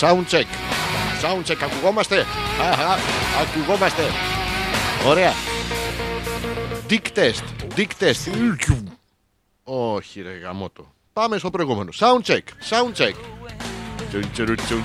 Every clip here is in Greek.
Soundcheck. Soundcheck, ακουγόμαστε; Αχα, ακουγόμαστε. Ωραία. Dick test. Dick test. Όχι ρε γαμότο. Πάμε στο προηγούμενο. Soundcheck. Soundcheck. Τσουν.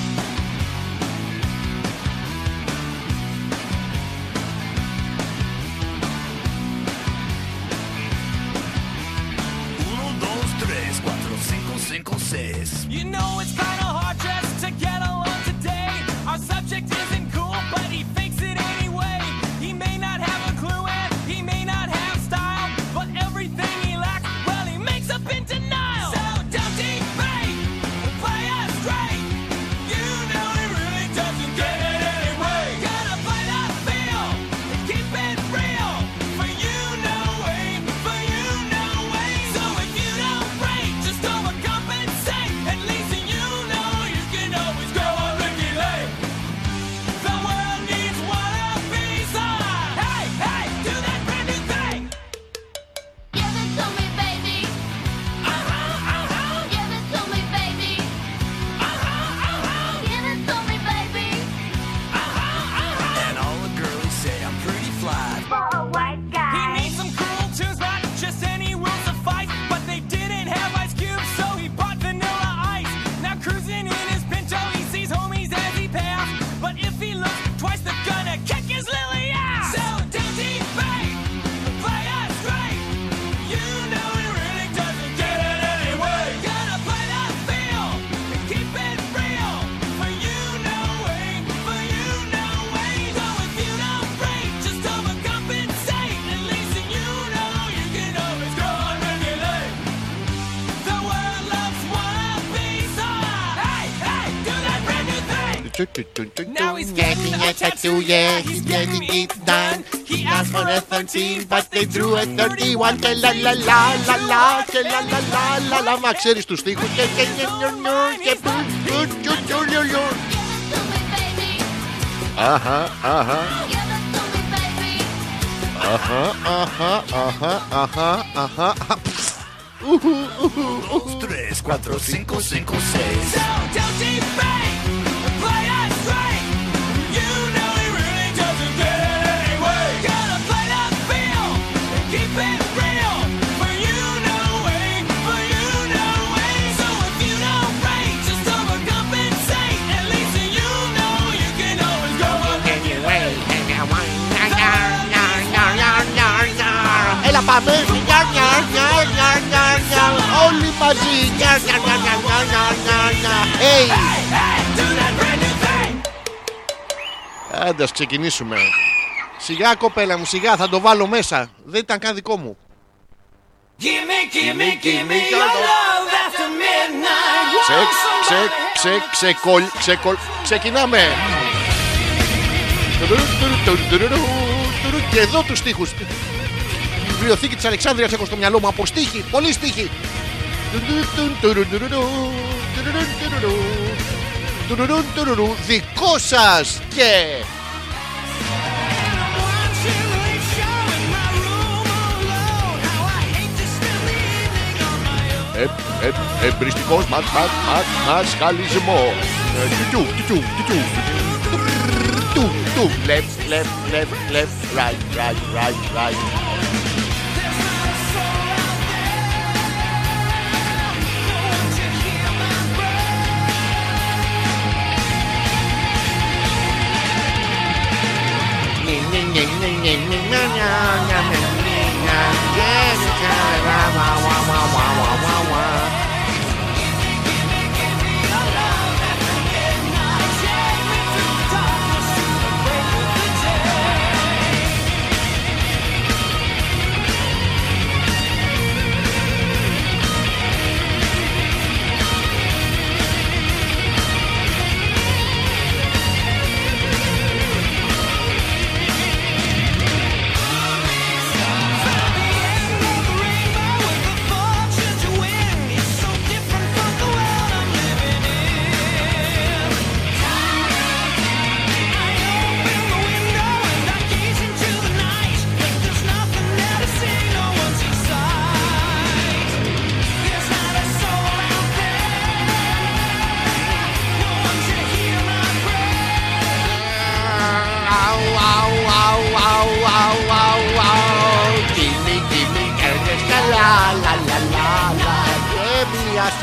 So yeah, he's getting it done. He asked for a 13, but they drew a 31. Και λα λα λα λα λα, και λα λα λα λα λα. Μα ξέρεις τους στίχους. Και και και και και Αχα, αχα. Αχα, αχα, αχα, αχα, αχα, αχα. 3, 4, 5, 5, 6. Brand new thing. Άντε, ας ξεκινήσουμε. Σιγά κοπέλα μου, σιγά, θα το βάλω μέσα. Δεν ήταν καν δικό μου. Give me, give me, give me your love after midnight. Ξε, Want ξε, somebody ξε, ξεκολ, ξεκολ, ξεκινάμε. Και εδώ τους στίχους. Η βιβλιοθήκη της Αλεξάνδρειας έχω στο μυαλό μου από στίχη, πολύ στίχη. Δικό σας και ε, ε, εμπριστικός μας, μας, μας, μας χαλισμό. Ε, τιου, τιου, τιου, τιου. Του, του, left, left, left, left, right, right, right, right. Jessica.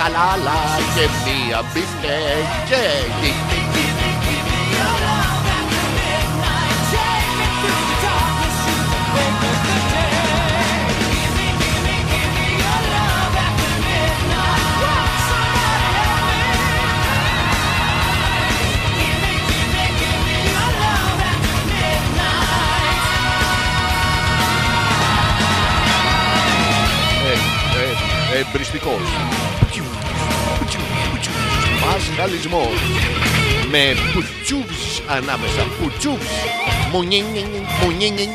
Μία σαλάλα και μία μπιφτέκ και gimme, gimme, gimme. Ε, ε, εμπριστικός. Μασχαλισμός. Με πουτσούβς ανάμεσα. Πουτσούβς. Μουνίνιν, μουνίνιν.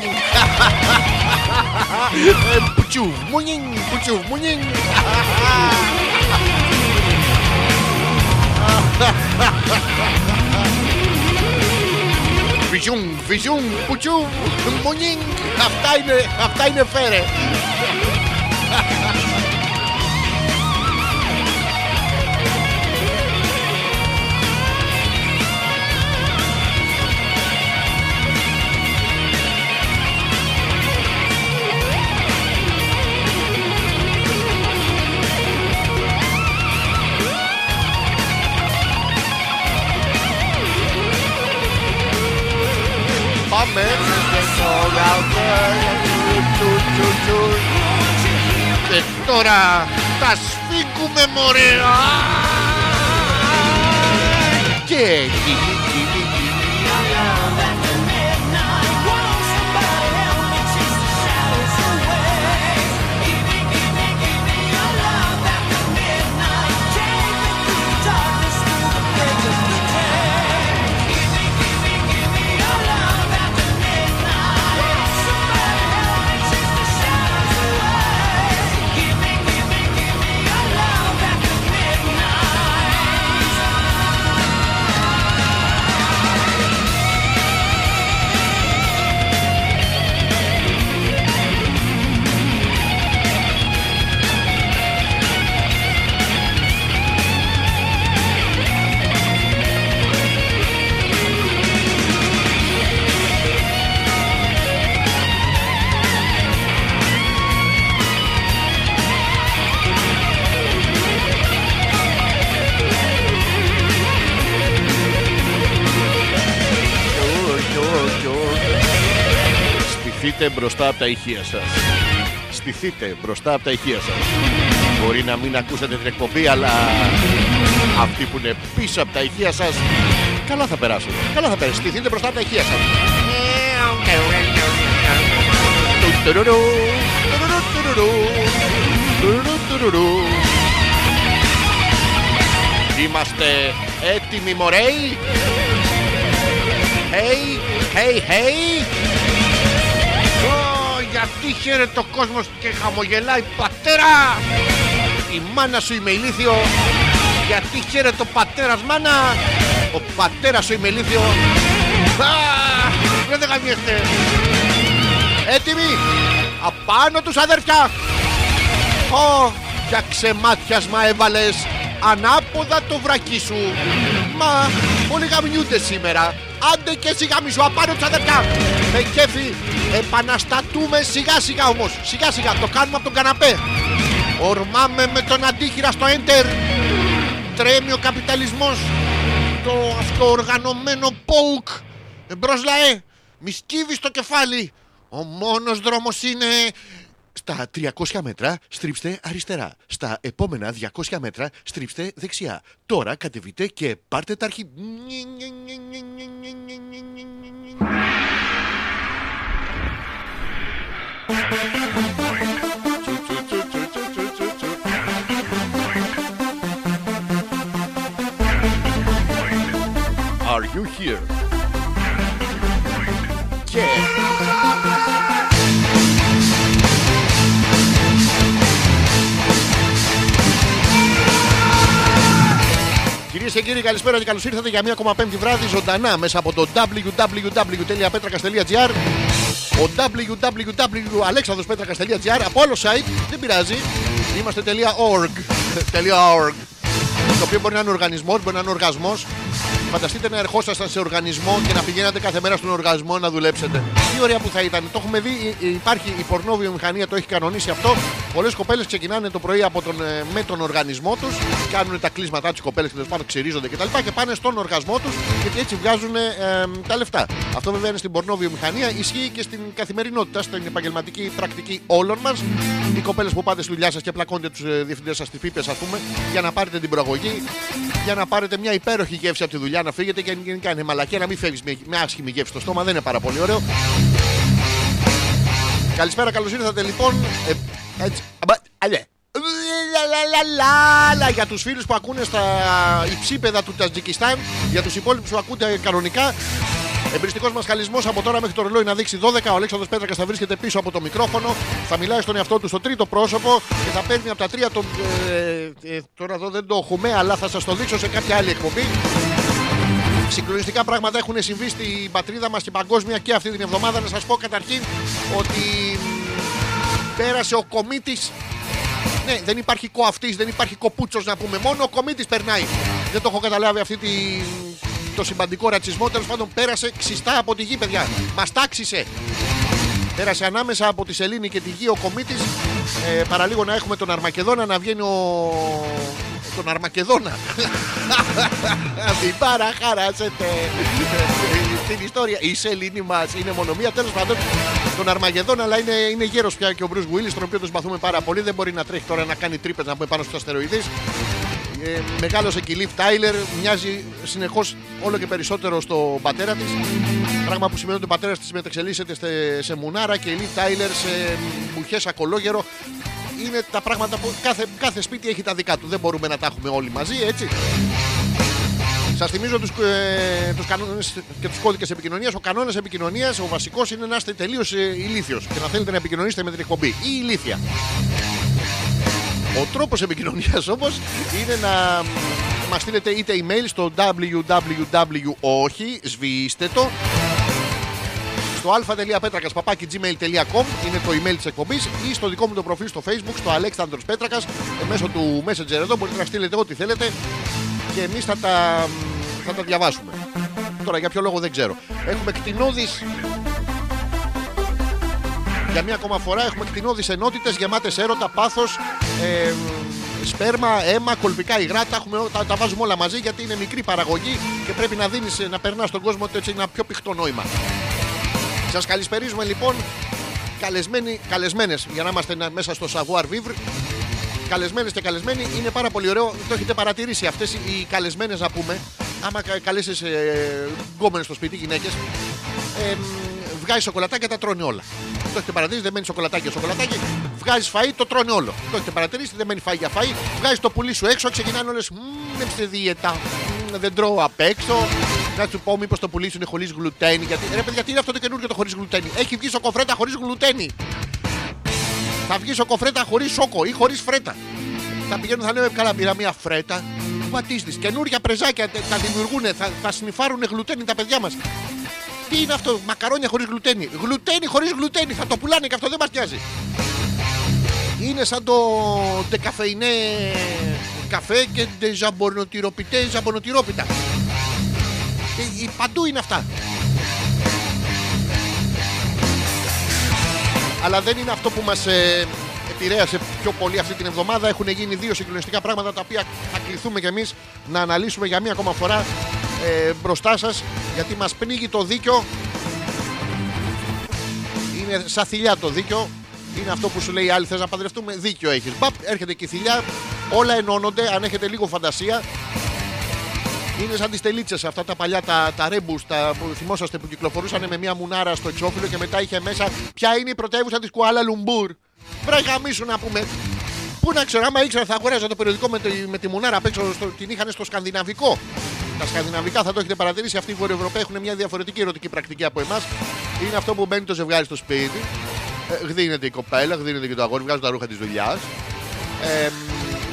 Ε, Πουτσούβ, μουνίν, πουτσούβ, μουνίν. Βυζούν, βυζούν, πουτσούβ, μουνίν. Αυτά είναι, αυτά είναι φέρε. Τώρα τα σφίγγουμε μωρέ. Α! Και εκεί, Στηθείτε μπροστά από τα ηχεία σας. Στηθείτε μπροστά από τα ηχεία σας. Μπορεί να μην ακούσετε την εκπομπή, αλλά αυτοί που είναι πίσω από τα ηχεία σας, καλά θα περάσουν. Καλά θα περάσουν. Στηθείτε μπροστά από τα ηχεία σας. Τουρουρου, τουρουρου, τουρουρου, τουρουρου, τουρουρου. Είμαστε έτοιμοι μωρέοι Hey, hey, hey Ω, Γιατί χαίρεται ο κόσμος και χαμογελάει πατέρα! Η μάνα σου είμαι ηλίθιο Γιατί χαίρεται ο πατέρας μάνα! Ο πατέρας σου είμαι ηλίθιο Α, Δεν δεν γαμιέστε! Έτοιμοι! Απάνω τους αδέρφια! Ω, για ξεμάτιασμα έβαλες ανάποδα το βρακί σου. Μα όλοι γαμιούνται σήμερα. Άντε και εσύ γαμίσου απάνω τους αδερφιά. Με κέφι επαναστατούμε σιγά σιγά όμως. Σιγά σιγά το κάνουμε από τον καναπέ. Ορμάμε με τον αντίχειρα στο enter. Τρέμει ο καπιταλισμός. Το αυτοοργανωμένο poke. Εμπρός λαέ. Μη σκύβεις το κεφάλι. Ο μόνος δρόμος είναι στα 300 μέτρα στρίψτε αριστερά. Στα επόμενα 200 μέτρα στρίψτε δεξιά. Τώρα κατεβείτε και πάρτε τα αρχή. Are you here? Και... Κυρίες και κύριοι, καλησπέρα και καλώς ήρθατε για μία ακόμα πέμπτη βράδυ ζωντανά μέσα από το www.petrakas.gr. Ο www.alexandrospetραkas.gr από άλλο site δεν πειράζει. Είμαστε .org. .org. Το οποίο μπορεί να είναι οργανισμός, μπορεί να είναι οργασμός. Φανταστείτε να ερχόσασταν σε οργανισμό και να πηγαίνατε κάθε μέρα στον οργανισμό να δουλέψετε. Τι ωραία που θα ήταν. Το έχουμε δει, ε, υπάρχει η πορνόβιομηχανία, το έχει κανονίσει αυτό. Πολλές κοπέλες ξεκινάνε το πρωί από τον, ε, με τον οργανισμό τους, κάνουν τα κλείσματά τους κοπέλες και τέλο πάντων ξυρίζονται κτλ. Και, και πάνε στον οργασμό τους γιατί έτσι βγάζουν ε, τα λεφτά. Αυτό βέβαια είναι στην πορνόβιομηχανία, ισχύει και στην καθημερινότητα, στην επαγγελματική πρακτική όλων μας. Οι κοπέλες που πάτε στη δουλειά σας και πλακώνετε τους διευθυντές σας στις πίπες, ας πούμε, για να πάρετε την προαγωγή, για να πάρετε μια υπέροχη γεύση από τη δουλειά, να φύγετε και γενικά είναι μαλακία να μην φεύγεις με, με άσχημη γεύση στο στόμα, δεν είναι πάρα πολύ ωραίο. Καλησπέρα, καλώς ήρθατε λοιπόν. Ε, έτσι. αμπα, αλέ. Λαλαλαλαλα, Για τους φίλους που ακούνε στα υψίπεδα του Τατζικιστάν, για τους υπόλοιπους που ακούτε κανονικά, Εμπριστικός μα χαλισμό από τώρα μέχρι το ρολόι να δείξει 12. Ο Αλέξανδρος Πέτρακας θα βρίσκεται πίσω από το μικρόφωνο. Θα μιλάει στον εαυτό του στο τρίτο πρόσωπο και θα παίρνει από τα τρία το. Ε, ε, τώρα εδώ δεν το έχουμε, αλλά θα σας το δείξω σε κάποια άλλη εκπομπή. Συγκλονιστικά πράγματα έχουν συμβεί στην πατρίδα μας και παγκόσμια και αυτή την εβδομάδα. Να σας πω καταρχήν ότι μ, πέρασε ο κομίτη. Ναι, δεν υπάρχει κοαυτής, δεν υπάρχει κοπούτσος να πούμε. Μόνο ο κομίτη περνάει. Δεν το έχω καταλάβει αυτή τη, το συμπαντικό ρατσισμό. Τέλος πάντων, πέρασε ξιστά από τη γη, παιδιά. Μας τάξισε. Πέρασε ανάμεσα από τη Σελήνη και τη γη ο κομίτης. Ε, παραλίγο να έχουμε τον Αρμακεδόνα να βγαίνει ο. Τον Αρμακεδόνα. Μην παραχαράσετε την ιστορία. Η Σελήνη μας είναι μόνο μία. Τέλος πάντων, τον Αρμαγεδόνα, αλλά είναι, είναι γέρος πια και ο Μπρουζ Γουίλι, τον οποίο τον συμπαθούμε πάρα πολύ. Δεν μπορεί να τρέχει τώρα να κάνει τρύπες να πούμε πάνω στους αστεροειδείς. Ε, μεγάλωσε και η Λιβ Τάιλερ, μοιάζει συνεχώς όλο και περισσότερο στον πατέρα της. Πράγμα που σημαίνει ότι ο πατέρας της μεταξελίσσεται σε, σε μουνάρα και η Λιβ Τάιλερ σε μπουχές ακολόγερο. Είναι τα πράγματα που κάθε, κάθε σπίτι έχει τα δικά του. Δεν μπορούμε να τα έχουμε όλοι μαζί, έτσι. Σας θυμίζω τους ε, τους κανόνες και τους κώδικες επικοινωνίας. Ο κανόνας επικοινωνίας, ο βασικός είναι να είστε τελείως ε, ηλίθιος και να θέλετε να επικοινωνήσετε με την εκπομπή ή ηλίθια. Ο τρόπος επικοινωνίας όμως είναι να μας στείλετε είτε email στο www όχι, σβήστε το στο α.πέτρακας.gmail.com είναι το email της εκπομπής ή στο δικό μου το προφίλ στο facebook στο Αλέξανδρος Πέτρακας. Ε, μέσω του messenger εδώ μπορείτε να στείλετε ό,τι θέλετε και εμείς θα τα, θα τα διαβάσουμε. Τώρα για ποιο λόγο δεν ξέρω. Έχουμε κτηνώδεις για μία ακόμα φορά έχουμε κτηνώδεις ενότητες γεμάτες έρωτα, πάθος, ε, σπέρμα, αίμα, κολπικά υγρά. Τα, έχουμε, τα, τα βάζουμε όλα μαζί γιατί είναι μικρή παραγωγή και πρέπει να δίνεις, να περνάς στον κόσμο ότι έτσι είναι ένα πιο πηχτό νόημα. Σας καλησπερίζουμε λοιπόν καλεσμένοι, καλεσμένες, για να είμαστε να- μέσα στο savoir vivre, καλεσμένες και καλεσμένοι, είναι πάρα πολύ ωραίο. Το έχετε παρατηρήσει αυτές οι καλεσμένες να πούμε, άμα κα- καλέσεις ε, γκόμενες στο σπίτι, γυναίκες, ε, βγάζει σοκολατάκια τα τρώνε όλα. Το έχετε παρατηρήσει, δεν μένει σοκολατάκι για σοκολατάκι. Βγάζεις φαΐ, το τρώνε όλο. Το έχετε παρατηρήσει, δεν μένει φαΐ για φαΐ. Βγάζεις το πουλί σου έξω, ξεκινάνε όλες. Δεν στη δίαιτα. Μμμ, Δεν τρώω απ' έξω. Να σου πω, μήπως το πουλί σου είναι χωρίς γλουτένι. Γιατί, ρε παιδιά, τι είναι αυτό το καινούργιο το χωρίς γλουτένι. Έχει βγει σοκοφρέτα χωρίς γλουτένι. Θα βγει σοκοφρέτα χωρίς σόκο ή χωρίς φρέτα. Θα πηγαίνουν, θα λένε καλά, πήρα μια φρέτα. What is this? Καινούργια πρεζάκια τε- τα δημιουργούν, θα, θα σνιφάρουν γλουτένι τα παιδιά μας. Τι είναι αυτό, μακαρόνια χωρίς γλουτένι. Γλουτένι χωρίς γλουτένι, θα το πουλάνε και αυτό δεν μας νοιάζει. Είναι σαν το ντεκαφεϊνέ καφέ και ντεζαμπονοτυροπιτέ ζαμπονοτυρόπιτα. Ε, ε, Παντού είναι αυτά. Αλλά δεν είναι αυτό που μας ε, επηρέασε πιο πολύ αυτή την εβδομάδα. Έχουν γίνει δύο συγκλονιστικά πράγματα τα οποία θα κληθούμε κι εμείς να αναλύσουμε για μία ακόμα φορά ε, μπροστά σας γιατί μας πνίγει το δίκιο. Είναι σαν θηλιά το δίκιο. Είναι αυτό που σου λέει η άλλη θες να παντρευτούμε; Δίκιο έχεις. Μπαπ, έρχεται και η θηλιά. Όλα ενώνονται. Αν έχετε λίγο φαντασία. Είναι σαν τις τελίτσες αυτά τα παλιά, τα, τα ρέμπους τα, που θυμόσαστε που κυκλοφορούσαν με μια μουνάρα στο εξώφυλλο και μετά είχε μέσα ποια είναι η πρωτεύουσα της Κουάλα Λουμπούρ. Βρε γαμίσου να πούμε. Πού να ξέρω, άμα ήξερα θα αγοράζα το περιοδικό με, τη, με τη μουνάρα απ' έξω, στο, την είχαν στο σκανδιναβικό. Τα σκανδιναβικά θα το έχετε παρατηρήσει. Αυτοί οι Βορειοευρωπαίοι έχουν μια διαφορετική ερωτική πρακτική από εμάς. Είναι αυτό που μπαίνει το ζευγάρι στο σπίτι. Ε, γδίνεται η κοπέλα, γδίνεται και το αγόρι, βγάζουν τα ρούχα της δουλειάς. Ε,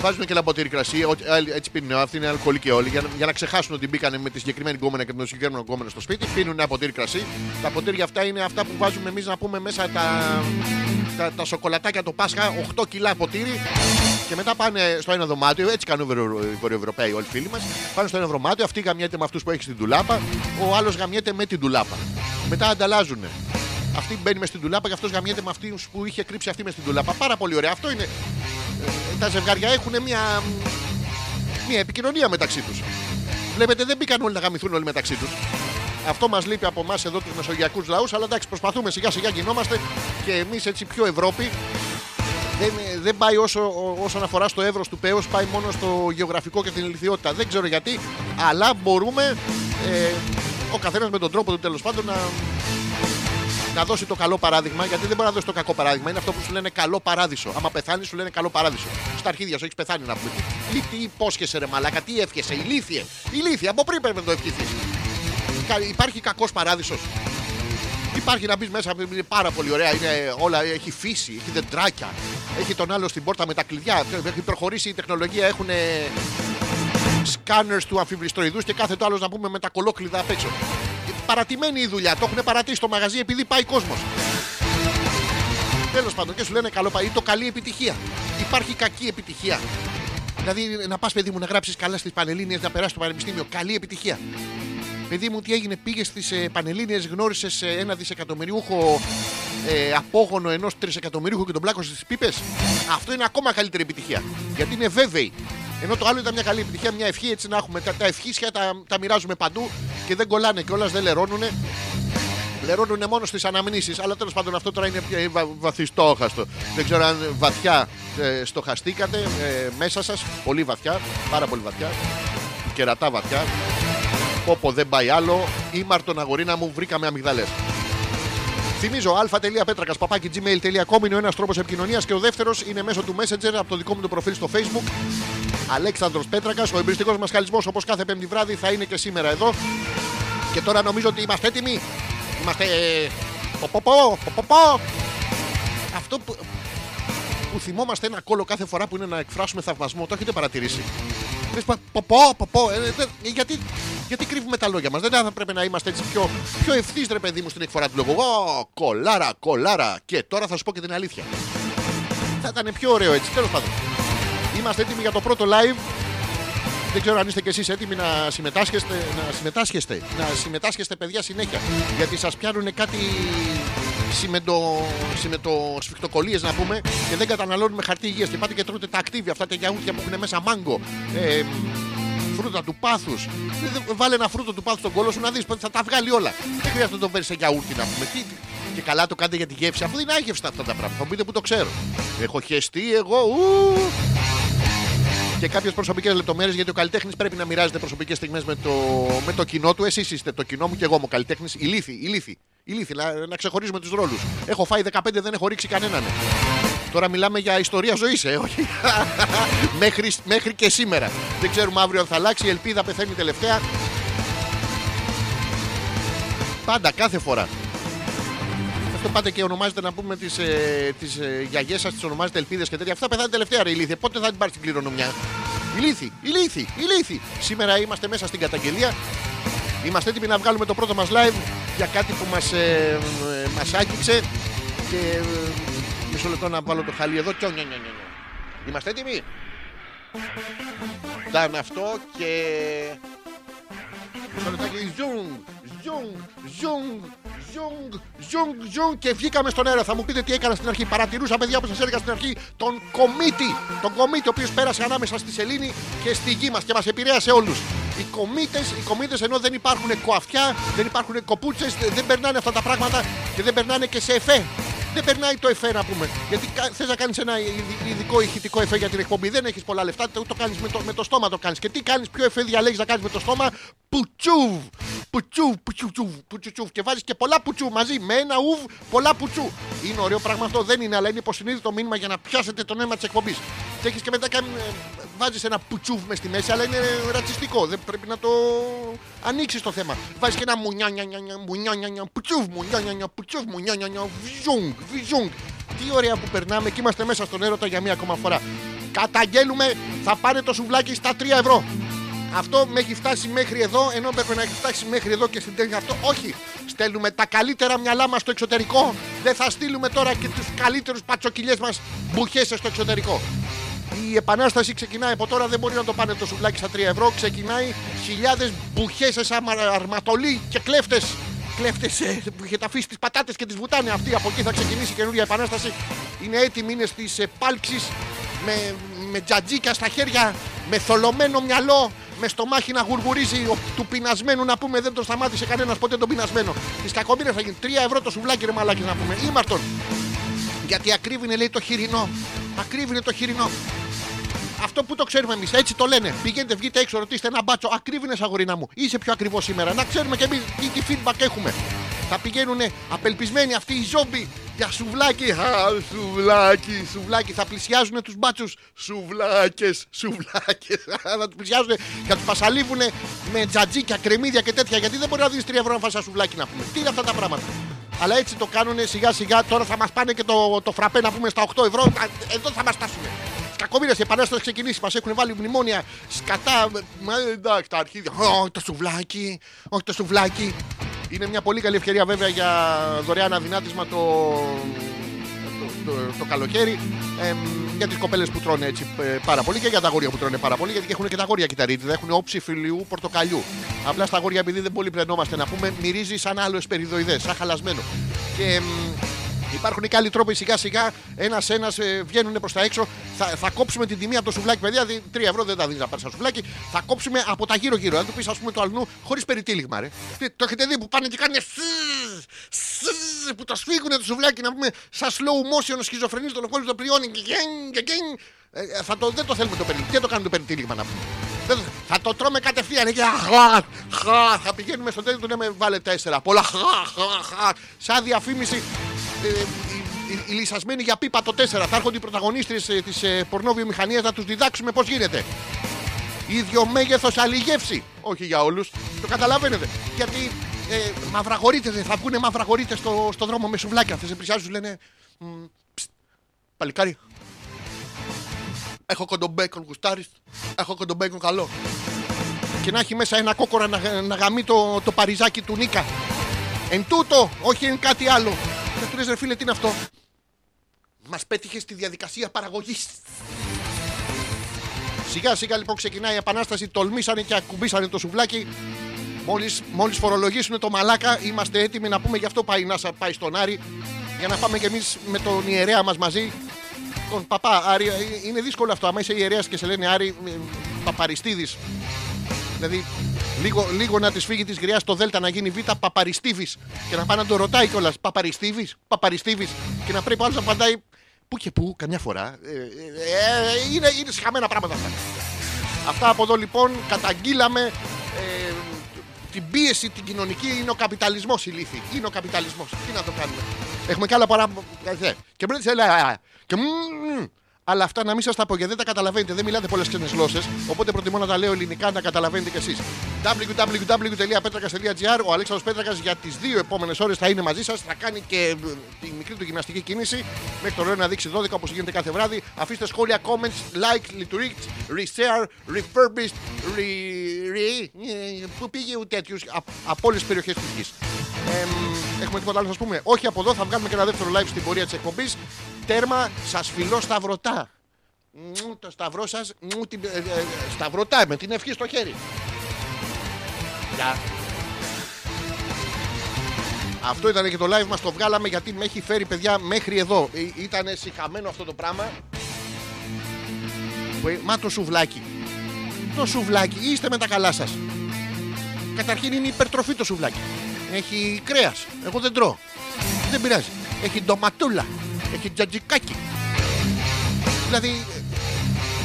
βάζουν και ένα ποτήρι κρασί. ό- ε, Έτσι πίνουν. Αυτοί είναι αλκοολικοί όλοι. Για, να- για να ξεχάσουν ότι μπήκαν με τη συγκεκριμένη γκόμενα και με τον συγκεκριμένο γκόμενα στο σπίτι. Πίνουν ένα ποτήρι κρασί. Τα ποτήρια αυτά είναι αυτά που βάζουμε εμείς να πούμε μέσα τα, τα, τα σοκολατάκια το Πάσχα. 8 κιλά ποτήρι. Και μετά πάνε στο ένα δωμάτιο. Έτσι κάνουν οι Βορειο- οι Βορειοευρωπαίοι όλοι οι φίλοι μας. Πάνε στο ένα δωμάτιο. Αυτή γαμιέται με αυτούς που έχεις στην τουλάπα. Ο άλλος γαμιέται με την τουλάπα. Μετά ανταλλάζουν. Αυτή μπαίνει μες στην τουλάπα και αυτός γαμιέται με αυτή που είχε κρύψει αυτή μες στην τουλάπα. Πάρα πολύ ωραία. Αυτό είναι τα ζευγάρια έχουν μια, μια επικοινωνία μεταξύ τους. Βλέπετε, δεν μπήκαν όλοι να γαμηθούν όλοι μεταξύ τους. Αυτό μας λείπει από εμάς εδώ τους μεσογειακούς λαούς, αλλά εντάξει, προσπαθούμε σιγά σιγά γινόμαστε και εμείς έτσι πιο Ευρώπη. Δεν, δεν πάει όσο, ό- όσον αφορά στο εύρος του πέος, πάει μόνο στο γεωγραφικό και την ηλικιότητα. Δεν ξέρω γιατί, αλλά μπορούμε ε, ο καθένας με τον τρόπο του τέλος πάντων να, να δώσει το καλό παράδειγμα, γιατί δεν μπορεί να δώσει το κακό παράδειγμα. Είναι αυτό που σου λένε καλό παράδεισο. Άμα πεθάνεις, σου λένε καλό παράδεισο. Στα αρχίδια σου έχεις πεθάνει να πούμε. Τι, τι, τι υπόσχεσαι, ρε Μαλάκα, τι εύχεσαι, ηλίθιε. Ηλίθιε, από πριν πρέπει να το ευχηθείς. Υπάρχει κακός παράδεισος. Υπάρχει να μπεις μέσα, είναι πάρα πολύ ωραία. Είναι όλα, έχει φύση, έχει δεντράκια. Έχει τον άλλο στην πόρτα με τα κλειδιά. Έχει προχωρήσει η τεχνολογία, έχουν σκάνερ του αμφιβριστοειδού και κάθε το άλλος να πούμε με τα κολόκλειδα απ' έξω. Παρατημένη η δουλειά, το έχουν παρατήσει στο μαγαζί επειδή πάει κόσμος. Τέλος πάντων, και σου λένε καλό πάει. Ή το καλή επιτυχία. Υπάρχει κακή επιτυχία. Δηλαδή να πας, παιδί μου, να γράψεις καλά στις Πανελλήνιες, να περάσεις το πανεπιστήμιο. Καλή επιτυχία. Παιδί μου, τι έγινε, πήγες στις ε, Πανελλήνιες, γνώρισες ένα δισεκατομμυριούχο ε, απόγονο ενός τρισεκατομμυριούχου και τον πλάκωσε στις πίπες; Αυτό είναι ακόμα καλύτερη επιτυχία. Γιατί είναι βέβαιη. Ενώ το άλλο ήταν μια καλή επιτυχία, μια ευχή έτσι να έχουμε. Τα, τα ευχήσια τα, τα μοιράζουμε παντού και δεν κολλάνε κιόλα, δεν λερώνουνε. Λερώνουν μόνο στις αναμνήσεις Αλλά τέλος πάντων αυτό τώρα είναι πια βα, βαθιστόχαστο. Δεν ξέρω αν βαθιά ε, στοχαστήκατε ε, μέσα σας. Πολύ βαθιά, πάρα πολύ βαθιά. Κερατά βαθιά. Πόπο δεν πάει άλλο. Ήμαρτον αγορίνα μου, βρήκαμε αμυγδαλές. Θυμίζω α.πέτρακα παπάκι gmail.com είναι ο ένας τρόπος επικοινωνίας και ο δεύτερος είναι μέσω του Messenger από το δικό μου το προφίλ στο Facebook. Αλέξανδρος Πέτρακας, ο εμπριστικός μας χαλισμός όπως κάθε πέμπτη βράδυ θα είναι και σήμερα εδώ. Και τώρα νομίζω ότι είμαστε έτοιμοι. Είμαστε. ε, Πο, πο, πο, πο, πο, πο. Αυτό που, που θυμόμαστε ένα κόλλο κάθε φορά που είναι να εκφράσουμε θαυμασμό, το έχετε παρατηρήσει. Λες, πο, πο, πο, πο, πο, ε, ε, ε, γιατί, γιατί κρύβουμε τα λόγια μας; Δεν θα πρέπει να είμαστε έτσι πιο, πιο ευθύς, ρε παιδί μου, στην εκφορά του λόγου. Ω, κολάρα, κολάρα. Και τώρα θα σου πω και την αλήθεια. Θα ήταν πιο ωραίο έτσι, τέλος πάντων. Είμαστε έτοιμοι για το πρώτο live. Δεν ξέρω αν είστε κι εσείς έτοιμοι να συμμετάσχεστε, να συμμετάσχεστε, να συμμετάσχεστε παιδιά συνέχεια. Γιατί σας πιάνουν κάτι συμμετο, συμμετοσφιχτοκολλίες να πούμε και δεν καταναλώνουμε χαρτί υγείας και πάτε και τρώτε τα ακτίβια, αυτά τα γιαούρτια που έχουν μέσα μάγκο, ε, φρούτα του πάθους. Ε, Βάλε ένα φρούτο του πάθους στον κόλο σου να δεις, θα τα βγάλει όλα. Δεν χρειάζεται να το φέρεις σε γιαούρτι να πούμε. Τι, Και καλά το κάνετε για τη γεύση, αφού δεν είναι άγευστα αυτά τα πράγματα. Θα μου πείτε που το ξέρω. Έχω χεστεί εγώ. Ου, και κάποιες προσωπικές λεπτομέρειες γιατί ο καλλιτέχνης πρέπει να μοιράζεται προσωπικές στιγμές με το, με το κοινό του. Εσείς είστε το κοινό μου και εγώ είμαι ο καλλιτέχνης. Ηλίθι, ηλίθι. ηλίθι να, να ξεχωρίζουμε τους ρόλους. Έχω φάει 15, δεν έχω ρίξει κανέναν. Τώρα μιλάμε για ιστορία ζωής, ε, όχι. μέχρι, μέχρι και σήμερα. Δεν ξέρουμε αύριο αν θα αλλάξει. Η ελπίδα πεθαίνει τελευταία. Πάντα, κάθε φορά. Αυτό πάτε και ονομάζετε να πούμε τις ε, τις, ε, γιαγιές σας, τις ονομάζετε ελπίδες και τέτοια. Αυτά πεθάνε τελευταία, ρε ηλίθιε. Πότε θα την πάρει την κληρονομιά; Ηλίθι, ηλίθι, ηλίθι. Σήμερα είμαστε μέσα στην καταγγελία. Είμαστε έτοιμοι να βγάλουμε το πρώτο μας live για κάτι που μας, ε, ε, μας άγγιξε και ε, μισό λεπτό να βάλω το χαλί εδώ. Τσο, νιο, νιο, νιο, νιο. Είμαστε έτοιμοι; Ήταν αυτό και... Μισό λεπτάκι. Ζουνγκ, ζουνγκ, ζουνγκ, ζουνγκ, ζουνγκ, ζουνγκ και βγήκαμε στον αέρα. Θα μου πείτε τι έκανα στην αρχή. Παρατηρούσα, παιδιά, όπως σας έλεγα στην αρχή, τον κομίτη. Τον κομίτη, ο οποίος πέρασε ανάμεσα στη σελήνη και στη γη μας και μας επηρέασε όλους. Οι κομίτες, οι κομίτες, ενώ δεν υπάρχουν κοαφιά, δεν υπάρχουν κοπούτσες, δεν περνάνε αυτά τα πράγματα και δεν περνάνε και σε εφέ. Δεν περνάει το εφέ να πούμε. Γιατί θες να κάνεις ένα ειδι- ειδικό ηχητικό εφέ για την εκπομπή. Δεν έχεις πολλά λεφτά, το, το κάνεις με το, με το στόμα το κάνεις. Και τι κάνεις, ποιο εφέ διαλέγεις να κάνεις με το στόμα; Πουτσούβ. Πουτσούβ, πουτσούβ, πουτσούβ. Και βάζεις και πολλά πουτσού μαζί. Με ένα ουβ, πολλά πουτσού. Είναι ωραίο πράγμα αυτό, δεν είναι, αλλά είναι υποσυνείδητο μήνυμα για να πιάσετε το νόημα της εκπομπής. Και έχεις και μετά κάνει, βάζεις ένα πουτσούβ μες στη μέση, αλλά είναι ρατσιστικό. Δεν πρέπει να το ανοίξεις το θέμα. Βάζεις και ένα μουνιάνια, μουνιάνια, πουτσούβ, μουνιάνια, πουτσούβ, μουνιάνια, βιζούγκ, βιζούγκ. Τι ωραία που περνάμε και είμαστε μέσα στον έρωτα για μία ακόμα φορά. Καταγγέλουμε, θα πάρει το σουβλάκι στα 3 ευρώ. Αυτό με έχει φτάσει μέχρι εδώ, ενώ έπρεπε να έχει φτάσει μέχρι εδώ και στην τέλεια αυτό. Όχι. Στέλνουμε τα καλύτερα μυαλά μας στο εξωτερικό. Δεν θα στείλουμε τώρα και τους καλύτερους πατσοκυλιές μας μπουχές στο εξωτερικό. Η επανάσταση ξεκινάει από τώρα, δεν μπορεί να το πάνε το σουβλάκι στα 3 ευρώ. Ξεκινάει χιλιάδες μπουχές σαν αρματολοί και κλέφτες. Κλέφτες που είχε τα αφήσει τις πατάτες και τις βουτάνε. Αυτή από εκεί θα ξεκινήσει η καινούργια επανάσταση. Είναι έτοιμοι, είναι στις επάλξεις με, με τζατζίκα στα χέρια, με θολωμένο μυαλό, με στομάχι να γουργουρίζει ο, του πεινασμένου να πούμε δεν το σταμάτησε κανένας ποτέ τον πεινασμένο. Τη κακομοίρα θα γίνει 3 ευρώ το σουβλάκι ρε μαλάκι να πούμε. Ήμαρτον. Γιατί ακρίβεινε λέει το χοιρινό. Ακρίβεινε το χοιρινό. Αυτό που το ξέρουμε εμείς, έτσι το λένε. Πηγαίνετε, βγείτε έξω, ρωτήστε ένα μπάτσο. Ακρίβεινε, αγορίνα μου. Είσαι πιο ακριβώ σήμερα. Να ξέρουμε και εμείς τι, τι feedback έχουμε. Θα πηγαίνουν απελπισμένοι αυτοί οι ζόμπι για σουβλάκι. Α, σουβλάκι, σουβλάκι. Θα πλησιάζουν τους μπάτσους. Σουβλάκες, σουβλάκες. θα τους πλησιάζουν και θα τους πασαλίβουν με τζατζίκια, κρεμμύδια και τέτοια. Γιατί δεν μπορεί να δει 3 ευρώ να φας ένα σουβλάκι να πούμε. Τι είναι αυτά τα πράγματα. Αλλά έτσι το κάνουν σιγά σιγά. Τώρα θα μας πάνε και το, το φραπέ να πούμε στα 8 ευρώ. Α, Εδώ θα μας φτάσουν. Κακομοίρα, η επανάσταση θα ξεκινήσει. Μας έχουν βάλει μνημόνια σκατά. Μα εντάξει, τα αρχίδια. Όχι το σουβλάκι. Όχι το σουβλάκι. Είναι μια πολύ καλή ευκαιρία βέβαια για δωρεάν αδυνάτισμα το, το, το, το καλοκαίρι. Ε, για τις κοπέλες που τρώνε έτσι ε, πάρα πολύ και για τα αγόρια που τρώνε πάρα πολύ. Γιατί έχουν και τα αγόρια κυταρίτιδα. Έχουν όψη φιλιού πορτοκαλιού. Απλά στα αγόρια, επειδή δεν πολύ πλενόμαστε να πούμε, μυρίζει σαν άλλο εσπεριδοειδέ, σαν χαλασμένο. Και εμ, Υπάρχουν και άλλοι τρόποι σιγά σιγά. Ένα-ένα ε, βγαίνουν προς τα έξω. Θα, θα κόψουμε την τιμή από το σουβλάκι, παιδιά. 3 ευρώ δεν τα δίνεις να πάρεις ένα σουβλάκι. Θα κόψουμε από τα γύρω-γύρω. Αν του πεις, ας πούμε, το αλνού χωρίς περιτύλιγμα, ρε. Τι, το έχετε δει που πάνε και κάνουν. σζζ, σζζ, που το σφίγγουν το σουβλάκι να πούμε σαν slow motion σχιζοφρενή στον κόσμο το πριώνει. και γκέν, και γκέν. Ε, ε, θα το, δεν το θέλουμε το περιτύλιγμα. Τι το κάνουμε το περιτύλιγμα να πούμε. Δεν- Θα το τρώμε κατευθείαν. Και χα, χα, θα πηγαίνουμε στο τέλος του λέμε βάλε τέσσερα. Πολλά χα, χα, χα. Σαν διαφήμιση ε, η- η- η λυσασμένη για πίπα το 4. Θα έρχονται οι πρωταγωνίστρες ε, της ε, πορνόβιομηχανίας να τους διδάξουμε πώς γίνεται. Ίδιο μέγεθος άλλη γεύση. Όχι για όλους. Το καταλαβαίνετε. Γιατί ε, μαυραγορείτες, ε, θα βγουν μαυραγορείτες στο, στο δρόμο με σουβλάκια. Θα σε πλησιάζουν, σου λένε «Μ, ψτ, Παλικάρι. Έχω κοντομπέικον γουστάρις. Έχω κοντομπέικον καλό. Και να έχει μέσα ένα κόκορα να, να γαμεί το, το παριζάκι του Νίκα. Εν τούτο, όχι εν κάτι άλλο. Και του λες ρε φίλε, τι είναι αυτό; Μας πέτυχε στη διαδικασία παραγωγής. Σιγά σιγά λοιπόν ξεκινάει η επανάσταση. Τολμήσανε και ακουμπήσανε το σουβλάκι. Μόλις, μόλις φορολογήσουν το μαλάκα, είμαστε έτοιμοι να πούμε γι' αυτό πάει η Νάσα, πάει στον Άρη. Για να πάμε κι εμείς με τον ιερέα μας μαζί. Τον παπά Άρη. Ε, Είναι δύσκολο αυτό. Άμα είσαι ιερέας και σε λένε Άρη, ε, παπαριστίδης. Δηλαδή Λίγο, λίγο να της φύγει της γριάς στο Δέλτα να γίνει Β Παπαριστίβης και να πάει να το ρωτάει κιόλας. Παπαριστίβης, Παπαριστίβης και να πρέπει ο άλλος να απαντάει πού και πού, καμιά φορά. Ε, ε, ε, είναι, είναι σχαμένα πράγματα αυτά. Αυτά από εδώ λοιπόν καταγγείλαμε ε, την πίεση την κοινωνική είναι ο καπιταλισμός η λύθη. Είναι ο καπιταλισμός. Τι να το κάνουμε. Έχουμε και άλλα παρά. ε, Και μπρε Και μμμ. Αλλά αυτά να μην σας τα πω γιατί δεν τα καταλαβαίνετε. Δεν μιλάτε πολλές ξένες γλώσσες. Οπότε προτιμώ να τα λέω ελληνικά να τα καταλαβαίνετε κι εσείς. www.petrakas.gr Ο Αλέξανδρος Πέτρακας για τις δύο επόμενες ώρες θα είναι μαζί σας. Θα κάνει και ε, τη μικρή του γυμναστική κίνηση. Μέχρι το ρόλο να δείξει 12 όπως γίνεται κάθε βράδυ. Αφήστε σχόλια, comments, like, retweet, reshare, refurbished, re. re ε, Πού πήγε ο τέτοιος από όλες τις περιοχές της γης. έχουμε τίποτα άλλο να σας πούμε; Όχι από εδώ, θα βγάλουμε και ένα δεύτερο live στην πορεία της εκπομπής. Τέρμα, σας φιλώ σταυρωτά. Μου, το σταυρό σας, μου την. ε, ε, σταυρωτά με την ευχή στο χέρι. Γεια. Αυτό ήταν και το live μας το βγάλαμε γιατί με έχει φέρει παιδιά μέχρι εδώ. Ήταν συχαμένο αυτό το πράγμα. Που, ε, Μα το σουβλάκι. Το σουβλάκι. Είστε με τα καλά σας. Καταρχήν είναι υπερτροφή το σουβλάκι. Έχει κρέας. Εγώ δεν τρώω. Δεν πειράζει. Έχει ντοματούλα. Έχει τζατζικάκι. Δηλαδή,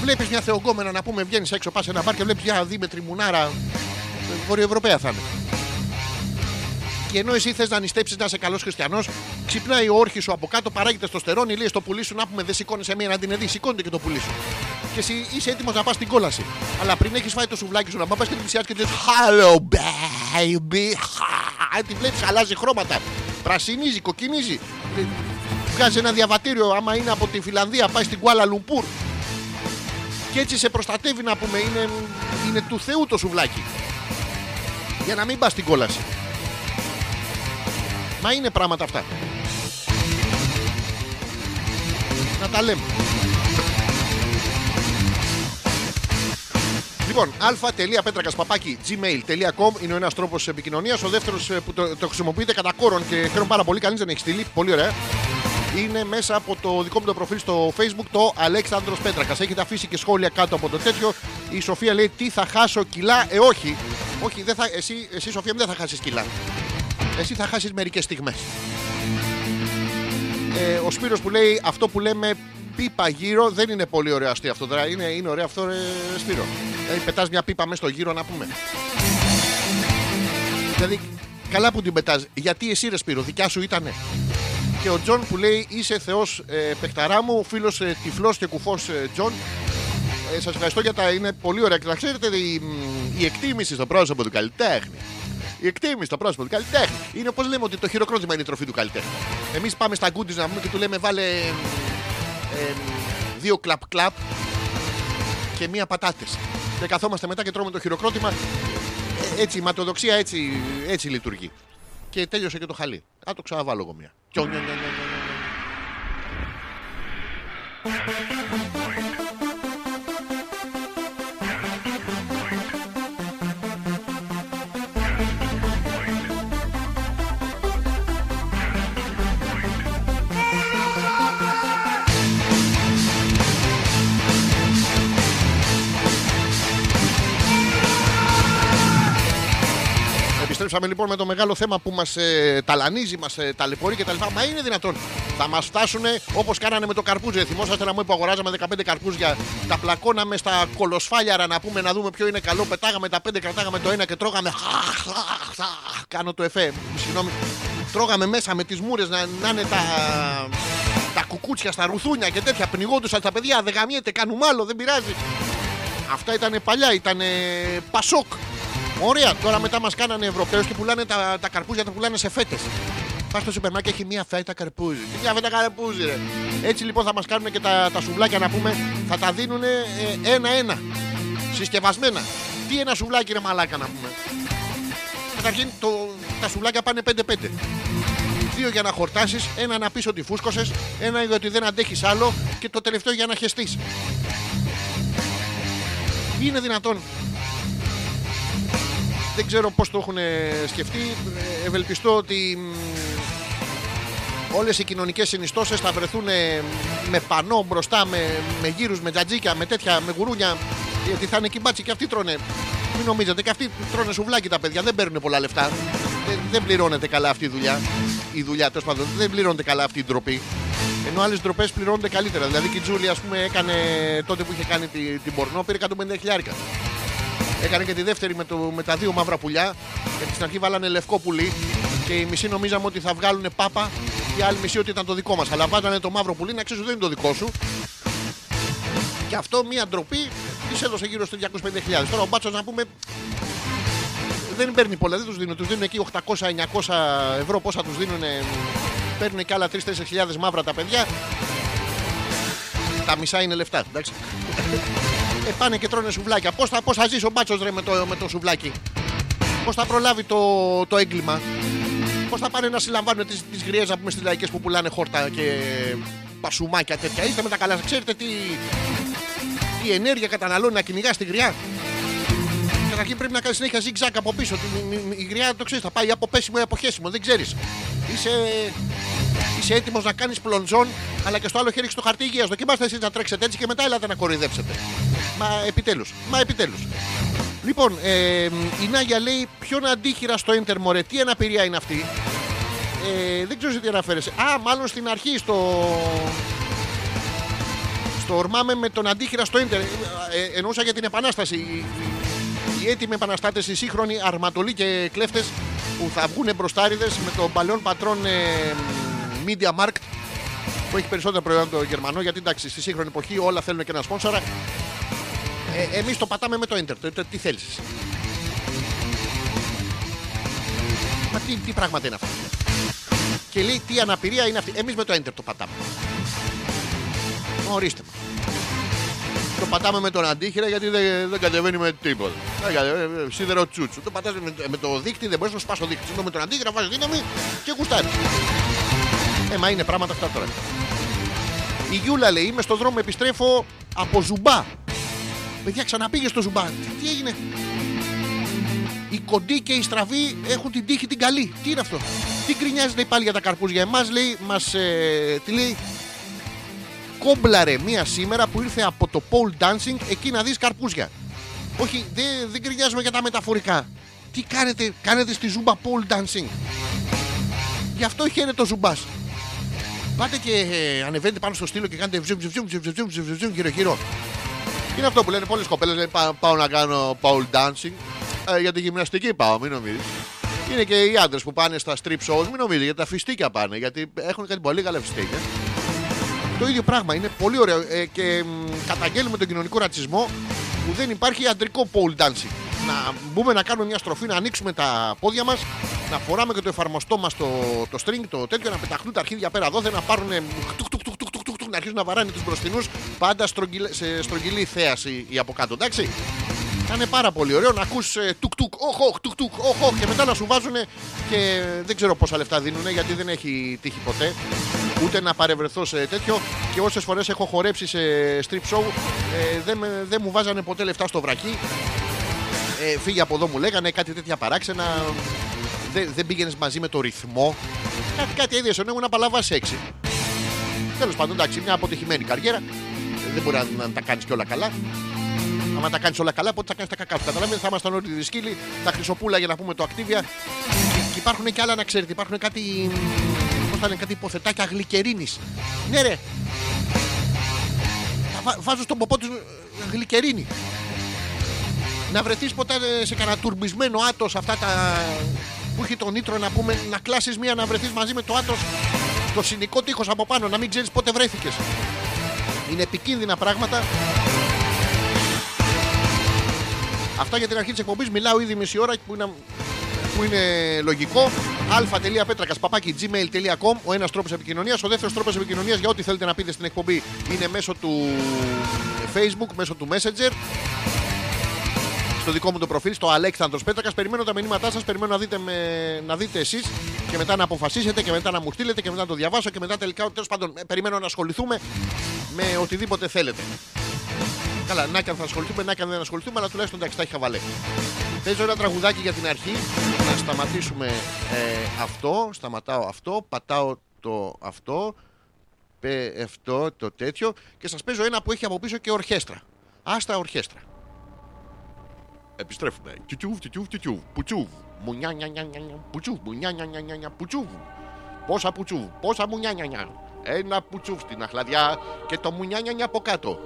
βλέπεις μια θεογκόμενα να πούμε, βγαίνεις έξω, πας σε ένα μπαρ και βλέπεις μια δίμετρη μουνάρα. Βορειοευρωπαία θα είναι. Και ενώ εσύ θες να νηστέψεις να είσαι καλός χριστιανός, ξυπνάει ο όρχης σου από κάτω, παράγεται στο στερόνι, λέει στο πουλί σου να πούμε δεν σηκώνει μία να την δει, σηκώνεται και το πουλί σου. Και εσύ είσαι έτοιμος να πας στην κόλαση. Αλλά πριν έχεις φάει το σουβλάκι σου, να πας και την πλησιάσει και τη λες Hello baby. Χα. Τη βλέπεις, αλλάζει χρώματα. Πρασινίζει, κοκκινίζει. Ε, Βγάζει ένα διαβατήριο, άμα είναι από τη Φιλανδία, πάει στην Κουάλα Λουμπούρ. Και έτσι σε προστατεύει να πούμε, είναι, είναι του Θεού το σουβλάκι. Για να μην πας στην κόλαση. Μα είναι πράγματα αυτά. Να τα λέμε. Λοιπόν, α.πέτρακα.gmail.com είναι ο ένας τρόπος επικοινωνίας. Ο δεύτερος που το, το χρησιμοποιείτε κατά κόρον και χαίρομαι πάρα πολύ. Κανείς δεν έχει στείλει. Πολύ ωραία. Είναι μέσα από το δικό μου το προφίλ στο facebook το Αλέξανδρος Πέτρακας. Έχετε αφήσει και σχόλια κάτω από το τέτοιο. Η Σοφία λέει τι θα χάσω κιλά; Ε, όχι. Όχι, δεν θα, εσύ, εσύ Σοφία μου δεν θα χάσεις κιλά. Εσύ θα χάσεις μερικές στιγμές. Ε, ο Σπύρος που λέει αυτό που λέμε πίπα γύρω δεν είναι πολύ ωραίο αστείο αυτό τώρα. Είναι, είναι ωραίο αυτό, ρε, Σπύρο. Δηλαδή, πετάς μια πίπα μέσα στο γύρο να πούμε. Δηλαδή, καλά που την πετάς. Γιατί εσύ, ρε Σπύρο, δικιά σου ήτανε; Και ο Τζον που λέει είσαι θεός ε, παιχταρά μου, φίλος ε, τυφλός και κουφός ε, Τζον. Ε, σας ευχαριστώ για τα είναι πολύ ωραία. Και να ξέρετε, η, μ, η εκτίμηση στο πρόσωπο του καλλιτέχνη. Η εκτίμηση στο πρόσωπο του καλλιτέχνη. Είναι όπως λέμε ότι το χειροκρότημα είναι η τροφή του καλλιτέχνη. Εμείς πάμε στα γκούντι να πούμε και του λέμε βάλε ε, ε, δύο clap clap και μία πατάτες. Και καθόμαστε μετά και τρώμε το χειροκρότημα. Ε, έτσι, η ματοδοξία έτσι, έτσι λειτουργεί. Και τέλειωσε και το χαλί. Α το ξαναβάλω εγώ μία. Κιο, νιο, νιο, νιο, νιο, Επιστρέψαμε λοιπόν με το μεγάλο θέμα που μας ε, ταλανίζει, μας ε, ταλαιπωρεί κτλ. Μα είναι δυνατόν. Θα μας φτάσουν όπως κάνανε με το καρπούζι. Θυμόσαστε να μου που αγοράζαμε 15 καρπούζια. Τα πλακώναμε στα κολοσφάλιαρα να πούμε να δούμε ποιο είναι καλό. Πετάγαμε τα 5, κρατάγαμε το ένα και τρώγαμε. Κάνω το εφέ. Συγγνώμη. Τρώγαμε μέσα με τις μούρες να, να είναι τα, τα κουκούτσια στα ρουθούνια και τέτοια. Πνιγόντουσαν τα παιδιά. Δεν γαμιέται, κάνουμε άλλο, δεν πειράζει. Αυτά ήταν παλιά, ήταν πασόκ. Ωραία, τώρα μετά μας κάνανε Ευρωπαίους και πουλάνε τα, τα καρπούζια, τα πουλάνε σε φέτες. Πας στο σούπερ μάρκετ έχει μία φέτα καρπούζι. Τι μία φέτα καρπούζι, ρε. Έτσι λοιπόν θα μας κάνουν και τα, τα σουβλάκια να πούμε, θα τα δίνουν ένα-ένα. Συσκευασμένα. Τι ένα σουβλάκι είναι μαλάκα να πούμε. Καταρχήν το, τα σουβλάκια πάνε 5-5. Δύο για να χορτάσεις, ένα να πεις ότι φούσκωσες, ένα γιατί δεν αντέχεις άλλο και το τελευταίο για να χεστείς. Είναι δυνατόν δεν ξέρω πώς το έχουν σκεφτεί. Ε, Ευελπιστώ ότι μ, όλες οι κοινωνικές συνιστώσεις θα βρεθούν ε, με πανό μπροστά, με, με γύρους, με τζατζίκια, με τέτοια, με γουρούνια. Γιατί θα είναι κυμπάτσι και αυτοί τρώνε Μην νομίζετε και αυτοί τρώνε σουβλάκι τα παιδιά, δεν παίρνουν πολλά λεφτά. Δεν, δεν πληρώνεται καλά αυτή η δουλειά. Η δουλειά, τέλος πάντων, δεν πληρώνεται καλά αυτή η ντροπή. Ενώ άλλες ντροπές πληρώνονται καλύτερα. Δηλαδή και η Τζούλη, ας πούμε, έκανε τότε που είχε κάνει τη, την πορνό, πήρε 150 χιλιάρικα. Έκανε και τη δεύτερη με, το, με τα δύο μαύρα πουλιά. Γιατί στην αρχή βάλανε λευκό πουλί και οι μισοί νομίζαμε ότι θα βγάλουν πάπα και οι άλλοι μισοί ότι ήταν το δικό μας. Αλλά βάζανε το μαύρο πουλί να ξέρεις ότι δεν είναι το δικό σου. Και αυτό μία ντροπή της έδωσε γύρω στο 250.000. Τώρα ο Μπάτσος να πούμε δεν παίρνει πολλά, δεν τους δίνουν. Τους δίνουν εκεί 800-900 ευρώ πόσα τους δίνουν. Παίρνουν και άλλα 3-4 χιλιάδες μαύρα τα παιδιά. Τα μισά είναι λεφτά, εντάξει. Ε, πάνε και τρώνε σουβλάκια. Πώς θα, πώς θα ζήσει ο μπάτσος ρε με το, με το σουβλάκι; Πώς θα προλάβει το, το έγκλημα; Πώς θα πάνε να συλλαμβάνουν τι τις γριές να πούμε στις λαϊκές που πουλάνε χόρτα και πασουμάκια τέτοια; Είστε με τα καλά. σας. Ξέρετε τι, τι ενέργεια καταναλώνει να κυνηγά τη γριά; Καταρχήν πρέπει να κάνει συνέχεια zigzag από πίσω. Την- η- η- Η γριά το ξέρεις, θα πάει από πέσιμο ή από χέσιμο. Δεν ξέρεις. Είσαι, είσαι έτοιμος να κάνεις πλονζόν, αλλά και στο άλλο χέρι έχεις το χαρτί υγείας. Δοκιμάστε εσείς να τρέξετε έτσι και μετά έλατε να κοροϊδέψετε. Μα επιτέλους. Μα επιτέλους. Λοιπόν, ε, η Νάγια λέει ποιον αντίχειρα στο ίντερ μωρέ, τι αναπηρία είναι αυτή; Ε, δεν ξέρω σε τι αναφέρεσαι. Α, μάλλον στην αρχή, στο. Στο ορμάμε με τον αντίχειρα στο ίντερ. Ε, ε, εννοούσα για την επανάσταση. Οι, οι, οι έτοιμοι επαναστάτες, οι σύγχρονοι αρματολοί και κλέφτες που θα βγουν μπροστάριδες με τον παλαιόν πατρόν ε, Media Markt που έχει περισσότερα προϊόντα το Γερμανό. Γιατί εντάξει, στη σύγχρονη εποχή όλα θέλουν και ένα σπόνσορα. Ε, Εμείς το πατάμε με το ίντερ. Το- το- Τι θέλεις. Μα τι, τι πράγματα είναι αυτά. Και λέει τι αναπηρία είναι αυτή. Εμείς με το ίντερ το πατάμε. Ορίστε με. Το πατάμε με τον αντίχειρα γιατί δεν, δεν κατεβαίνει με τίποτα. Δεν κατεβαίνει, ε, Σίδερο τσούτσου. Το πατάς με, με το δίκτυ, δεν μπορείς να σπάσει το δίκτυ. Ενώ με τον αντίχειρα βάζεις δύναμη και γουστάρεις. Ε, μα είναι πράγματα αυτά τώρα. Η Γιούλα λέει: Είμαι στο δρόμο, επιστρέφω από ζουμπά. Παιδιά, ξαναπήγε στο ζουμπά. Τι, τι έγινε; Οι κοντοί και οι στραβοί έχουν την τύχη την καλή. Τι είναι αυτό; Τι γκρινιάζεται πάλι για τα καρπούζια. Εμάς λέει, μας. Ε, τι λέει, κόμπλαρε μία σήμερα που ήρθε από το pole dancing εκεί να δεις καρπούζια. Όχι, δεν, δεν γκρινιάζουμε για τα μεταφορικά. Τι κάνετε, κάνετε στη ζούμπα pole dancing; Γι' αυτό χαίρεται ο ζουμπάς. Πάτε και ε, ανεβαίνετε πάνω στο στήλο και κάνετε βζουμ, βζουμ, βζουμ, βζουμ, βζουμ, βζουμ, γύρω γύρω. Είναι αυτό που λένε πολλές κοπέλες, λένε «Πά- πάω να κάνω pole dancing. Ε, για τη γυμναστική πάω, μην νομίζεις. Είναι και οι άντρες που πάνε στα strip shows, μην νομίζετε, για τα φιστίκια πάνε. Γιατί έχουν κάτι πολύ καλά φιστίκια. Το ίδιο πράγμα είναι πολύ ωραίο ε, και μ, καταγγέλνουμε τον κοινωνικό ρατσισμό που δεν υπάρχει αντρικό pole dancing. Να μπούμε να κάνουμε μια στροφή, να ανοίξουμε τα πόδια μας, να φοράμε και το εφαρμοστό μας το, το string, το τέτοιο, να πεταχτούν τα αρχίδια πέρα εδώ, να πάρουν ε, τουκ, τουκ, τουκ, τουκ, τουκ, τουκ, τουκ, να αρχίσουν να βαράνε τους μπροστινούς, πάντα στρογγυλ- σε στρογγυλή θέαση ή από κάτω, εντάξει. Θα είναι πάρα πολύ ωραίο να ακούς ε, τουκ τουκ, όχ, όχ, τουκ τουκ, όχ, όχ και μετά να σου βάζουν και δεν ξέρω πόσα λεφτά δίνουν γιατί δεν έχει τύχει ποτέ ούτε να παρευρεθώ σε τέτοιο και όσες φορές έχω χορέψει σε strip show ε, δεν, με- δεν μου βάζανε ποτέ λεφτά στο βρακί ε, φύγε από εδώ μου λέγανε κάτι τέτοια παράξενα δεν, δεν πήγαινες μαζί με το ρυθμό κάτι, κάτι ίδιο ενώ ήμουν απαλαβά έξι Τέλος πάντων, εντάξει, μια αποτυχημένη καριέρα. Ε, Δεν μπορεί να, να τα κάνεις και όλα καλά. Άμα τα κάνεις όλα καλά, πότε θα κάνεις τα κακά σου. Καταλαβαίνετε, θα ήμασταν όλοι δυσκύλοι, τα χρυσοπούλα για να πούμε το ακτίβια. Και, και υπάρχουν και άλλα να ξέρετε, υπάρχουν κάτι. Πώ θα λένε, κάτι υποθετάκια γλυκερίνης. Ναι, ρε. Θα βά- βάζω στον ποπό τους γλυκερίνη. Να βρεθείς ποτέ ε, σε κανένα τουρμπισμένο άτος αυτά τα. που έχει τον νήτρο να πούμε, να κλάσεις μία να βρεθείς μαζί με το άτος το συνοικό τείχος από πάνω, να μην ξέρεις πότε βρέθηκες. Είναι επικίνδυνα πράγματα. Αυτά για την αρχή της εκπομπής. Μιλάω ήδη μισή ώρα που είναι, που είναι λογικό. αλφα.πέτρακας παπάκι gmail.com ο ένας τρόπος επικοινωνίας. Ο δεύτερος τρόπος επικοινωνίας για ό,τι θέλετε να πείτε στην εκπομπή είναι μέσω του Facebook, μέσω του Messenger. Στο δικό μου το προφίλ, στο Αλέξανδρος Πέτρακας Περιμένω τα μηνύματά σας, περιμένω να δείτε, με, να δείτε εσείς και μετά να αποφασίσετε και μετά να μου στείλετε και μετά να το διαβάσω και μετά τελικά, τέλος πάντων, ε, περιμένω να ασχοληθούμε με οτιδήποτε θέλετε. Καλά, να και αν θα ασχοληθούμε, να και αν δεν ασχοληθούμε, αλλά τουλάχιστον εντάξει, τα έχει χαβαλέ. Παίζω ένα τραγουδάκι για την αρχή. Να σταματήσουμε ε, αυτό. Σταματάω αυτό. Πατάω το αυτό. Πε, αυτό, το τέτοιο. Και σας παίζω ένα που έχει από πίσω και ορχέστρα. Άστα ορχέστρα. Επιστρέφουμε. Τιουτιούβ, τιουτιούβ, τιουτιούβ. Πουτσούβ. Μουνιά, νιά, νιά, νιά, νιά. Πουτσούβ, μουνιά, νιά, νιά, νιά, νιά. Πουτσούβ. Πόσα πουτσούβ, πόσα μουνιά, νιά, νιά. Ένα πουτσούβ στην αχλαδιά και το μουνιά, νιά, νιά από κάτω.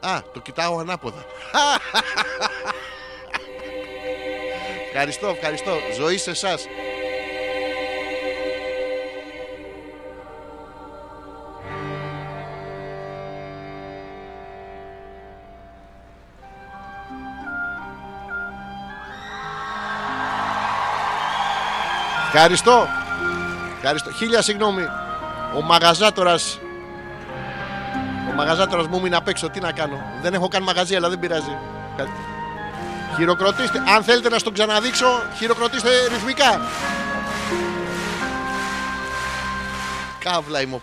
Α, το κοιτάω ανάποδα. Ευχαριστώ, ευχαριστώ. Ζωή σε εσάς. Ευχαριστώ. Ευχαριστώ. Χίλια συγγνώμη. Ο μαγαζάτορας Ο μαγαζάτορας μου έμεινε απ' έξω. Τι να κάνω. Δεν έχω καν μαγαζί, αλλά δεν πειράζει. Ευχαριστώ. Χειροκροτήστε. Αν θέλετε να στον ξαναδείξω, χειροκροτήστε ρυθμικά. Καύλα είμαι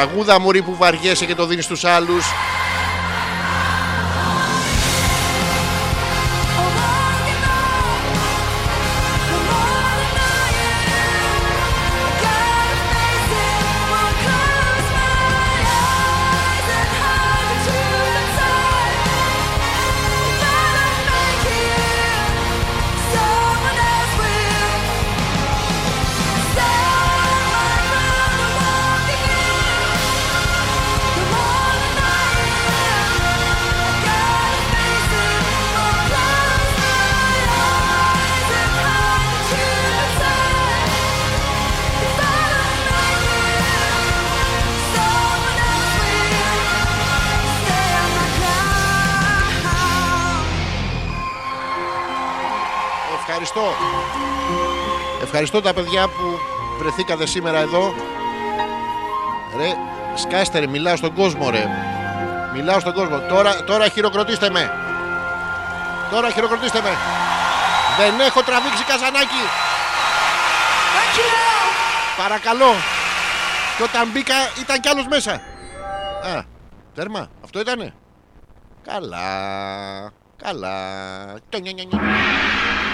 Τραγούδα μωρή που βαριέσαι και το δίνεις στους άλλους. Ευχαριστώ τα παιδιά που βρεθήκατε σήμερα εδώ. Ρε, σκάστε ρε, μιλάω στον κόσμο ρε. Μιλάω στον κόσμο. Τώρα, τώρα χειροκροτήστε με. Τώρα χειροκροτήστε με. Δεν έχω τραβήξει καζανάκι. Παρακαλώ. Και όταν μπήκα ήταν κι άλλος μέσα. Α, Τέρμα, αυτό ήτανε. Καλά. Καλά. Το νια, νια, νια. Τσουν, τσουν, τσουν, τσουν, τσουν, τσουν, τσουν, τσουν.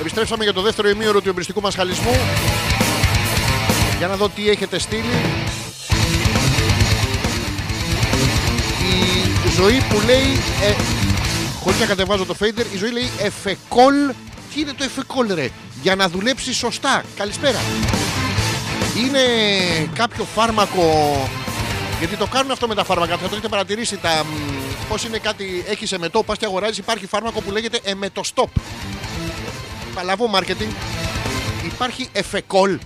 Επιστρέψαμε για το δεύτερο ημίωρο του εμπριστικού μας χαλισμού για να δω τι έχετε στείλει ζωή που λέει ε, χωρίς να κατεβάζω το fader η ζωή λέει εφεκόλ τι είναι το εφεκόλ ρε για να δουλέψει σωστά καλησπέρα είναι κάποιο φάρμακο γιατί το κάνουν αυτό με τα φάρμακα. Θα το έχετε παρατηρήσει τα. Πώς είναι κάτι. Έχεις εμετό, πας και αγοράζεις. Υπάρχει φάρμακο που λέγεται εμετοστόπ. Παλαβό marketing. Υπάρχει εφεκόλ.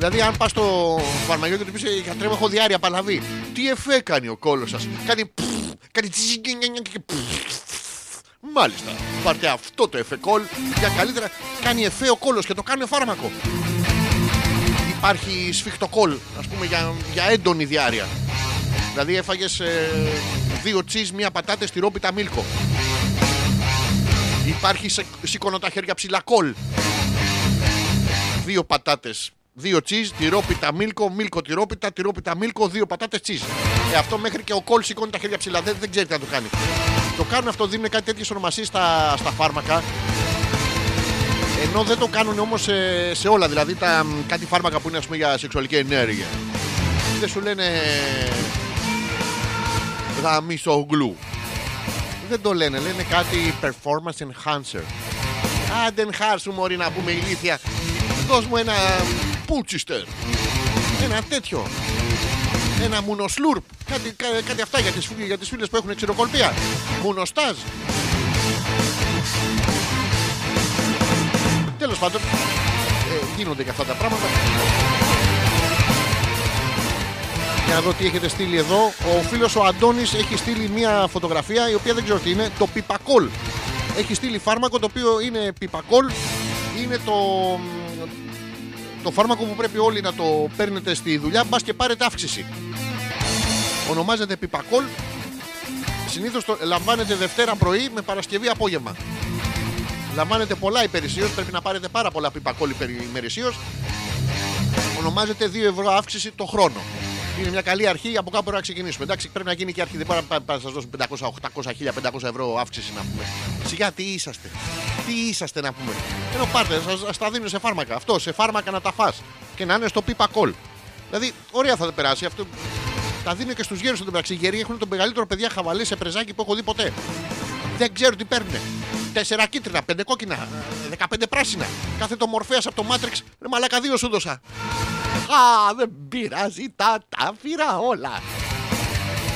Δηλαδή, αν πας στο φαρμακείο και του πεις γιατρέ μου, έχω διάρκεια παλαβή. Τι εφέ κάνει ο κόλος σας. Κάνει. πφ, Κάνει. τσιγκινγκινγκ και πφ. Μάλιστα. Πάρτε αυτό το εφεκόλ για καλύτερα. Κάνει εφέ ο κόλος και το κάνουν φάρμακο. Υπάρχει σφιχτοκόλ, ας πούμε, για, για έντονη διάρκεια. Δηλαδή έφαγες δύο τσίζ, μία πατάτε στη ρόπιτα μίλκο. Υπάρχει σε, σήκωνο τα χέρια ψηλά κόλ. Δύο πατάτες. Δύο τσίζ, τυρόπιτα μίλκο, μίλκο τυρόπιτα, τυρόπιτα μίλκο, δύο πατάτες τσίζ. Ε, αυτό μέχρι και ο κόλ σηκώνει τα χέρια ψηλά. Δεν, δεν ξέρει τι να το κάνει. Το κάνουν αυτό, δίνουν κάτι τέτοιες ονομασίες στα, στα φάρμακα. Ενώ δεν το κάνουν όμως σε, σε όλα. Δηλαδή τα, μ, κάτι φάρμακα που είναι ας πούμε, για σεξουαλική ενέργεια. Δεν σου λένε γαμίσο γλου. Δεν το λένε, λένε κάτι performance enhancer. Άντε χάρσου μωρή να πούμε ηλίθεια. Δώσ' μου ένα πούτσιστερ. Ένα τέτοιο. Ένα μουνοσλούρπ. Κάτι, κα- κάτι αυτά για τις, φίλες- για τις φίλες που έχουν ξηροκολπία. Μουνοστάζ. Τέλος πάντων, ε, γίνονται και αυτά τα πράγματα. Για να δω τι έχετε στείλει εδώ. Ο φίλος ο Αντώνης έχει στείλει μια φωτογραφία η οποία δεν ξέρω τι είναι. Το πιπακόλ. Έχει στείλει φάρμακο το οποίο είναι πιπακόλ. Είναι το, το φάρμακο που πρέπει όλοι να το παίρνετε στη δουλειά. Μπας και πάρετε αύξηση. Ονομάζεται πιπακόλ. Συνήθως το λαμβάνετε Δευτέρα πρωί με Παρασκευή απόγευμα. Λαμβάνετε πολλά υπηρεσίω. Πρέπει να πάρετε πάρα πολλά πιπακόλ υπηρεσίω. Ονομάζεται 2 ευρώ αύξηση το χρόνο. Είναι μια καλή αρχή, από κάπου πρέπει να ξεκινήσουμε. Εντάξει, πρέπει να γίνει και αρχή. Δεν μπορεί να, να σας δώσουν 500, 800, 1500 ευρώ αύξηση να πούμε. Σιγά τι είσαστε; Τι είσαστε να πούμε; Ενώ πάρτε, σας τα δίνουν σε φάρμακα. Αυτό, σε φάρμακα να τα φά. Και να είναι στο pipa call. Δηλαδή, ωραία θα περάσει αυτό. Τα δίνουν και στους γέρους στην πράξη. Οι γέροι έχουν το μεγαλύτερο παιδιά χαβαλέ σε πρεζάκι που έχω δει ποτέ. Δεν ξέρω τι παίρνουν. Τέσσερα κίτρινα, πέντε κόκκινα, δεκαπέντε πράσινα. Κάθε το μορφέας από το Matrix. Ρε μαλάκα δύο σου δώσα. Α, δεν πειράζει, τα τα φύρα όλα.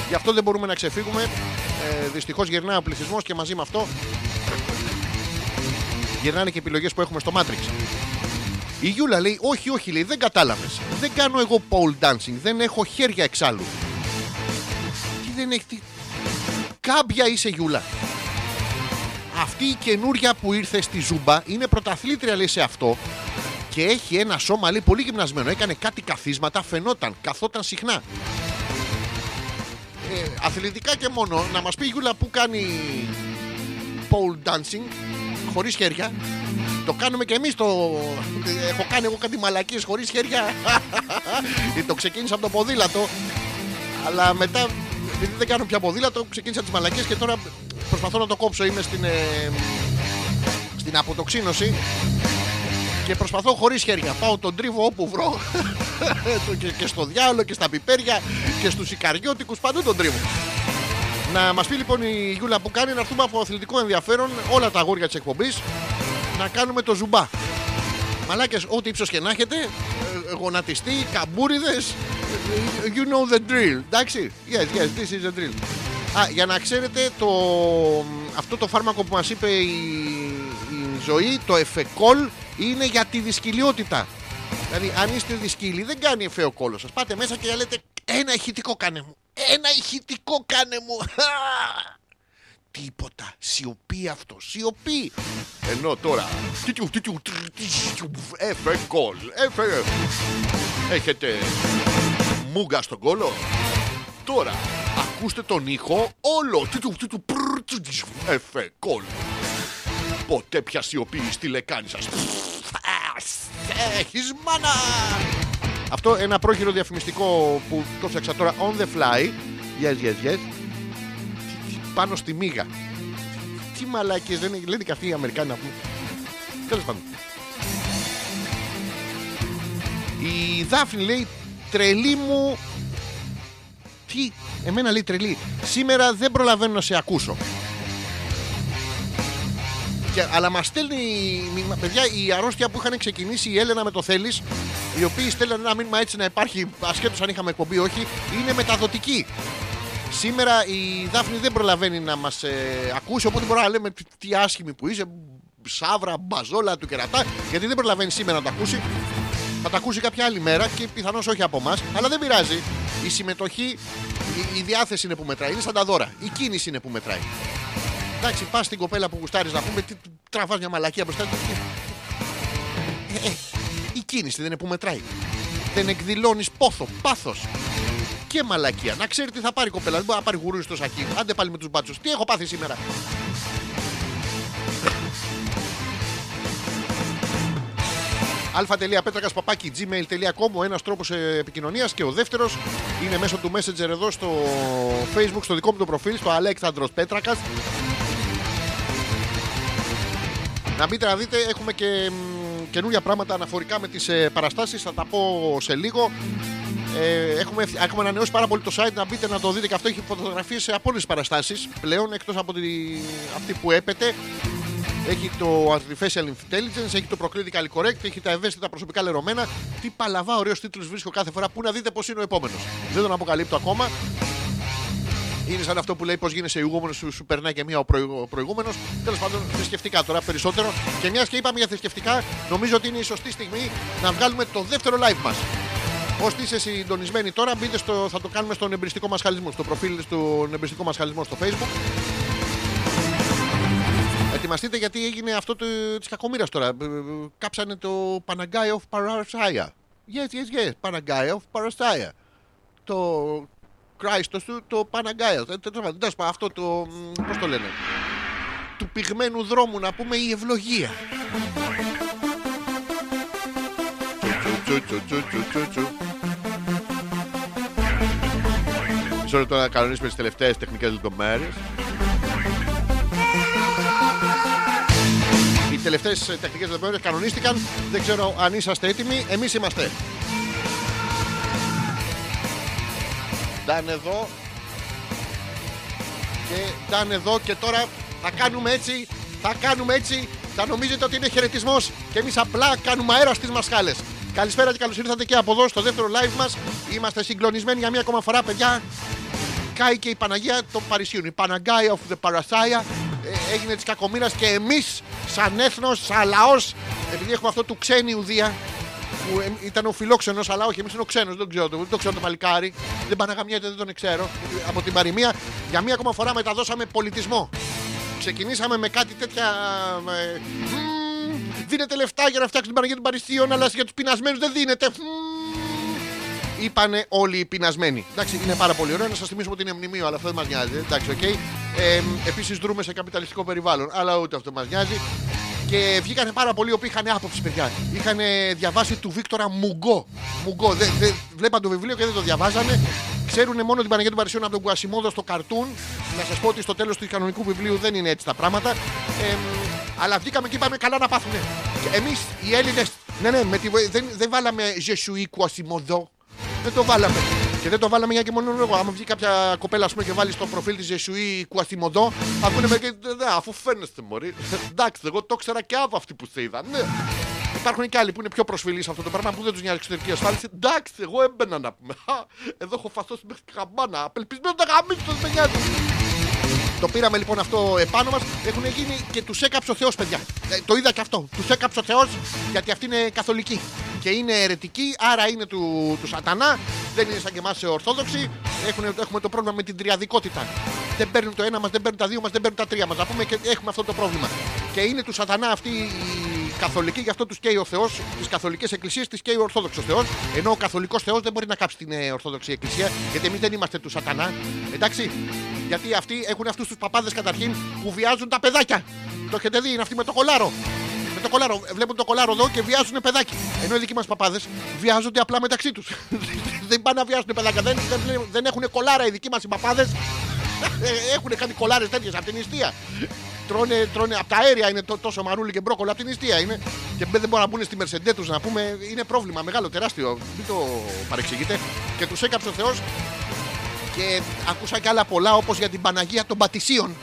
Γι' αυτό δεν μπορούμε να ξεφύγουμε. Ε, Δυστυχώς γυρνάει ο πληθυσμός και μαζί με αυτό γυρνάνε και επιλογές που έχουμε στο Matrix. Η Γιούλα λέει: Όχι, όχι, λέει, δεν κατάλαβες. Δεν κάνω εγώ pole dancing. Δεν έχω χέρια εξάλλου. Τι δεν έχει. τι- Κάμπια είσαι Γιούλα. Αυτή η καινούρια που ήρθε στη Ζούμπα είναι πρωταθλήτρια λέει σε αυτό και έχει ένα σώμα λέει πολύ γυμνασμένο. Έκανε κάτι καθίσματα, φαινόταν, καθόταν συχνά. Ε, αθλητικά και μόνο, να μας πει η Γιούλα που κάνει pole dancing χωρίς χέρια. Το κάνουμε και εμείς το... Έχω κάνει εγώ κάτι μαλακίες χωρίς χέρια. το ξεκίνησα από το ποδήλατο. Αλλά μετά, επειδή δεν κάνω πια ποδήλατο, ξεκίνησα τις μαλακίες και τώρα προσπαθώ να το κόψω. Είμαι στην, ε, στην αποτοξίνωση και προσπαθώ χωρίς χέρια. Πάω τον τρίβο όπου βρω. και, και στο διάλογο και στα πιπέρια και στους Ικαριώτικους παντού τον τρίβο. Να μας πει λοιπόν η Γιούλα που κάνει να έρθουμε από αθλητικό ενδιαφέρον όλα τα αγόρια της εκπομπής να κάνουμε το ζουμπά. Μαλάκες, ό,τι ύψος και να έχετε, ε, γονατιστή, καμπούριδες, ε, you know the drill. Εντάξει, yes, yes, this is the drill. Α, για να ξέρετε, το, αυτό το φάρμακο που μας είπε η, η ζωή, το εφεκόλ, είναι για τη δυσκυλιότητα. Δηλαδή, αν είστε δυσκύλοι, δεν κάνει εφέ ο κόλος σας. Πάτε μέσα και λέτε, ένα ηχητικό κάνε μου. Ένα ηχητικό κάνε μου. τίποτα. Σιωπή αυτό. Σιωπή. Ενώ τώρα. τιτιου, τιτιου, τρ, τιτιου, Έφε κόλ. Έφε. Έχετε μούγκα στον κόλο. Τώρα ακούστε τον ήχο όλο. Τιτιου, τιτιου, πρ, τιτιου, Έφε κόλ. Ποτέ πια σιωπή στη λεκάνη σας. Έχεις μάνα. Αυτό ένα πρόχειρο διαφημιστικό που το φτιάξα τώρα on the fly. Yes, yes, yes. Πάνω στη μίγα. Τι μαλάκες λένε, λένε και αυτοί οι Αμερικάνοι να πούμε. Τέλος πάντων. Η Δάφνη λέει τρελή μου. Τι, εμένα λέει τρελή. Σήμερα δεν προλαβαίνω να σε ακούσω. Και, αλλά μας στέλνει μήνυμα, παιδιά, η αρρώστια που είχαν ξεκινήσει η Έλενα με το θέλεις, οι οποίοι στέλνουν ένα μήνυμα έτσι να υπάρχει, ασχέτως αν είχαμε εκπομπή ή όχι, είναι μεταδοτική. Σήμερα η Δάφνη δεν προλαβαίνει να μας ακούσει, οπότε μπορούμε να λέμε τι- τι άσχημη που είσαι, σαύρα, μπαζόλα του κερατά, γιατί δεν προλαβαίνει σήμερα να τα ακούσει. Θα τα ακούσει κάποια άλλη μέρα και πιθανώς όχι από εμάς, αλλά δεν πειράζει. Η συμμετοχή, η, η διάθεση είναι που μετράει. Είναι σαν τα δώρα. Η κίνηση είναι που μετράει. Εντάξει, πας στην κοπέλα που γουστάρεις να πούμε, τι τραβάς μια μαλακία μπροστά του. Ε, ε, η κίνηση δεν είναι που μετράει. Δεν εκδηλώνεις πόθο, πάθος και μαλακία. Να ξέρει τι θα πάρει η κοπέλα. Δεν μπορεί να πάρει γουρούρι στο σακί. Άντε πάλι με τους μπάτσους. Τι έχω πάθει σήμερα; αλφα.πέτρακα παπάκι gmail.com ο ένας τρόπος επικοινωνίας και ο δεύτερος είναι μέσω του Messenger εδώ στο Facebook, στο δικό μου το προφίλ, στο Αλέξανδρος Πέτρακας. Να μπείτε να δείτε, έχουμε και μ, καινούργια πράγματα αναφορικά με τις ε, παραστάσεις, θα τα πω σε λίγο. Ε, έχουμε, έχουμε ανανεώσει πάρα πολύ το site, να μπείτε να το δείτε και αυτό έχει φωτογραφίες από όλες τις παραστάσεις πλέον, εκτός από τη, αυτή που έπεται. Έχει το Artificial Intelligence, έχει το Proclinical Correct, έχει τα ευαίσθητα προσωπικά λερωμένα. Τι παλαβά ωραίους τίτλους βρίσκω κάθε φορά που να δείτε πώς είναι ο επόμενος. Δεν τον αποκαλύπτω ακόμα. Είναι σαν αυτό που λέει πώς γίνεσαι ηγούμενος, σου, σου περνάει και μία ο, προηγου, ο προηγούμενος. Τέλος πάντων, θρησκευτικά τώρα περισσότερο. Και μιας και είπαμε για θρησκευτικά, νομίζω ότι είναι η σωστή στιγμή να βγάλουμε το δεύτερο live μας. Όσοι είστε συντονισμένοι τώρα, μπείτε στο, θα το κάνουμε στον εμπριστικό μας χαλισμό, στο προφίλ του εμπριστικό μας χαλισμό στο facebook. Ετοιμαστείτε γιατί έγινε αυτό το, της κακομήρας τώρα. Ε, ε, Κάψανε το Panagaia of Parasaya. Yes, yes, yes. Panagaia of Parasaya. Το Christos του, το Panagaia. Ε, τέλος πάντων, τέλος πάντων, Αυτό το, μ, πώς το λένε. Του πυγμένου δρόμου να πούμε η ευλογία. Τσου, τσου, τσου, τσου, τσου, τσου. Μισό λεπτό να κανονίσουμε τις τελευταίες τεχνικές λεπτομέρειες. Οι τελευταίες τεχνικές λεπτομέρειες κανονίστηκαν. Δεν ξέρω αν είσαστε έτοιμοι. Εμείς είμαστε. Νταν εδώ. Και Νταν εδώ και τώρα θα κάνουμε έτσι. Θα κάνουμε έτσι. Θα νομίζετε ότι είναι χαιρετισμός και εμείς απλά κάνουμε αέρα στις μασχάλε. Καλησπέρα και καλώς ήρθατε και από εδώ στο δεύτερο live μας. Είμαστε συγκλονισμένοι για μία ακόμα φορά, παιδιά. Κάει και η Παναγία των Παρισίων. Η Παναγκάια of the Parasaya ε, έγινε της κακομοίρας και εμείς, σαν έθνος, σαν λαός, επειδή έχουμε αυτό του ξένη ουδία, που ε, ήταν ο φιλόξενος, αλλά όχι, εμείς είναι ο ξένος, δεν ξέρω το, δεν το ξέρω το παλικάρι. Δεν παναγαμιέται, δεν τον ξέρω. Από την παροιμία, για μία ακόμα φορά μεταδώσαμε πολιτισμό. Ξεκινήσαμε με κάτι τέτοια. ε, μμμ, δίνετε λεφτά για να φτιάξουν την Παναγία των Παρισίων, αλλά για τους πεινασμένους δεν δίνετε. Μμμ. Είπανε όλοι οι πεινασμένοι. Εντάξει, είναι πάρα πολύ ωραίο να σας θυμίσουμε ότι είναι μνημείο, αλλά αυτό δεν μας νοιάζει. Εντάξει, οκ. Ε, Επίσης, δρούμε σε καπιταλιστικό περιβάλλον, αλλά ούτε αυτό μας νοιάζει. Και βγήκανε πάρα πολλοί οι οποίοι είχαν άποψη, παιδιά. Είχαν διαβάσει του Βίκτορα Μουγκό. Μουγκό. Δε, δε, βλέπαν το βιβλίο και δεν το διαβάζανε. Ξέρουν μόνο την Παναγία των Παρισιών από τον Κουασιμόδο στο καρτούν. Να σας πω ότι στο τέλος του κανονικού βιβλίου δεν είναι έτσι τα πράγματα. Ε, αλλά βγήκαμε και είπαμε καλά να πάθουνε. Εμείς οι Έλληνες. Ναι, ναι, με τη, βο- δεν, δεν βάλαμε Ζεσουή Κουασιμόδο. Δεν το βάλαμε. Και δεν το βάλαμε για και μόνο εγώ. Άμα βγει κάποια κοπέλα ας πούμε, και βάλει στο προφίλ της Ζεσουή Κουαστιμοντό, ακούνε με και. Ναι, αφού φαίνεστε, Μωρή. Εντάξει, εγώ το ήξερα και από αυτοί που σε είδαν. Ναι. Υπάρχουν και άλλοι που είναι πιο προσφυλείς σε αυτό το πράγμα που δεν τους νοιάζει εξωτερική ασφάλιση. Εντάξει, εγώ έμπαινα να πούμε. Α, Εδώ έχω φασώσει μέχρι καμπάνα. Απελπισμένος να γαμίσω, δεν με νοιάζει. Το πήραμε λοιπόν αυτό επάνω μας. Έχουν γίνει και τους έκαψε ο Θεός, παιδιά. Ε, το είδα και αυτό. Τους έκαψε ο Θεός γιατί αυτοί είναι καθολικοί. Και είναι αιρετικοί, άρα είναι του, του σατανά. Δεν είναι σαν και εμάς Ορθόδοξοι. Έχουν, έχουμε το πρόβλημα με την τριαδικότητα. Δεν παίρνουν το ένα μας, δεν παίρνουν τα δύο μας, δεν παίρνουν τα τρία μας. Να πούμε και έχουμε αυτό το πρόβλημα. Και είναι του σατανά αυτή η καθολική, γι' αυτό τους καίει ο Θεός. Τις καθολικές εκκλησίες τις καίει ο Ορθόδοξος Θεός. Ενώ ο καθολικός Θεός δεν μπορεί να κάψει την ε, Ορθόδοξη Εκκλησία, γιατί εμείς δεν είμαστε του σατανά. Εντάξει. Γιατί αυτοί έχουν αυτούς τους παπάδες καταρχήν που βιάζουν τα παιδάκια. Το έχετε δει, είναι αυτοί με το κολάρο. Με το κολάρο. Βλέπουν το κολάρο εδώ και βιάζουν παιδάκι. Ενώ οι δικοί μας παπάδες βιάζονται απλά μεταξύ τους. δεν πάνε να βιάζουν παιδάκια. Δεν, δεν, δεν έχουν κολάρα οι δικοί μας οι παπάδες. έχουν κάνει κολάρες τέτοιες από την νηστεία. Τρώνε, τρώνε από τα αέρια είναι τό- τόσο μαρούλι και μπρόκολα από την νηστεία είναι. Και δεν μπορούν να μπουν στη Μερσεντέ τους να πούμε. Είναι πρόβλημα μεγάλο, τεράστιο. Μην το παρεξηγείτε. Και τους έκαψε ο Θεός και ακούσα και άλλα πολλά όπως για την Παναγία των Πατησίων.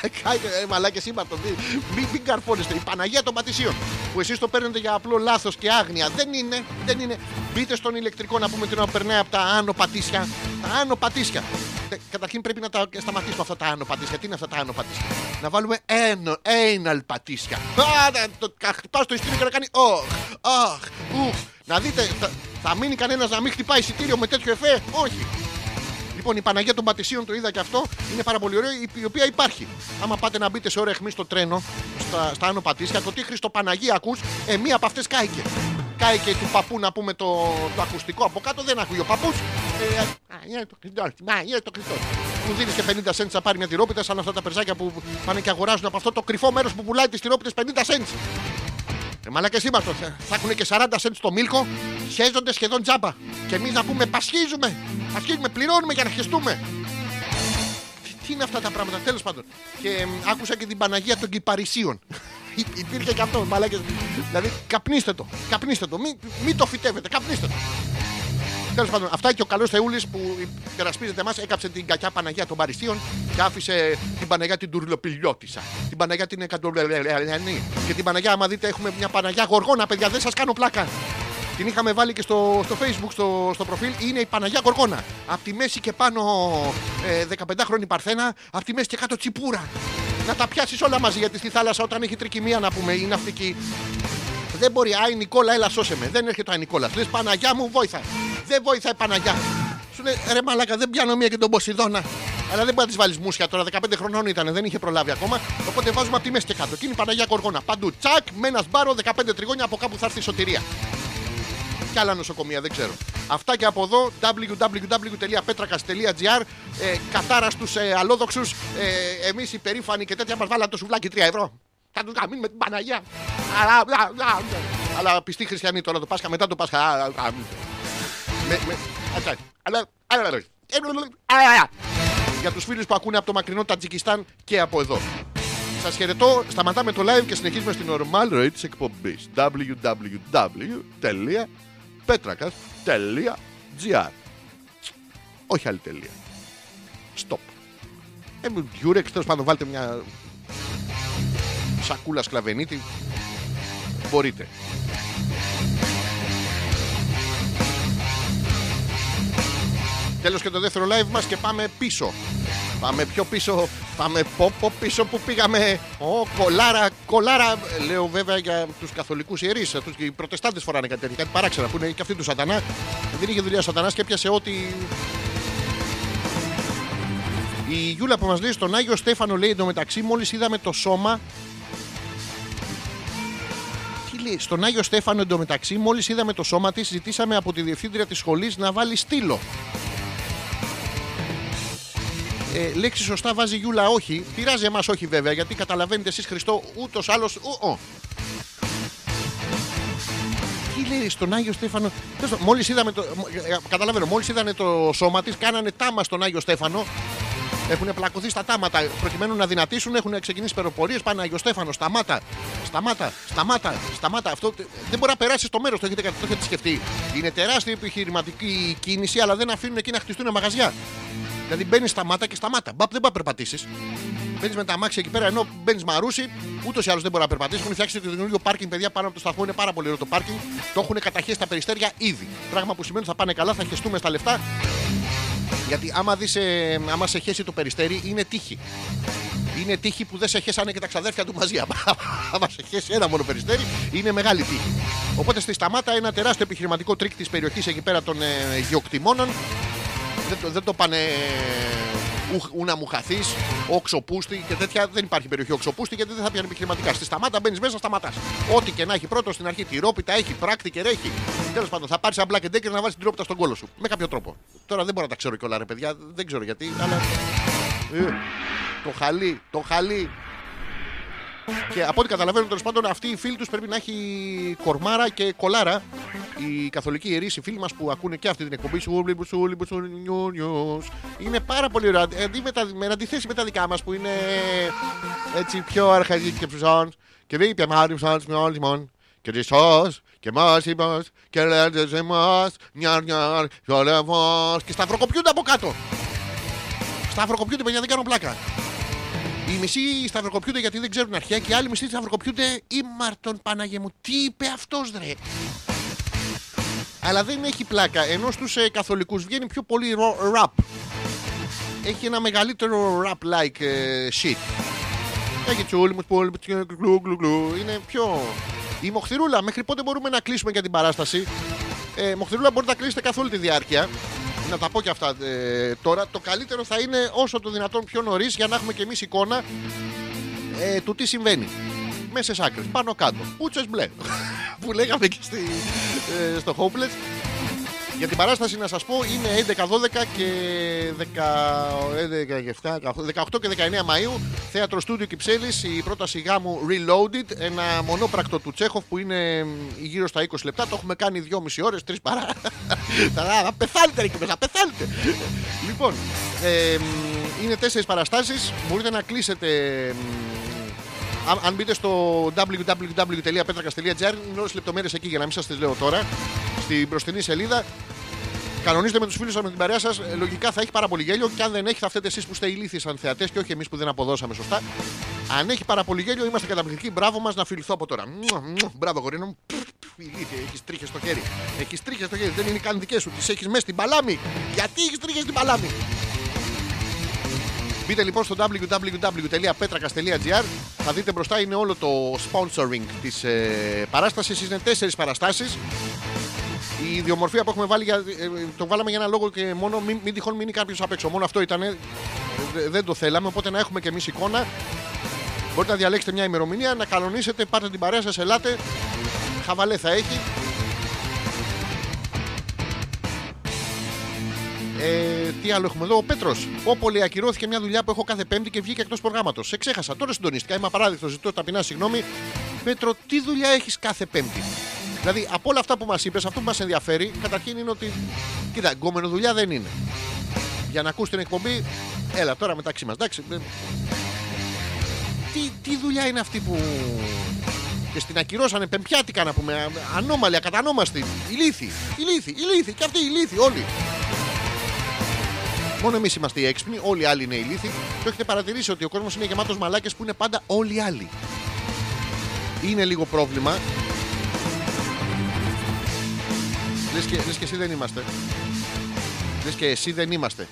ε, Μαλάκες είπατε. Μην, μην καρφώνεστε. Η Παναγία των Πατησίων. Που εσείς το παίρνετε για απλό λάθος και άγνοια. Δεν είναι. Δεν είναι. Μπείτε στον ηλεκτρικό να πούμε τι να περνάει από τα άνω πατήσια. Τα άνω πατήσια. Ε, Καταρχήν πρέπει να τα σταματήσουμε αυτά τα άνω πατήσια. Τι είναι αυτά τα άνω πατήσια; Να βάλουμε ένα, ένα πατήσια. Α, να το χτυπάς στο ειστήριο και να κάνει. Οχ, αχ, ουχ. Να δείτε, θα, θα μείνει κανένας να μην χτυπάει εισιτήριο με τέτοιο εφέ; Όχι. Λοιπόν, η Παναγία των Πατησίων το είδα και αυτό. Είναι πάρα πολύ ωραίο, η- η οποία υπάρχει. Άμα πάτε να μπείτε σε ώρα αιχμή στο τρένο, στα, στα άνω πατήσια, το τι Χριστοπαναγία ακούς, ε, μία από αυτές κάηκε. Κάηκε του παππού να πούμε το, το ακουστικό από κάτω, δεν ακούει ο παππούς. Ε, α, είναι το Χριστό, μα, είναι το Χριστό. Μου δίνεις και 50 cents να πάρει μια τυρόπιτα, σαν αυτά τα περσάκια που πάνε και αγοράζουν από αυτό το κρυφό μέρος που πουλάει τις τυρόπιτες 50 cents. Ε, μαλάκες είμαστε. Θα έχουν και 40 cents στο μίλκο, χέζονται σχεδόν τζάμπα. Και εμείς να πούμε πασχίζουμε, πασχίζουμε, πληρώνουμε για να χεστούμε. Τι, τι είναι αυτά τα πράγματα, τέλος πάντων. Και εμ, άκουσα και την Παναγία των Κυπαρισίων. Υ- Υπήρχε και αυτό, μαλάκες. Δηλαδή, καπνίστε το, καπνίστε το, μην, μην το φυτεύετε, καπνίστε το. Τέλος πάντων, αυτά και ο καλός Θεούλης που υπερασπίζεται εμά έκαψε την κακιά Παναγία των Παριστίων και άφησε την Παναγία την Τουρλοπηλιώτησα. Την Παναγία την Εκατολελελελελελελη. Και την Παναγία, άμα δείτε, έχουμε μια Παναγιά Γοργόνα, παιδιά, δεν σα κάνω πλάκα. Την είχαμε βάλει και στο, στο facebook, στο, στο προφίλ. Είναι η Παναγιά Γοργόνα. Απ' τη μέση και πάνω ε, 15χρονη Παρθένα, απ' τη μέση και κάτω τσιπούρα. Να τα πιάσει όλα μαζί γιατί στη θάλασσα όταν έχει τρικυμία να πούμε η ναυτική δεν μπορεί. Α, η Νικόλα, έλα σώσε με. Δεν έρχεται ο Νικόλα. Λες Παναγιά μου, βόηθα. Δεν βόηθα η Παναγιά. Σου λέει ρε Μαλάκα, δεν πιάνω μία και τον Ποσειδώνα. Αλλά δεν μπορεί να της βάλεις μουσια τώρα. 15 χρονών ήταν, δεν είχε προλάβει ακόμα. Οπότε βάζουμε από τη μέση και κάτω. Και είναι η Παναγιά Κοργόνα. Παντού τσακ, με ένα σπάρο, 15 τριγώνια από κάπου θα έρθει η σωτηρία. Και άλλα νοσοκομεία, δεν ξέρω. Αυτά και από εδώ, www.petrakas.gr ε, Κατάρα στους ε, αλόδοξους. Ε, Εμείς οι περήφανοι και τέτοια μας βάλαν το σουβλάκι 3 ευρώ. Θα τους γαμίνουμε την Παναγία. Αλλά, α, α, α, αλλά πιστοί χριστιανοί τώρα το Πάσχα μετά το Πάσχα. α, α, α, με- με- αυτά. Αλλά- αλλά- αλλά- αλλά- Για τους φίλους που ακούνε από το μακρινό Τατζικιστάν και από εδώ. Σας χαιρετώ. Σταματάμε το live και συνεχίζουμε στην normal rate της εκπομπής. www.petrakas.gr Όχι άλλη τελεία. Stop. Ε, μου, Durex, τέλος πάντων, βάλτε μια σακούλα σκλαβενίτη. Μπορείτε. Τέλος και το δεύτερο live μας και πάμε πίσω. Πάμε πιο πίσω. Πάμε πω, πω πίσω που πήγαμε. Ω, κολάρα, κολάρα. Λέω βέβαια για τους καθολικούς ιερείς. Αυτούς και οι προτεστάντες φοράνε κάτι τέτοιο. Κάτι παράξενα που είναι και αυτοί του σατανά. Δεν είχε δουλειά ο σατανάς και έπιασε ό,τι η Γιούλα που μας λέει στον Άγιο Στέφανο λέει εντωμεταξύ μόλις είδαμε το σώμα. Τι λέει, στον Άγιο Στέφανο εντωμεταξύ μόλις είδαμε το σώμα της, ζητήσαμε από τη διευθύντρια της σχολής να βάλει στήλο. Ε, λέξη σωστά βάζει η Γιούλα όχι. Πειράζει εμάς όχι βέβαια γιατί καταλαβαίνετε εσείς Χριστό ούτως άλλο. Τι λέει στον Άγιο Στέφανο. Μόλις είδαμε το. ε, Καταλαβαίνω, μόλις είδανε το σώμα της, κάνανε τάμα στον Άγιο Στέφανο. Έχουν πλακωθεί στα τάματα προκειμένου να δυνατήσουν. Έχουν ξεκινήσει περοπορίες. Πάνε Άγιο Στέφανο, σταμάτα, σταμάτα, σταμάτα, σταμάτα. Αυτό τε- δεν μπορεί να περάσει στο μέρος. Το έχετε, το έχετε σκεφτεί. Είναι τεράστια επιχειρηματική κίνηση, αλλά δεν αφήνουν εκεί να χτιστούν μαγαζιά. Δηλαδή μπαίνεις Σταμάτα και σταμάτα. Μπαπ, δεν μπορεί να περπατήσεις. Μπαίνεις με τα αμάξια εκεί πέρα ενώ μπαίνεις Μαρούσι, ούτως ή άλλως δεν μπορεί να περπατήσεις. Έχουν φτιάξει το καινούριο πάρκινγκ, παιδιά, πάνω από το σταθμό. Είναι πάρα πολύ ωραίο το πάρκινγκ. Το έχουν καταχέσει τα περιστέρια ήδη. Πράγμα που σημαίνει ότι θα πάνε καλά, θα χεστούμε στα λεφτά. Γιατί άμα, δεις, ε, άμα σε χέσει το περιστέρι, είναι τύχη. Είναι τύχη που δεν σε χέσανε και τα ξαδέρφια του μαζί. Άμα σε χέσει ένα μόνο περιστέρι, είναι μεγάλη τύχη. Οπότε στη Σταμάτα ένα τεράστιο επιχειρηματικό τρικ της περιοχής εκεί πέρα των ε, γεωκτημόνων. Δεν το, δεν το πάνε Ου- ούνα μου χαθείς, οξοπούστη και τέτοια. Δεν υπάρχει περιοχή οξοπούστη γιατί δεν θα πιάνει επιχειρηματικά. Στη σταμάτα μπαίνεις μέσα, σταματάς. Ό,τι και να έχει πρώτο στην αρχή, τη ρόπιτα έχει, πράκτη και ρέχει. Τέλος πάντων, θα πάρεις ένα black and decker να βάλει την ρόπιτα στον κόλο σου. Με κάποιο τρόπο. Τώρα δεν μπορώ να τα ξέρω κιόλα, ρε παιδιά, δεν ξέρω γιατί, αλλά. Ε, το χαλί, το χαλί. Και από ό,τι καταλαβαίνω, τέλος πάντων, αυτοί οι φίλοι τους πρέπει να έχει κορμάρα και κολάρα. Οι καθολικοί ιερείς, οι φίλοι μας που ακούνε και αυτή την εκπομπή, Σούλη, Μπουσούλη, Μπουσούλη, είναι πάρα πολύ ωραία. Αντί με, τα, με αντιθέσει με τα δικά μας που είναι έτσι πιο αρχαϊκοί και ψουσόν. Και δεν είπε μάρι ψουσόν με όλοι μόνο. Και τη σω και μας είπα και λέτε σε εμά. Νιάρ, νιάρ, ζωρεύω. Και σταυροκοπιούνται από κάτω. Σταυροκοπιούνται, παιδιά, δεν κάνω πλάκα. Οι μισοί σταυροκοπιούνται γιατί δεν ξέρουν αρχαία και οι άλλοι μισοί σταυροκοπιούνται ήμαρτον Παναγία μου. Τι είπε αυτός, ρε; Αλλά δεν έχει πλάκα. Ενώ στους ε, καθολικούς βγαίνει πιο πολύ ρο- rap. Έχει ένα μεγαλύτερο rap-like ε, shit. Έχει τσούλι μου, πόλη, γλου, γλου, γλου. Είναι πιο. Η Μοχθηρούλα, μέχρι πότε μπορούμε να κλείσουμε για την παράσταση; Ε, Μοχθηρούλα, μπορείτε να κλείσετε καθ' όλη τη διάρκεια. Να τα πω και αυτά ε, τώρα. Το καλύτερο θα είναι όσο το δυνατόν πιο νωρίς για να έχουμε και εμείς εικόνα ε, του τι συμβαίνει. Μέσες άκρες, πάνω κάτω. Πούτσε μπλε. που λέγαμε και στη, ε, στο Hopeless. Για την παράσταση να σας πω είναι 11, 12 και 10, 11, 17, 18 και 19 Μαΐου Θέατρο Στούντιο Κυψέλης η πρόταση γάμου Reloaded Ένα μονόπρακτο του Τσέχοφ που είναι γύρω στα 20 λεπτά Το έχουμε κάνει 2,5 ώρες, 3 παρά Θα θα πεθάνετε εκεί μέσα, πεθάνετε Λοιπόν, ε, είναι τέσσερις παραστάσεις Μπορείτε να κλείσετε αν, αν μπείτε στο www.petrakas.gr είναι όλες λεπτομέρειες εκεί για να μην σας τις λέω τώρα. Στην μπροστινή σελίδα. Κανονίστε με τους φίλους σας, με την παρέα σας. Λογικά θα έχει πάρα πολύ γέλιο. Και αν δεν έχει, θα φταίτε εσείς που είστε ηλίθιοι σαν θεατές και όχι εμείς που δεν αποδώσαμε σωστά. Αν έχει πάρα πολύ γέλιο, είμαστε καταπληκτικοί. Μπράβο μας να φιληθώ από τώρα. Μουα, μουα. Μπράβο, γορίνο μου. Πφ, πφ, Ηλίθεια, έχεις τρίχες στο χέρι. Έχεις τρίχες στο χέρι. Δεν είναι καν δικές σου. Τις έχεις μέσα στην παλάμη. Γιατί έχεις τρίχες στην παλάμη; Μπείτε λοιπόν στο www.petrakas.gr Θα δείτε μπροστά είναι όλο το sponsoring της ε, παράστασης Είναι τέσσερις παραστάσεις Η ιδιομορφία που έχουμε βάλει για, ε, Το βάλαμε για ένα λόγο και μόνο μην, μην τυχόν μείνει κάποιος απ' έξω Μόνο αυτό ήταν Δεν το θέλαμε οπότε να έχουμε και εμείς εικόνα Μπορείτε να διαλέξετε μια ημερομηνία Να κανονίσετε, πάρτε την παρέα σας, ελάτε Χαβαλέ θα έχει Ε, τι άλλο έχουμε εδώ, ο Πέτρος. Όπω λέει, ακυρώθηκε μια δουλειά που έχω κάθε Πέμπτη και βγήκε εκτός προγράμματος. Σε ξέχασα, τώρα συντονίστηκα. Είμαι απαράδεκτο, ζητώ ταπεινά συγγνώμη. Πέτρο, τι δουλειά έχεις κάθε Πέμπτη; Δηλαδή, από όλα αυτά που μας είπες, αυτό που μας ενδιαφέρει, καταρχήν είναι ότι. Κοίτα, γκόμενο δουλειά δεν είναι. Για να ακούς την εκπομπή, έλα τώρα μεταξύ μας. Εντάξει. ε, Τι, τι δουλειά είναι αυτή που. Και στην ακυρώσανε πεμπιάτικα να πούμε. α- Ανώμαλη, ακατανόμαστη. Ηλίθι, ηλίθι, ηλίθι. Και αυτοί ηλίθι, όλοι. Μόνο εμείς είμαστε οι έξυπνοι, όλοι οι άλλοι είναι ηλίθιοι. Το έχετε παρατηρήσει ότι ο κόσμος είναι γεμάτος μαλάκες που είναι πάντα όλοι οι άλλοι. Είναι λίγο πρόβλημα. Λες και, λες και εσύ δεν είμαστε. Λες και εσύ δεν είμαστε.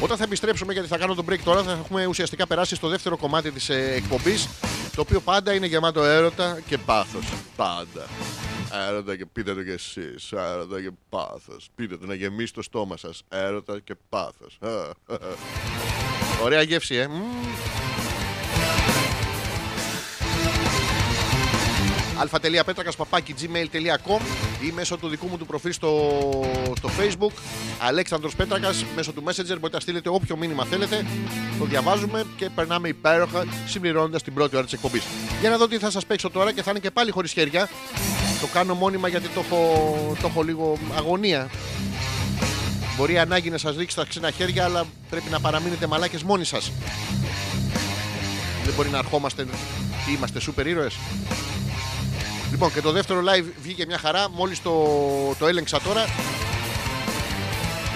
Όταν θα επιστρέψουμε, γιατί θα κάνω τον break τώρα, θα έχουμε ουσιαστικά περάσει στο δεύτερο κομμάτι της ε, εκπομπής, το οποίο πάντα είναι γεμάτο έρωτα και πάθος. Πάντα. Έρωτα και πείτε το κι εσείς. Έρωτα και πάθος. Πείτε το να γεμίσει το στόμα σας. Έρωτα και πάθος. Ωραία γεύση, ε. Μμμ. αλφα.πέτρακα.gmail.com ή μέσω του δικού μου του προφίλ στο, στο facebook Αλέξανδρος Πέτρακας μέσω του Messenger μπορείτε να στείλετε όποιο μήνυμα θέλετε το διαβάζουμε και περνάμε υπέροχα συμπληρώνοντας την πρώτη ώρα της εκπομπής για να δω τι θα σας παίξω τώρα και θα είναι και πάλι χωρίς χέρια το κάνω μόνιμα γιατί το έχω, το έχω λίγο αγωνία Μπορεί η ανάγκη να σας ρίξει τα ξένα χέρια αλλά πρέπει να παραμείνετε μαλάκες μόνοι σας δεν μπορεί να αρχόμαστε τι είμαστε σούπερ ήρωες Λοιπόν, και το δεύτερο live βγήκε μια χαρά. Μόλις το, το έλεγξα τώρα.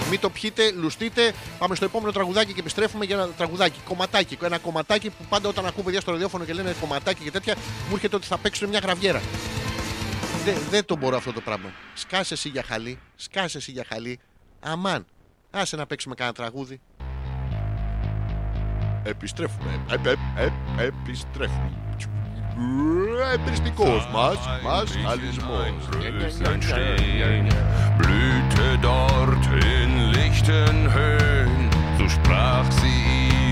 Μην το πιείτε, λουστείτε. Πάμε στο επόμενο τραγουδάκι και επιστρέφουμε για ένα τραγουδάκι. Κομματάκι. Ένα κομματάκι που πάντα όταν ακούω παιδιά στο ραδιόφωνο και λένε κομματάκι και τέτοια, μου έρχεται ότι θα παίξουν μια γραβιέρα. Δεν, δεν το μπορώ αυτό το πράγμα. Σκάσε εσύ για χαλί. Σκάσε εσύ για χαλί. Αμάν. Άσε να παίξουμε κανένα τραγούδι. Επιστρέφουμε. Ε, ε, ε, επιστρέφουμε. εμπριστικός μας, μας αλυσμός. Röslein stehen, blühte dort in lichten Höhen, so sprach sie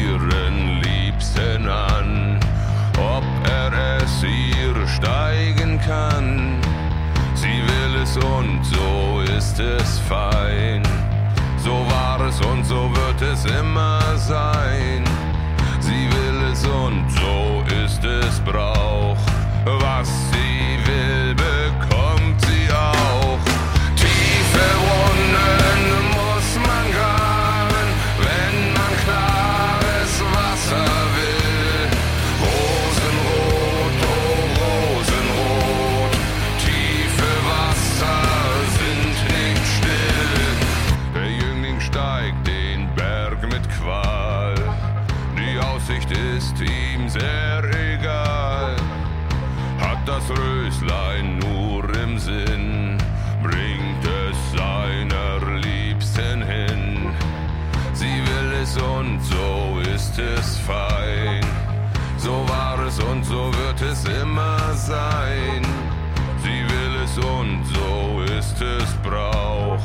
ihren Liebsten an, ob er es ihr steigen kann. Es und so ist es fein. So war es und so wird es immer sein. Sie will es und so ist es Brauch. Was sie will, das Röslein nur im Sinn, bringt es seiner Liebsten hin. Sie will es und so ist es fein. So war es und so wird es immer sein. Sie will es und so ist es Brauch.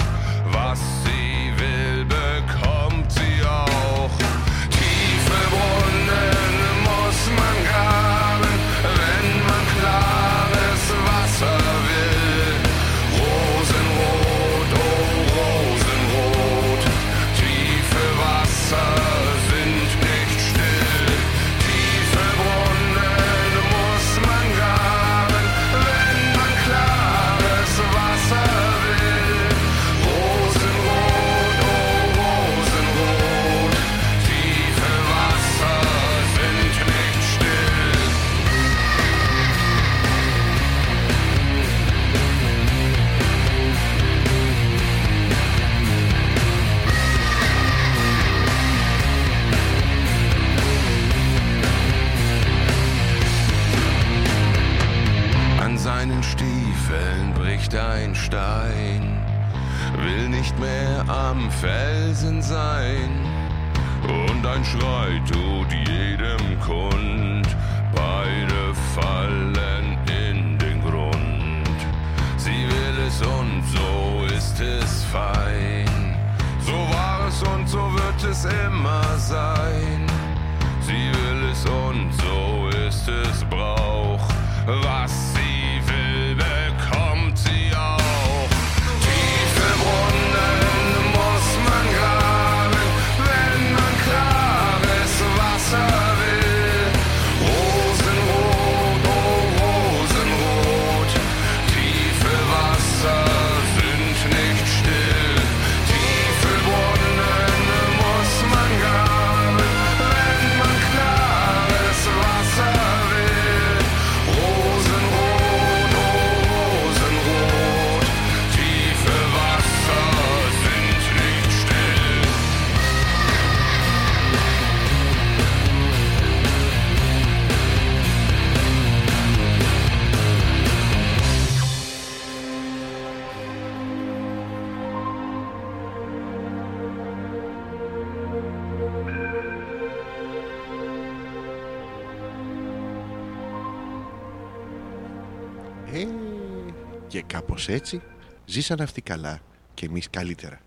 Έτσι ζήσαν αυτοί καλά και εμείς καλύτερα.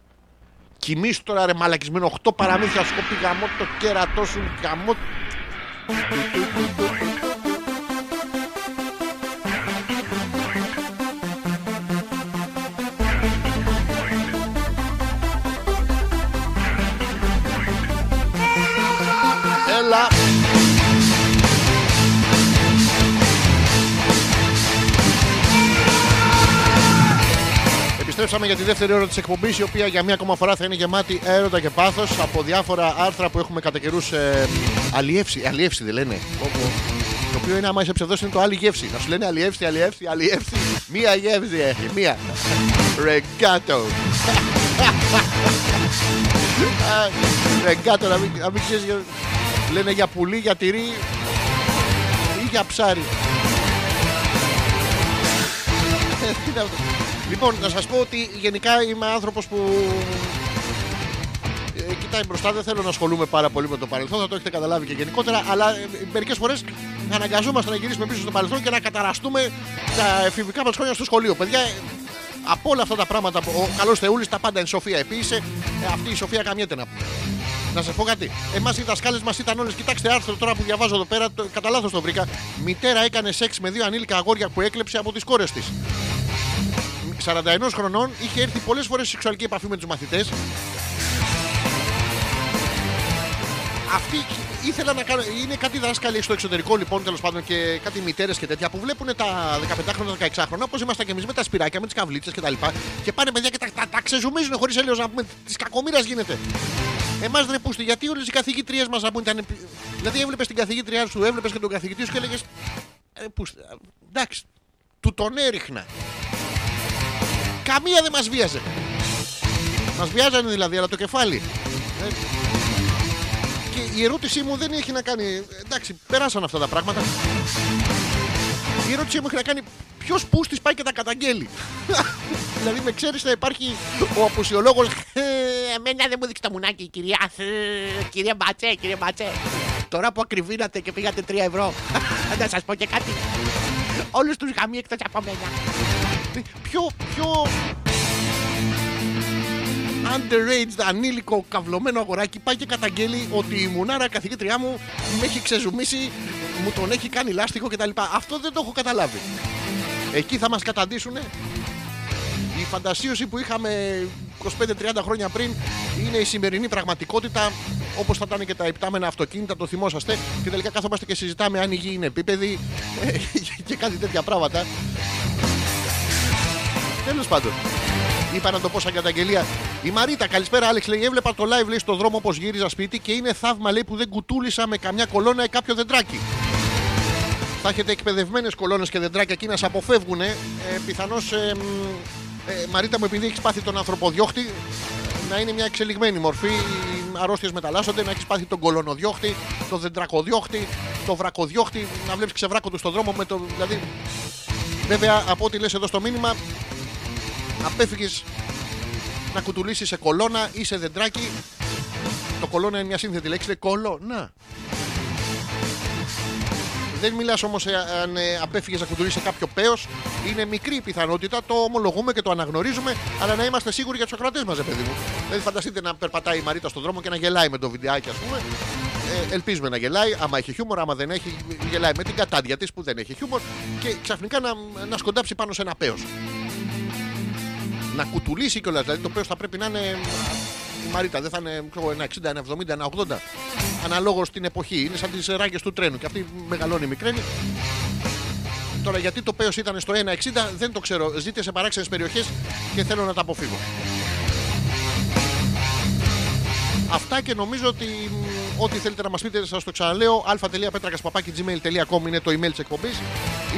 Κοιμήσου τώρα ρε μαλακισμένο 8 παραμύθια σου κοπεί γαμό το κέρατό σου γαμό Επιστρέψαμε για τη δεύτερη ώρα της εκπομπής, η οποία για μία ακόμα φορά θα είναι γεμάτη έρωτα και πάθος από διάφορα άρθρα που έχουμε κατά καιρούς ε, αλλιεύσει. Αλλιεύσει δεν λένε. Όπου, το οποίο είναι, άμα είσαι ψευδός, είναι το άλλη γεύση. Να σου λένε αλλιεύσει, αλλιεύσει, αλλιεύσει. Μία γεύση έχει. Μία. Ρεγκάτο. Α, Ρεγκάτο, να μην, να μην ξέρεις, για- Λένε για πουλί, για τυρί ή για ψάρι. Τι είναι αυτό; Λοιπόν, να σας πω ότι γενικά είμαι άνθρωπος που ε, κοιτάει μπροστά. Δεν θέλω να ασχολούμαι πάρα πολύ με το παρελθόν, θα το έχετε καταλάβει και γενικότερα. Αλλά ε, μερικές φορές θα αναγκαζόμαστε να γυρίσουμε πίσω στο παρελθόν και να καταραστούμε τα εφηβικά μας χρόνια στο σχολείο. Παιδιά, ε, από όλα αυτά τα πράγματα, που- ο καλός Θεούλης τα πάντα εν σοφία επίησε. Ε, αυτή η σοφία καμιέται να πούμε. Να σας πω κάτι. Εμάς οι δασκάλες μας ήταν όλες. Κοιτάξτε άρθρο τώρα που διαβάζω εδώ πέρα. Το, κατά λάθος το βρήκα. Μητέρα έκανε σεξ με δύο ανήλικα αγόρια που έκλεψε από τις κόρες της. 41 χρονών είχε έρθει πολλές φορές σε σεξουαλική επαφή με τους μαθητές. Αυτοί ήθελαν να κάνουν. Είναι κάτι δάσκαλοι στο εξωτερικό λοιπόν τέλος πάντων και κάτι μητέρες και τέτοια που βλέπουν τα 15χρονα, 16χρονα όπως ήμασταν και εμείς με τα σπυράκια, με τις καβλίτσε κτλ. Και, και πάνε παιδιά και τα, τα, τα ξεζουμίζουν χωρίς έλεος να πούμε. Της κακομοίρας γίνεται. Εμάς ρε πούστη, γιατί όλες οι καθηγήτριέ μας να πούμε ήταν. επι- Δηλαδή έβλεπες την καθηγήτριά σου, έβλεπες και τον καθηγητή σου και έλεγες. Ε, πούστη, α, εντάξει, του τον έριχνα. Καμία δεν μας βίαζε. Μας βιάζανε δηλαδή, αλλά το κεφάλι. Ε, και η ερώτησή μου δεν έχει να κάνει. Εντάξει, περάσαν αυτά τα πράγματα. Η ερώτησή μου έχει να κάνει ποιος πούστη πάει και τα καταγγέλει. δηλαδή με ξέρεις να υπάρχει ο αποσιολόγο. Εμένα δεν μου δείξει το μουνάκι, κυρία. Ε, Κυρία Μπατσέ, κυρία Μπατσέ. Τώρα που ακριβήνατε και πήγατε 3 ευρώ. να σας πω και κάτι. Όλους τους γαμί εκτός από μένα. Ε, Πιο, πιο underaged ανήλικο καυλωμένο αγοράκι πάει και καταγγέλει ότι η μουνάρα καθηγήτριά μου με έχει ξεζουμίσει, μου τον έχει κάνει λάστιχο κτλ. Αυτό δεν το έχω καταλάβει. Εκεί θα μας καταντήσουνε. Η φαντασίωση που είχαμε 25-30 χρόνια πριν είναι η σημερινή πραγματικότητα όπως θα ήταν και τα υπτάμενα αυτοκίνητα, το θυμόσαστε και τελικά κάθομαστε και συζητάμε αν η γη είναι επίπεδη ε, και κάτι τέτοια πράγματα. Τέλος πάντων. Είπα να το πω σαν καταγγελία. Η Μαρίτα, καλησπέρα, Άλεξ. Λέει: Έβλεπα το live λέει, στο δρόμο όπως γύριζα σπίτι και είναι θαύμα λέει, που δεν κουτούλησα με καμιά κολόνα ή κάποιο δεντράκι. Θα έχετε εκπαιδευμένες κολόνες και δεντράκια εκεί να σε αποφεύγουν. Ε, Πιθανώς, ε, μ, ε, Μαρίτα μου, επειδή έχεις πάθει τον ανθρωποδιώχτη, να είναι μια εξελιγμένη μορφή. Οι αρρώστιες μεταλλάσσονται, να έχεις πάθει τον κολονοδιώχτη, τον δεντρακοδιώχτη, τον βρακοδιώχτη, να βλέπεις ξεβράκο του στον δρόμο με το. Δηλαδή, βέβαια, από ό,τι λες εδώ στο μήνυμα, απέφυγες να κουτουλήσεις σε κολόνα ή σε δεντράκι. Το κολόνα είναι μια σύνθετη λέξη, είναι κολόνα. Δεν μιλάς όμως αν ε, απέφυγες να κουτουλήσεις σε κάποιο παίο. Είναι μικρή η πιθανότητα, το ομολογούμε και το αναγνωρίζουμε, αλλά να είμαστε σίγουροι για τους ακροατές μας, παιδί μου. Δηλαδή, φανταστείτε να περπατάει η Μαρίτα στον δρόμο και να γελάει με το βιντεάκι, ας πούμε. Ε, ελπίζουμε να γελάει. Άμα έχει χιούμορ, άμα δεν έχει, γελάει με την κατάντια της που δεν έχει χιούμορ και ξαφνικά να, να σκοντάψει πάνω σε ένα παίο να κουτουλήσει κιόλας. Δηλαδή το πέος θα πρέπει να είναι. Η Μαρίτα δεν θα είναι ξέρω, ένα 60, ένα 70, ένα 80. Αναλόγως στην εποχή. Είναι σαν τις ράγες του τρένου. Και αυτή μεγαλώνει μικραίνει. Τώρα γιατί το πέος ήταν στο 1,60 δεν το ξέρω. Ζείτε σε παράξενες περιοχές και θέλω να τα αποφύγω. Αυτά και νομίζω ότι μ, ό,τι θέλετε να μας πείτε, σας το ξαναλέω. α.πέτρακα.gmail.com είναι το email της εκπομπής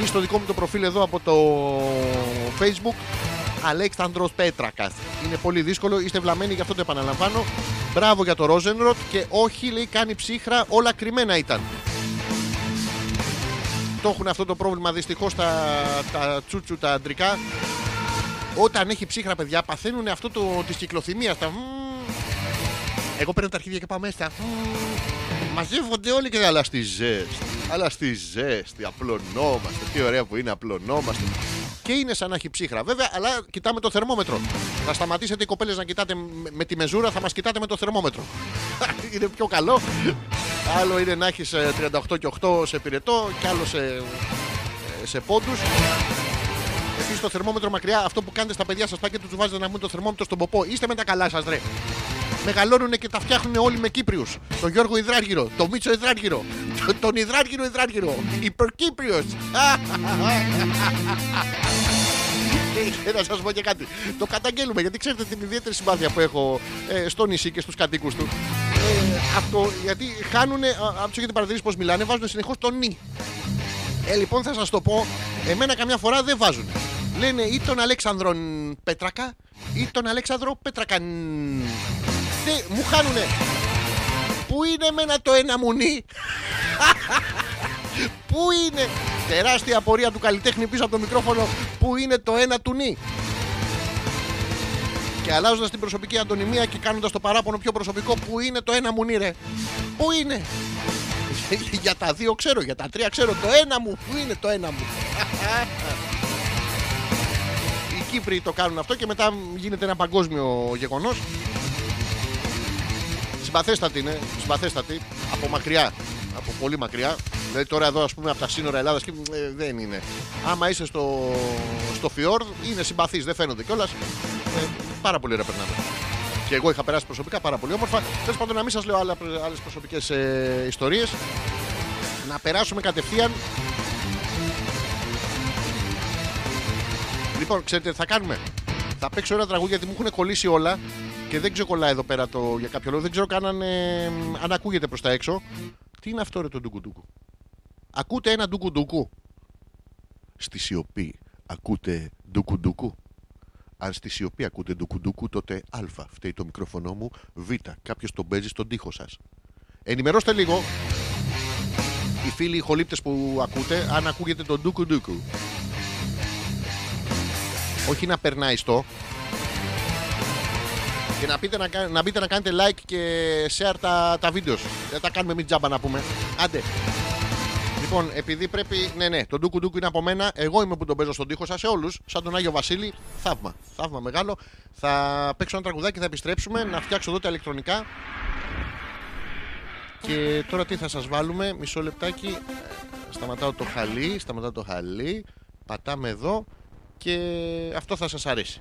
ή στο δικό μου το προφίλ εδώ από το Facebook. Αλέξανδρος Πέτρακας. Είναι πολύ δύσκολο, είστε βλαμμένοι, γι' αυτό το επαναλαμβάνω. Μπράβο για το Ρόζενροτ και όχι, λέει, κάνει ψύχρα, όλα κρυμμένα ήταν. Το έχουν αυτό το πρόβλημα δυστυχώς τα, τα τσούτσου, τα αντρικά. Όταν έχει ψύχρα, παιδιά, παθαίνουν αυτό το, τη κυκλοθυμία. Τα... μμμ. Εγώ παίρνω τα αρχίδια και πάω μέσα. Μμμ. Μαζεύονται όλοι και αλλά στη ζέστη. Αλλά στη ζέστη. Απλωνόμαστε. Τι ωραία που είναι, απλωνόμαστε. Και είναι σαν να έχει ψύχρα. Βέβαια, αλλά κοιτάμε το θερμόμετρο. Θα σταματήσετε οι κοπέλες να κοιτάτε με, με τη μεζούρα, θα μας κοιτάτε με το θερμόμετρο. είναι πιο καλό. Άλλο είναι να έχεις 38 και 8 σε πυρετό και άλλο σε, ε, σε πόντους. Εσεί το θερμόμετρο μακριά, αυτό που κάνετε στα παιδιά σας, πάει και τους βάζετε να μπουν το θερμόμετρο στον ποπό. Είστε με τα καλά σας, ρε. Μεγαλώνουν και τα φτιάχνουν όλοι με Κύπριους. Τον Γιώργο Ιδράργυρο, τον Μίτσο Ιδράργυρο, τον- τον Ιδράργυρο Ιδράργυρο, Υπερκύπριος. Και να σας πω και κάτι. Το καταγγέλουμε γιατί ξέρετε την ιδιαίτερη συμπάθεια που έχω ε, στο νησί και στους κατοίκους του. Ε, αυτό γιατί χάνουν. Αν του έχετε παρατηρήσει πώς μιλάνε, βάζουν συνεχώς το νι. Ε, λοιπόν, θα σας το πω. Εμένα καμιά φορά δεν βάζουν. Λένε ή τον Αλέξανδρο Πέτρακα ή τον Αλέξανδρο Πέτρακα. Δεν, μου χάνουνε. Πού είναι εμένα το ένα μουνί; Πού είναι; Τεράστια απορία του καλλιτέχνη πίσω από το μικρόφωνο. Πού είναι το ένα του νι; Και αλλάζοντας την προσωπική αντωνυμία και κάνοντας το παράπονο πιο προσωπικό, πού είναι το ένα μουνί, ρε; Πού είναι; για τα δύο ξέρω, για τα τρία ξέρω. Το ένα μου, πού είναι το ένα μου; Οι Κύπροι το κάνουν αυτό και μετά γίνεται ένα παγκόσμιο γεγονός. Συμπαθέστατη είναι, συμπαθέστατη. Από μακριά, από πολύ μακριά. Δηλαδή τώρα εδώ, ας πούμε, από τα σύνορα Ελλάδας και ε, δεν είναι. Άμα είσαι στο, στο Φιόρδ, είναι συμπαθείς, δεν φαίνονται κιόλας. Ε, πάρα πολύ ρε περνάμε. Και εγώ είχα περάσει προσωπικά πάρα πολύ όμορφα. Τέλος πάντων, να μην σας λέω άλλες προσωπικές ε, ιστορίες. Να περάσουμε κατευθείαν. Λοιπόν, ξέρετε τι θα κάνουμε; Θα παίξω ένα τραγούδι γιατί μου έχουν κολλήσει όλα και δεν ξεκολλάει εδώ πέρα το, για κάποιο λόγο. Δεν ξέρω καν αν, ε, αν ακούγεται προς τα έξω. Τι είναι αυτό ρε το ντουκουντούκου; Ακούτε ένα ντουκουντούκου; Στη σιωπή ακούτε ντουκουντούκου; Αν στη σιωπή ακούτε ντουκουντούκου, τότε Α. Φταίει το μικρόφωνο μου. Β. Κάποιος τον παίζει στον τοίχο σας. Ενημερώστε λίγο οι φίλοι ηχολήπτες που ακούτε αν ακούγεται τον ντουκουντούκου. Όχι να περνάει στο. Και να, πείτε να, κα- να μπείτε να κάνετε like και share τα, τα βίντεο. Δεν τα κάνουμε μην τζάμπα να πούμε. Άντε. Λοιπόν, επειδή πρέπει. Ναι, ναι, το ντούκου ντούκου είναι από μένα. Εγώ είμαι που τον παίζω στον τοίχο σας σε όλους. Σαν τον Άγιο Βασίλη. Θαύμα. Θαύμα μεγάλο. Θα παίξω ένα τραγουδάκι, θα επιστρέψουμε. Να φτιάξω εδώ τα ηλεκτρονικά. Και τώρα τι θα σας βάλουμε; Μισό λεπτάκι. Ε, Σταματάω το χαλί. Σταματάω το χαλί. Πατάμε εδώ. Και αυτό θα σας αρέσει.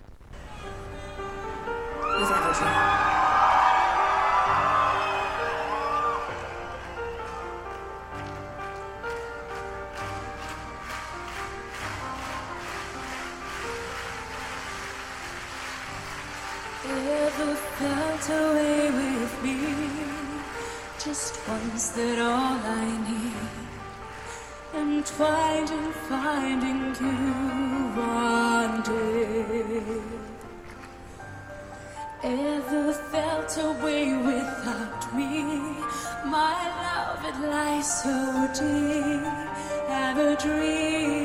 Ever felt away with me. Just once that all I need. Entwined in finding you one day. Ever felt away without me? My love, it lies so deep. Have a dream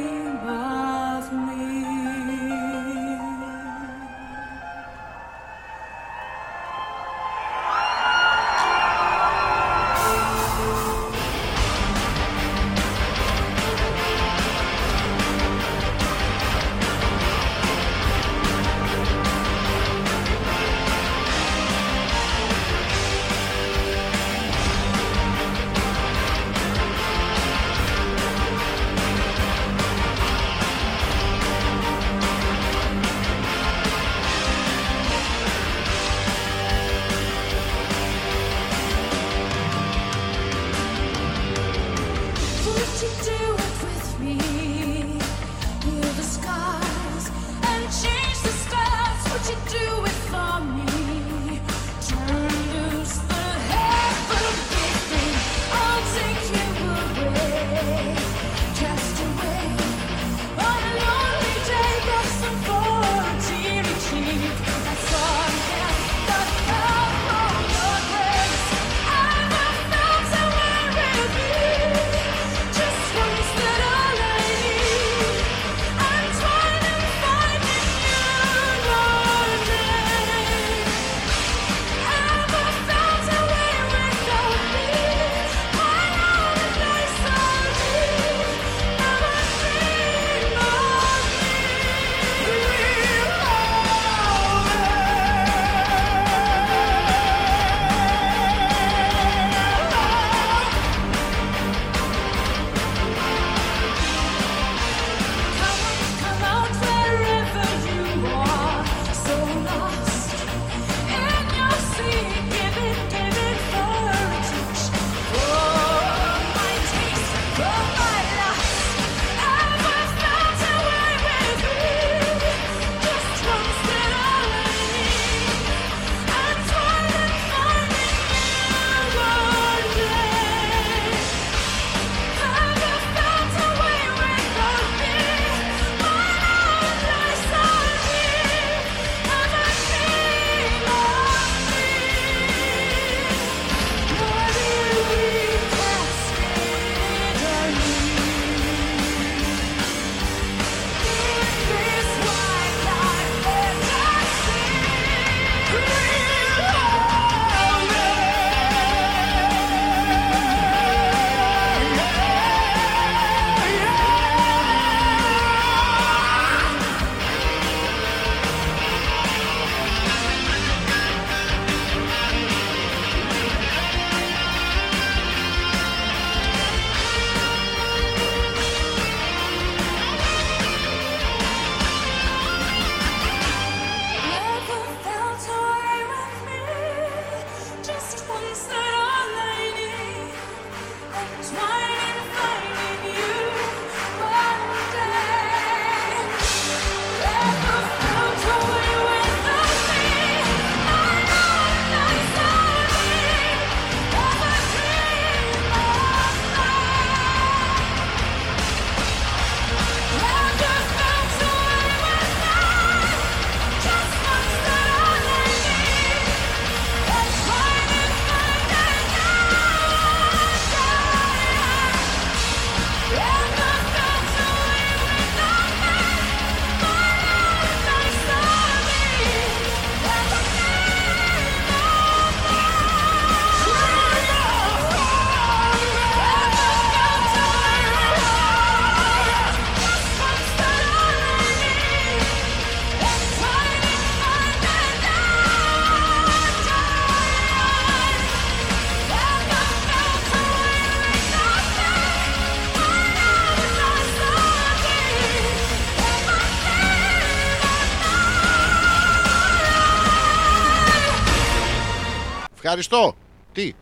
Ευχαριστώ. Τι,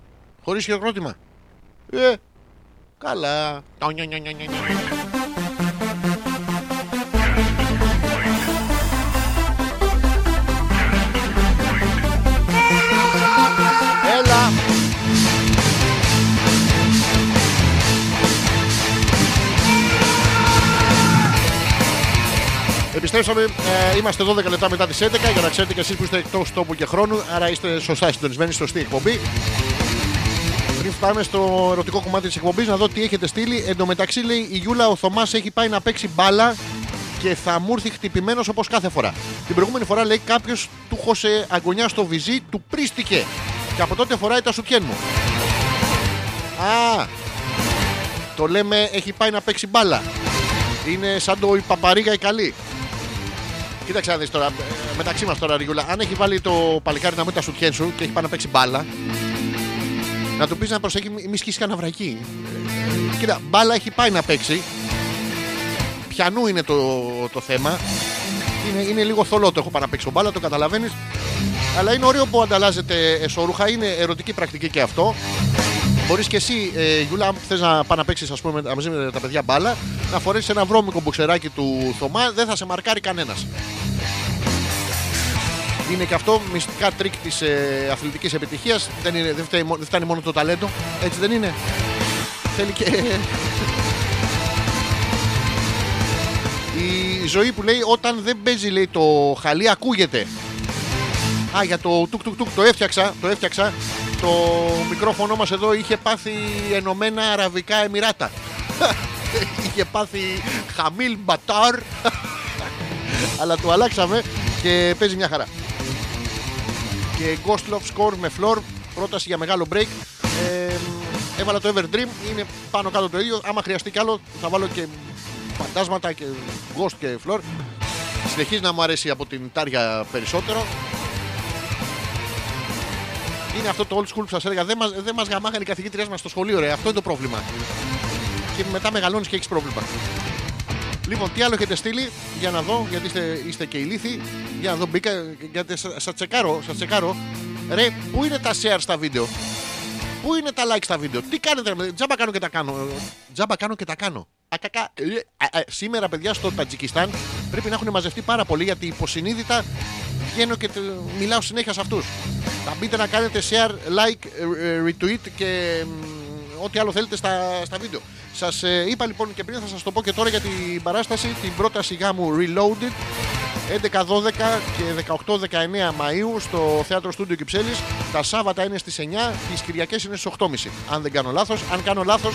χωρίς χειροκρότημα. Ε, καλά. Επιστρέψαμε, ε, είμαστε 12 λεπτά μετά τις 11 για να ξέρετε και εσείς που είστε εκτός τόπου και χρόνου, άρα είστε σωστά συντονισμένοι στο σωστή εκπομπή. Πριν φτάμε στο ερωτικό κομμάτι της εκπομπής να δω τι έχετε στείλει. Εν τω μεταξύ λέει η Γιούλα ο Θωμάς έχει πάει να παίξει μπάλα και θα μου έρθει χτυπημένος όπως κάθε φορά. Την προηγούμενη φορά λέει κάποιος του χώσε αγωνιά στο βυζί, του πρίστηκε. Και από τότε φοράει τα σουτιέν μου. Α, το λέμε έχει πάει να παίξει μπάλα. Είναι σαν το η παπαρίγα η καλή. Κοίταξε να δεις τώρα, ε, μεταξύ μας τώρα, Ριούλα, αν έχει βάλει το παλικάρι να μην τα σουτιέν σου και έχει πάει να παίξει μπάλα, να του πεις να προσέχει, μη- μη σκίσει κανένα βρακί. Ε, Κοίτα, μπάλα έχει πάει να παίξει. Πιανού είναι το, το θέμα. Είναι, είναι λίγο θολό το έχω πάει να παίξω μπάλα, το καταλαβαίνεις. Αλλά είναι ωραίο που ανταλλάζετε εσώρουχα, είναι ερωτική πρακτική και αυτό. Μπορείς και εσύ, ε, Γιούλα, αν θες να πάει να παίξεις μαζί με τα παιδιά μπάλα, να φορέσεις ένα βρώμικο μπουξεράκι του Θωμά, δεν θα σε μαρκάρει κανένας. Είναι και αυτό μυστικά τρικ της ε, αθλητικής επιτυχίας. Δεν, είναι, δεν, φταίει, μο- δεν φτάνει μόνο το ταλέντο. Έτσι δεν είναι. Θέλει και. Η ζωή που λέει όταν δεν παίζει λέει, το χαλί ακούγεται. Α, για το τουκ τουκ τουκ το έφτιαξα. Το έφτιαξα. Το μικρόφωνο μας εδώ είχε πάθει ενωμένα Αραβικά Εμμυράτα. είχε πάθει χαμίλ μπατάρ. Αλλά το αλλάξαμε και παίζει μια χαρά. Και Ghost Love Score με Floor. Πρόταση για μεγάλο break. Ε, έβαλα το Everdream. Είναι πάνω κάτω το ίδιο. Άμα χρειαστεί κι άλλο, θα βάλω και φαντάσματα και Ghost και Floor. Συνεχίζει να μου αρέσει από την Τάρια περισσότερο. Είναι αυτό το old school που σας έλεγα. Δεν μας δεν μας γαμάγανε οι καθηγήτριές μας στο σχολείο, ρε. Αυτό είναι το πρόβλημα. Και μετά μεγαλώνεις και έχεις πρόβλημα. Λοιπόν, τι άλλο έχετε στείλει για να δω, γιατί είστε, είστε και ηλίθιοι. Για να δω, μπήκα, γιατί σα, σας τσεκάρω, σας τσεκάρω. Ρε, πού είναι τα share στα βίντεο, Πού είναι τα like στα βίντεο, τι κάνετε, ρε, τζάμπα κάνω και τα κάνω. Τζάμπα κάνω και τα κάνω. Ακακά. Ε, ε, ε, Σήμερα, παιδιά, στο Τατζικιστάν πρέπει να έχουν μαζευτεί πάρα πολύ γιατί υποσυνείδητα βγαίνω και τε- μιλάω συνέχεια σε αυτούς. Θα μπείτε να κάνετε share, like, ε, ε, retweet και μ, ό,τι άλλο θέλετε στα, στα βίντεο. Σας είπα λοιπόν και πριν, θα σας το πω και τώρα για την παράσταση, την πρόταση γάμου Reloaded 11, 12 και 18, 19 Μαΐου στο Θέατρο Στούντιο Κυψέλης. Τα Σάββατα είναι στις 9, τις Κυριακές είναι στις 8.30. Αν δεν κάνω λάθος. Αν κάνω λάθος,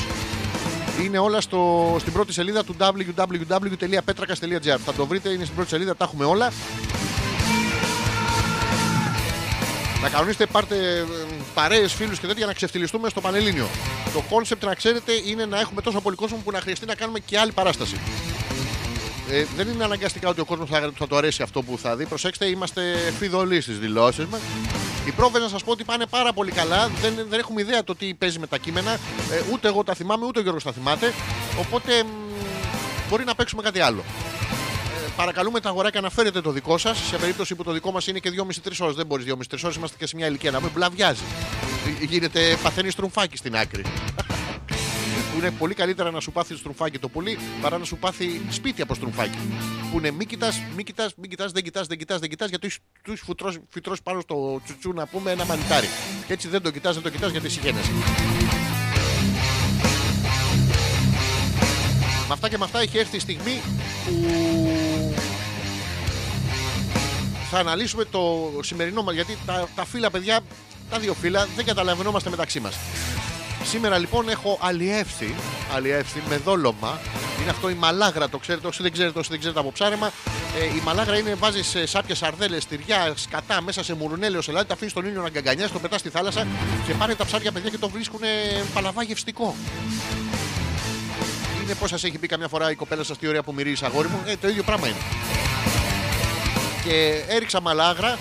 είναι όλα στο, στην πρώτη σελίδα του www.petrakas.gr. Θα το βρείτε, είναι στην πρώτη σελίδα, τα έχουμε όλα. Να κανονίστε, πάρτε ε, παρέες, φίλους και τέτοια για να ξεφτυλιστούμε στο Πανελλήνιο. Το concept, να ξέρετε, είναι να έχουμε τόσο πολύ κόσμο που να χρειαστεί να κάνουμε και άλλη παράσταση. Ε, δεν είναι αναγκαστικά ότι ο κόσμος θα, θα το αρέσει αυτό που θα δει. Προσέξτε, είμαστε φιδωλοί στις δηλώσεις μας. Οι πρόβε να σας πω ότι πάνε πάρα πολύ καλά. Δεν, δεν έχουμε ιδέα το τι παίζει με τα κείμενα. Ε, ούτε εγώ τα θυμάμαι, ούτε ο Γιώργος τα θυμάται. Οπότε μ, μπορεί να παίξουμε κάτι άλλο. Ε, παρακαλούμε τα αγοράκια να φέρετε το δικό σας. Σε περίπτωση που το δικό μας είναι και 2,5-3 ώρες. Δεν μπορείς 2,5-3 ώρες, είμαστε και σε μια ηλικία να μην μπλαβιάζει. Ε, Γίνεται παθαίνει στρουμφάκι στην άκρη. που είναι πολύ καλύτερα να σου πάθει στρουμφάκι το πουλί παρά να σου πάθει σπίτι από στρουμφάκι. Που είναι μη κοιτάς, μη κοιτάς, μη κοιτάς, δεν κοιτάς, δεν κοιτάς, δεν κοιτάς, γιατί του έχεις φυτρώσει πάνω στο τσουτσού να πούμε ένα μανιτάρι. Και έτσι δεν το κοιτάς, δεν το κοιτάς γιατί συγχαίνεσαι. Με αυτά και με αυτά έχει έρθει η στιγμή που θα αναλύσουμε το σημερινό μας γιατί τα, τα φύλλα παιδιά, τα δύο φύλλα δεν καταλαβαίνόμαστε μεταξύ μας. Σήμερα λοιπόν έχω αλλιεύσει, αλλιεύσει με δόλωμα. Είναι αυτό η μαλάγρα, το ξέρετε. Όσοι δεν ξέρετε, όσοι δεν ξέρετε από ψάρεμα, ε, η μαλάγρα είναι βάζει σάπια σαρδέλες, τυριά, σκατά μέσα σε μουρουνέλαιο σε λάδι, τα αφήνεις στον ήλιο να γκαγκανιάσει, το πετάς στη θάλασσα και πάνε τα ψάρια παιδιά και το βρίσκουν παλαβά γευστικό. Είναι πώς σας έχει πει καμιά φορά η κοπέλα σας τι ωραία που μυρίζεις αγόρι μου. Ε, το ίδιο πράγμα είναι. Και έριξα μαλάγρα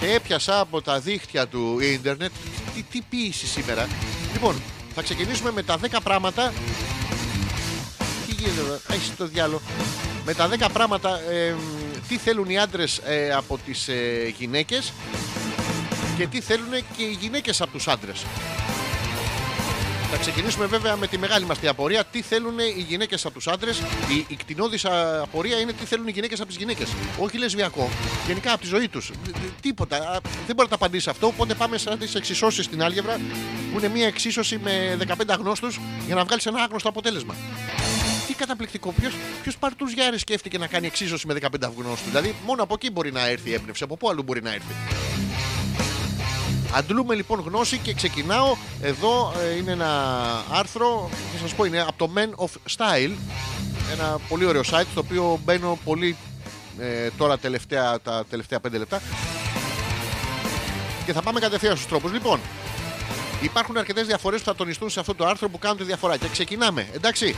και έπιασα από τα δίχτυα του ίντερνετ τι, τι ποίηση σήμερα. Λοιπόν, θα ξεκινήσουμε με τα 10 πράγματα. Τι γίνεται εδώ, έχεις το διάλογο. Με τα 10 πράγματα, ε, τι θέλουν οι άντρες από τις ε, γυναίκες και τι θέλουν και οι γυναίκες από τους άντρες. Θα ξεκινήσουμε βέβαια με τη μεγάλη μας απορία. Τι θέλουν οι γυναίκες από τους άντρες; Η, η κτηνώδης απορία είναι τι θέλουν οι γυναίκες από τις γυναίκες. Όχι λεσβιακό. Γενικά από τη ζωή τους. Τίποτα. Α, Δεν μπορεί να τα απαντήσεις αυτό. Οπότε πάμε σαν τις εξισώσεις στην άλγευρα που είναι μια εξίσωση με 15 αγνώστους για να βγάλεις ένα άγνωστο αποτέλεσμα. Τι καταπληκτικό. Ποιος παρτού Γιάρη σκέφτηκε να κάνει εξίσωση με 15 αγνώστους; Δηλαδή μόνο από εκεί μπορεί να έρθει η έμπνευση. Από πού αλλού μπορεί να έρθει; Αντλούμε λοιπόν γνώση και ξεκινάω. Εδώ ε, είναι ένα άρθρο, θα σας πω, είναι από το Men of Style. Ένα πολύ ωραίο site, στο οποίο μπαίνω πολύ ε, τώρα τελευταία, τα τελευταία 5 λεπτά. Και θα πάμε κατευθείαν στους τρόπους. Λοιπόν, υπάρχουν αρκετές διαφορές που θα τονιστούν σε αυτό το άρθρο που κάνουν τη διαφορά. Και ξεκινάμε, εντάξει.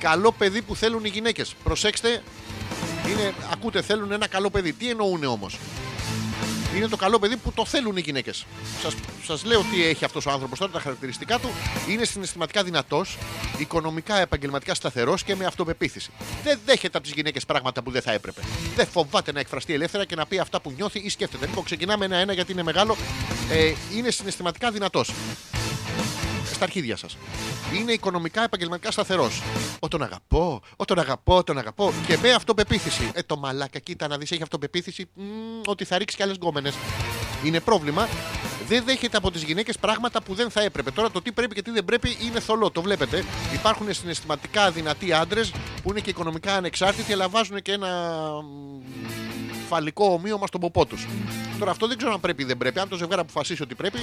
Καλό παιδί που θέλουν οι γυναίκες. Προσέξτε, είναι, ακούτε, θέλουν ένα καλό παιδί. Τι εννοούν όμως; Είναι το καλό παιδί που το θέλουν οι γυναίκες. Σας, σας λέω τι έχει αυτός ο άνθρωπος τώρα, τα χαρακτηριστικά του. Είναι συναισθηματικά δυνατός, οικονομικά επαγγελματικά σταθερός και με αυτοπεποίθηση. Δεν δέχεται από τις γυναίκες πράγματα που δεν θα έπρεπε. Δεν φοβάται να εκφραστεί ελεύθερα και να πει αυτά που νιώθει ή σκέφτεται. Λοιπόν, ξεκινάμε ένα-ένα γιατί είναι μεγάλο. Ε, είναι συναισθηματικά δυνατός στα αρχίδια σας. Είναι οικονομικά επαγγελματικά σταθερός. Ω τον αγαπώ, ω τον αγαπώ, τον αγαπώ. Και με αυτοπεποίθηση. Ε, το μαλάκα, κοίτα να δεις, έχει αυτοπεποίθηση μ, ότι θα ρίξει κι άλλες γκόμενες. Είναι πρόβλημα. Δεν δέχεται από τις γυναίκες πράγματα που δεν θα έπρεπε. Τώρα το τι πρέπει και τι δεν πρέπει είναι θολό. Το βλέπετε. Υπάρχουν συναισθηματικά δυνατοί άντρες που είναι και οικονομικά ανεξάρτητοι, αλλά βάζουν και ένα μ, φαλικό ομοίωμα στον ποπό τους. Τώρα αυτό δεν ξέρω αν πρέπει ή δεν πρέπει. Αν το ζευγάρι αποφασίσει ότι πρέπει,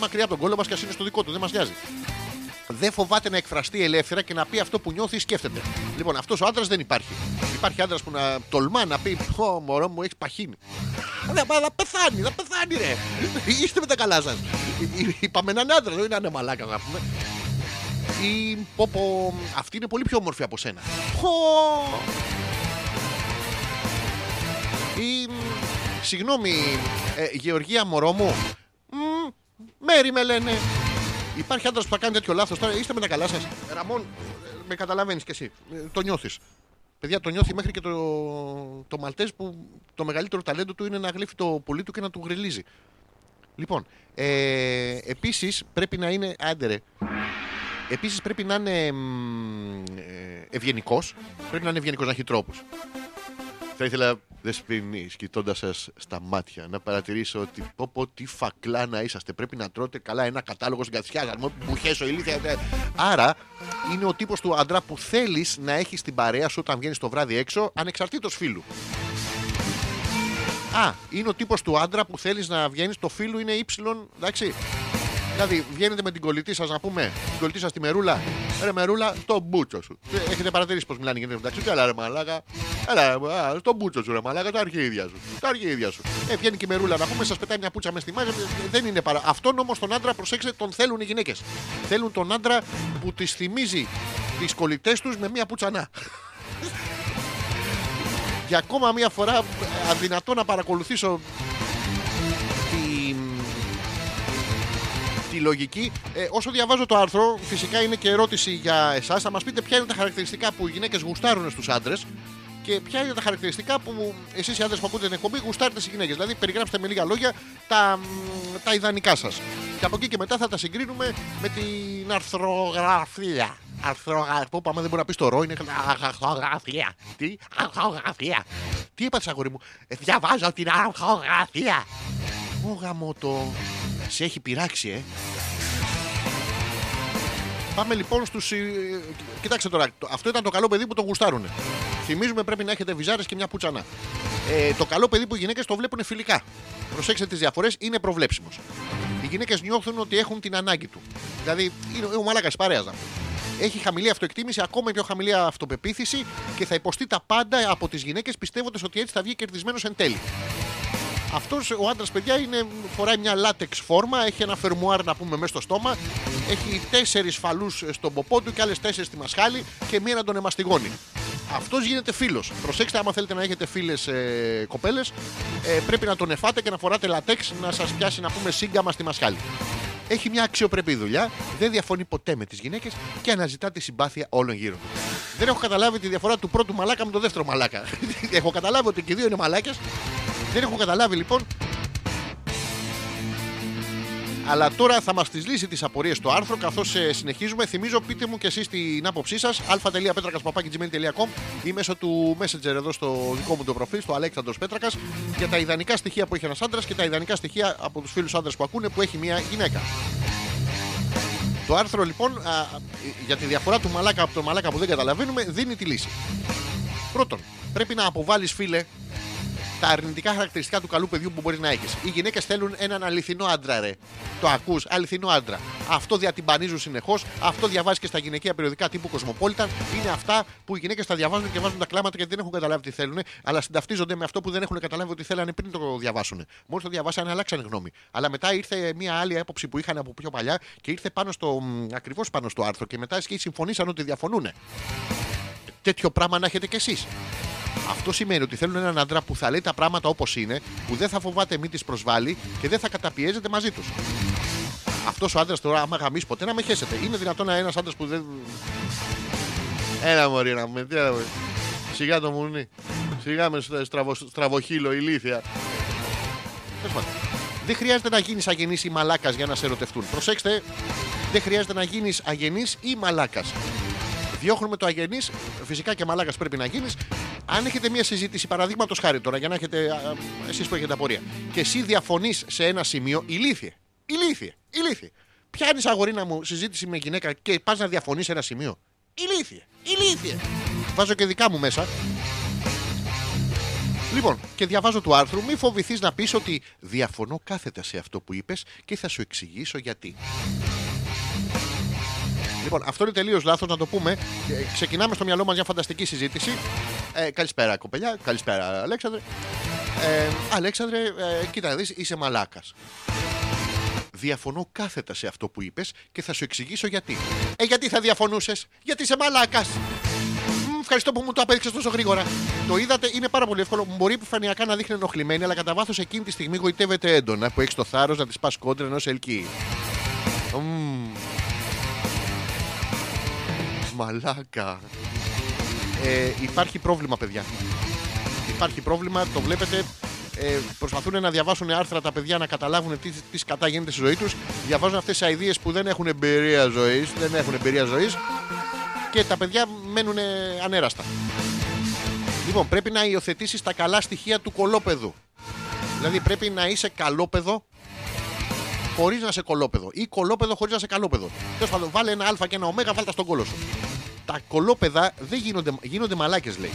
μακριά από τον κόλλο μας και ας είναι στο δικό του, δεν μας νοιάζει. Δεν φοβάται να εκφραστεί ελεύθερα και να πει αυτό που νιώθει ή σκέφτεται. Λοιπόν, αυτός ο άντρας δεν υπάρχει. Υπάρχει άντρας που να τολμά να πει: Ω, μωρό μου, έχεις παχύνει. Δεν θα πεθάνει, θα πεθάνει, ρε. Είστε με τα καλά σας. Είπαμε έναν άντρα, δεν είναι ένα μαλάκα να πούμε. Ή πω, πω, αυτή είναι πολύ πιο όμορφη από σένα. Πω. Ή, μ, συγγνώμη, ε, Γεωργία μωρό μου. Μ, Μέρι με λένε. Υπάρχει άντρα που θα κάνει τέτοιο λάθος τώρα. Είστε με τα καλά σας. Ραμόν, ε, με καταλαβαίνεις κι εσύ. Ε, Το νιώθεις. Παιδιά, το νιώθει μέχρι και το, το Μαλτέ που το μεγαλύτερο ταλέντο του είναι να γλύφει το πουλί του και να του γριλίζει. Λοιπόν, ε, επίσης πρέπει να είναι. Άντε ρε. Επίσης πρέπει να είναι ευγενικός. Πρέπει να είναι ευγενικός, να έχει τρόπους. Θα ήθελα, Δεσποινή, κοιτώντας σας στα μάτια, να παρατηρήσω ότι πω, πω τι φακλά να είσαστε. Πρέπει να τρώτε καλά ένα κατάλογο συγκατσιά. Να μου μπουχέσω ηλίθεια. ε. Άρα, είναι ο τύπος του άντρα που θέλεις να έχεις στην παρέα σου όταν βγαίνεις το βράδυ έξω, ανεξαρτήτως φίλου. Α, είναι ο τύπος του άντρα που θέλεις να βγαίνεις, το φίλου είναι ύψιλον, εντάξει. Δηλαδή, βγαίνετε με την κολλητή σας να πούμε, την κολλητή σας τη μερούλα. Ρε μερούλα, στο μπούτσο σου. Ε, Έχετε παρατηρήσει πώς μιλάνε οι γυναίκε μεταξύ τους; Έλα ρε μαλάκα. Έλα, ρε, α, στο μπούτσο σου ρε μαλάκα, τα αρχίδια σου. Τα αρχίδια σου. Ε, βγαίνει και η μερούλα να πούμε, σας πετάει μια πούτσα μες στη μάζα. Ε, Δεν είναι παρά. Αυτόν όμως τον άντρα, προσέξτε, τον θέλουν οι γυναίκες. Θέλουν τον άντρα που τι θυμίζει τις κολλητές τους με μια πουτσανά. Για ακόμα μια φορά ε, αδυνατό να παρακολουθήσω τη λογική. Ε, όσο διαβάζω το άρθρο, φυσικά είναι και ερώτηση για εσάς. Θα μας πείτε ποια είναι τα χαρακτηριστικά που οι γυναίκες γουστάρουν στους άντρες και ποια είναι τα χαρακτηριστικά που εσείς οι άντρες που ακούτε την εκπομπή γουστάρετε στις γυναίκες. Δηλαδή, περιγράψτε με λίγα λόγια τα, μ, τα ιδανικά σας. Και από εκεί και μετά θα τα συγκρίνουμε με την αρθρογραφία. Αρθρογραφία. Που πάμε, δεν μπορεί να πεις το ρο, είναι αρθρογραφία. Τι, αρθρογραφία. Τι είπατε, αγόρι μου; Ε, διαβάζω την αρθρογραφία. Ω γαμότο. Σε έχει πειράξει, ε. Πάμε λοιπόν στους. Κοιτάξτε τώρα, το- αυτό ήταν το καλό παιδί που τον γουστάρουνε. Θυμίζουμε πρέπει να έχετε βυζάρες και μια πουτσανά. Ε, το καλό παιδί που οι γυναίκες το βλέπουν φιλικά. Προσέξτε τις διαφορές, είναι προβλέψιμος. Οι γυναίκες νιώθουν ότι έχουν την ανάγκη του. Δηλαδή, είναι ο μαλάκας παρέας να πούμε. Έχει χαμηλή αυτοεκτίμηση, ακόμα πιο χαμηλή αυτοπεποίθηση και θα υποστεί τα πάντα από τις γυναίκες πιστεύοντας ότι έτσι θα βγει κερδισμένος εν τέλει. Αυτός ο άντρας, παιδιά, είναι, φοράει μια λάτεξ φόρμα, έχει ένα φερμουάρ να πούμε μέσα στο στόμα, έχει τέσσερις φαλούς στον ποπό του και άλλες τέσσερις στη μασχάλη και μία να τον εμαστιγώνει. Αυτός γίνεται φίλος. Προσέξτε, άμα θέλετε να έχετε φίλες ε, κοπέλες, ε, πρέπει να τον εφάτε και να φοράτε λατέξ να σας πιάσει να πούμε σύγκαμα στη μασχάλη. Έχει μια αξιοπρεπή δουλειά, δεν διαφωνεί ποτέ με τις γυναίκες και αναζητά τη συμπάθεια όλων γύρω του. Δεν έχω καταλάβει τη διαφορά του πρώτου μαλάκα με το δεύτερο μαλάκα. έχω καταλάβει ότι και οι δύο είναι μαλάκες. Δεν έχω καταλάβει λοιπόν Αλλά τώρα θα μας τις λύσει τις απορίες στο άρθρο καθώς συνεχίζουμε. Θυμίζω, πείτε μου και εσείς την άποψή σας. α.πέτρακα.gmail.com ή μέσω του Messenger εδώ στο δικό μου το προφίλ, στο Αλέξανδρος Πέτρακας, για τα ιδανικά στοιχεία που έχει ένας άντρας και τα ιδανικά στοιχεία από τους φίλους άντρες που ακούνε που έχει μια γυναίκα. Το άρθρο λοιπόν α, α, για τη διαφορά του μαλάκα από το μαλάκα που δεν καταλαβαίνουμε δίνει τη λύση. Πρώτον, πρέπει να αποβάλεις φίλε τα αρνητικά χαρακτηριστικά του καλού παιδιού που μπορείς να έχεις. Οι γυναίκες θέλουν έναν αληθινό άντρα, ρε. Το ακούς, αληθινό άντρα. Αυτό διατυμπανίζουν συνεχώς. Αυτό διαβάζει και στα γυναικεία περιοδικά τύπου Κοσμοπόλιταν. Είναι αυτά που οι γυναίκες τα διαβάζουν και βάζουν τα κλάματα γιατί δεν έχουν καταλάβει τι θέλουν, αλλά συνταυτίζονται με αυτό που δεν έχουν καταλάβει ότι θέλανε πριν το διαβάσουν. Μόλις το διαβάσανε, αλλάξανε γνώμη. Αλλά μετά ήρθε μια άλλη έποψη που είχαν από πιο παλιά και ήρθε πάνω στο, ακριβώς πάνω στο άρθρο και μετά και συμφωνήσαν ότι διαφωνούν. Τέτοιο πράγμα να έχετε κι εσείς. Αυτό σημαίνει ότι θέλουν έναν άντρα που θα λέει τα πράγματα όπως είναι, που δεν θα φοβάται μη τις προσβάλλει και δεν θα καταπιέζεται μαζί τους. Αυτός ο άντρας τώρα, άμα γαμίσει ποτέ, να με χέσετε. Είναι δυνατόν ένας άντρας που δεν. Έλα μωρή να με, τι έλα, μωρή. Σιγά το μουνί. Σιγά με στο στραβο, στραβοχύλο, ηλίθεια. Τέλος πάντων. Δεν χρειάζεται να γίνεις αγενής ή μαλάκας για να σε ερωτευτούν. Προσέξτε, δεν χρειάζεται να γίνεις αγενής ή μαλάκας. Διώχνουμε το αγενής, φυσικά και μαλάκας πρέπει να γίνεις. Αν έχετε μια συζήτηση, παραδείγματος χάρη τώρα, για να έχετε. εσείς που έχετε απορία, και εσύ διαφωνείς σε ένα σημείο, ηλίθιε. Ηλίθιε. Ηλίθιε. Πιάνεις αγορίνα μου συζήτηση με γυναίκα και πας να διαφωνείς σε ένα σημείο. Ηλίθιε. Ηλίθιε. Βάζω και δικά μου μέσα. Λοιπόν, και διαβάζω του άρθρου, μη φοβηθείς να πεις ότι διαφωνώ κάθετα σε αυτό που είπες και θα σου εξηγήσω γιατί. Λοιπόν, αυτό είναι τελείως λάθος να το πούμε. Ε, Ξεκινάμε στο μυαλό μας μια φανταστική συζήτηση. Ε, καλησπέρα, κοπελιά. Καλησπέρα, Αλέξανδρε. Ε, Αλέξανδρε, ε, κοίτα να δεις, είσαι μαλάκας. Διαφωνώ κάθετα σε αυτό που είπες και θα σου εξηγήσω γιατί. Ε, γιατί θα διαφωνούσες, γιατί είσαι μαλάκας. Μμ, Ευχαριστώ που μου το απέδειξες τόσο γρήγορα. Το είδατε, είναι πάρα πολύ εύκολο. Μπορεί επιφανειακά να δείχνει ενοχλημένη, αλλά κατά βάθος εκείνη τη στιγμή γοητεύεται έντονα που έχεις το θάρρος να τη πας κόντρα ενός ελκύει. Μμμ. Μαλάκα. Ε, υπάρχει πρόβλημα, παιδιά. Υπάρχει πρόβλημα, το βλέπετε. Ε, προσπαθούν να διαβάσουν άρθρα τα παιδιά να καταλάβουν τι, τι σκατά γίνεται στη ζωή τους. Διαβάζουν αυτές τις αειδίε που δεν έχουν εμπειρία ζωής. Δεν έχουν εμπειρία ζωής. Και τα παιδιά μένουν ε, ανέραστα. Λοιπόν, πρέπει να υιοθετήσεις τα καλά στοιχεία του κολόπεδου. Δηλαδή πρέπει να είσαι καλόπεδο χωρίς να είσαι κολόπεδο. Ή κολόπεδο χωρίς να είσαι καλόπεδο. Τέλος πάντων, βάλε ένα Α και ένα Ω, βάλτε τα στον κόλο σου. Τα κολόπεδα δεν γίνονται, γίνονται μαλάκες, λέει.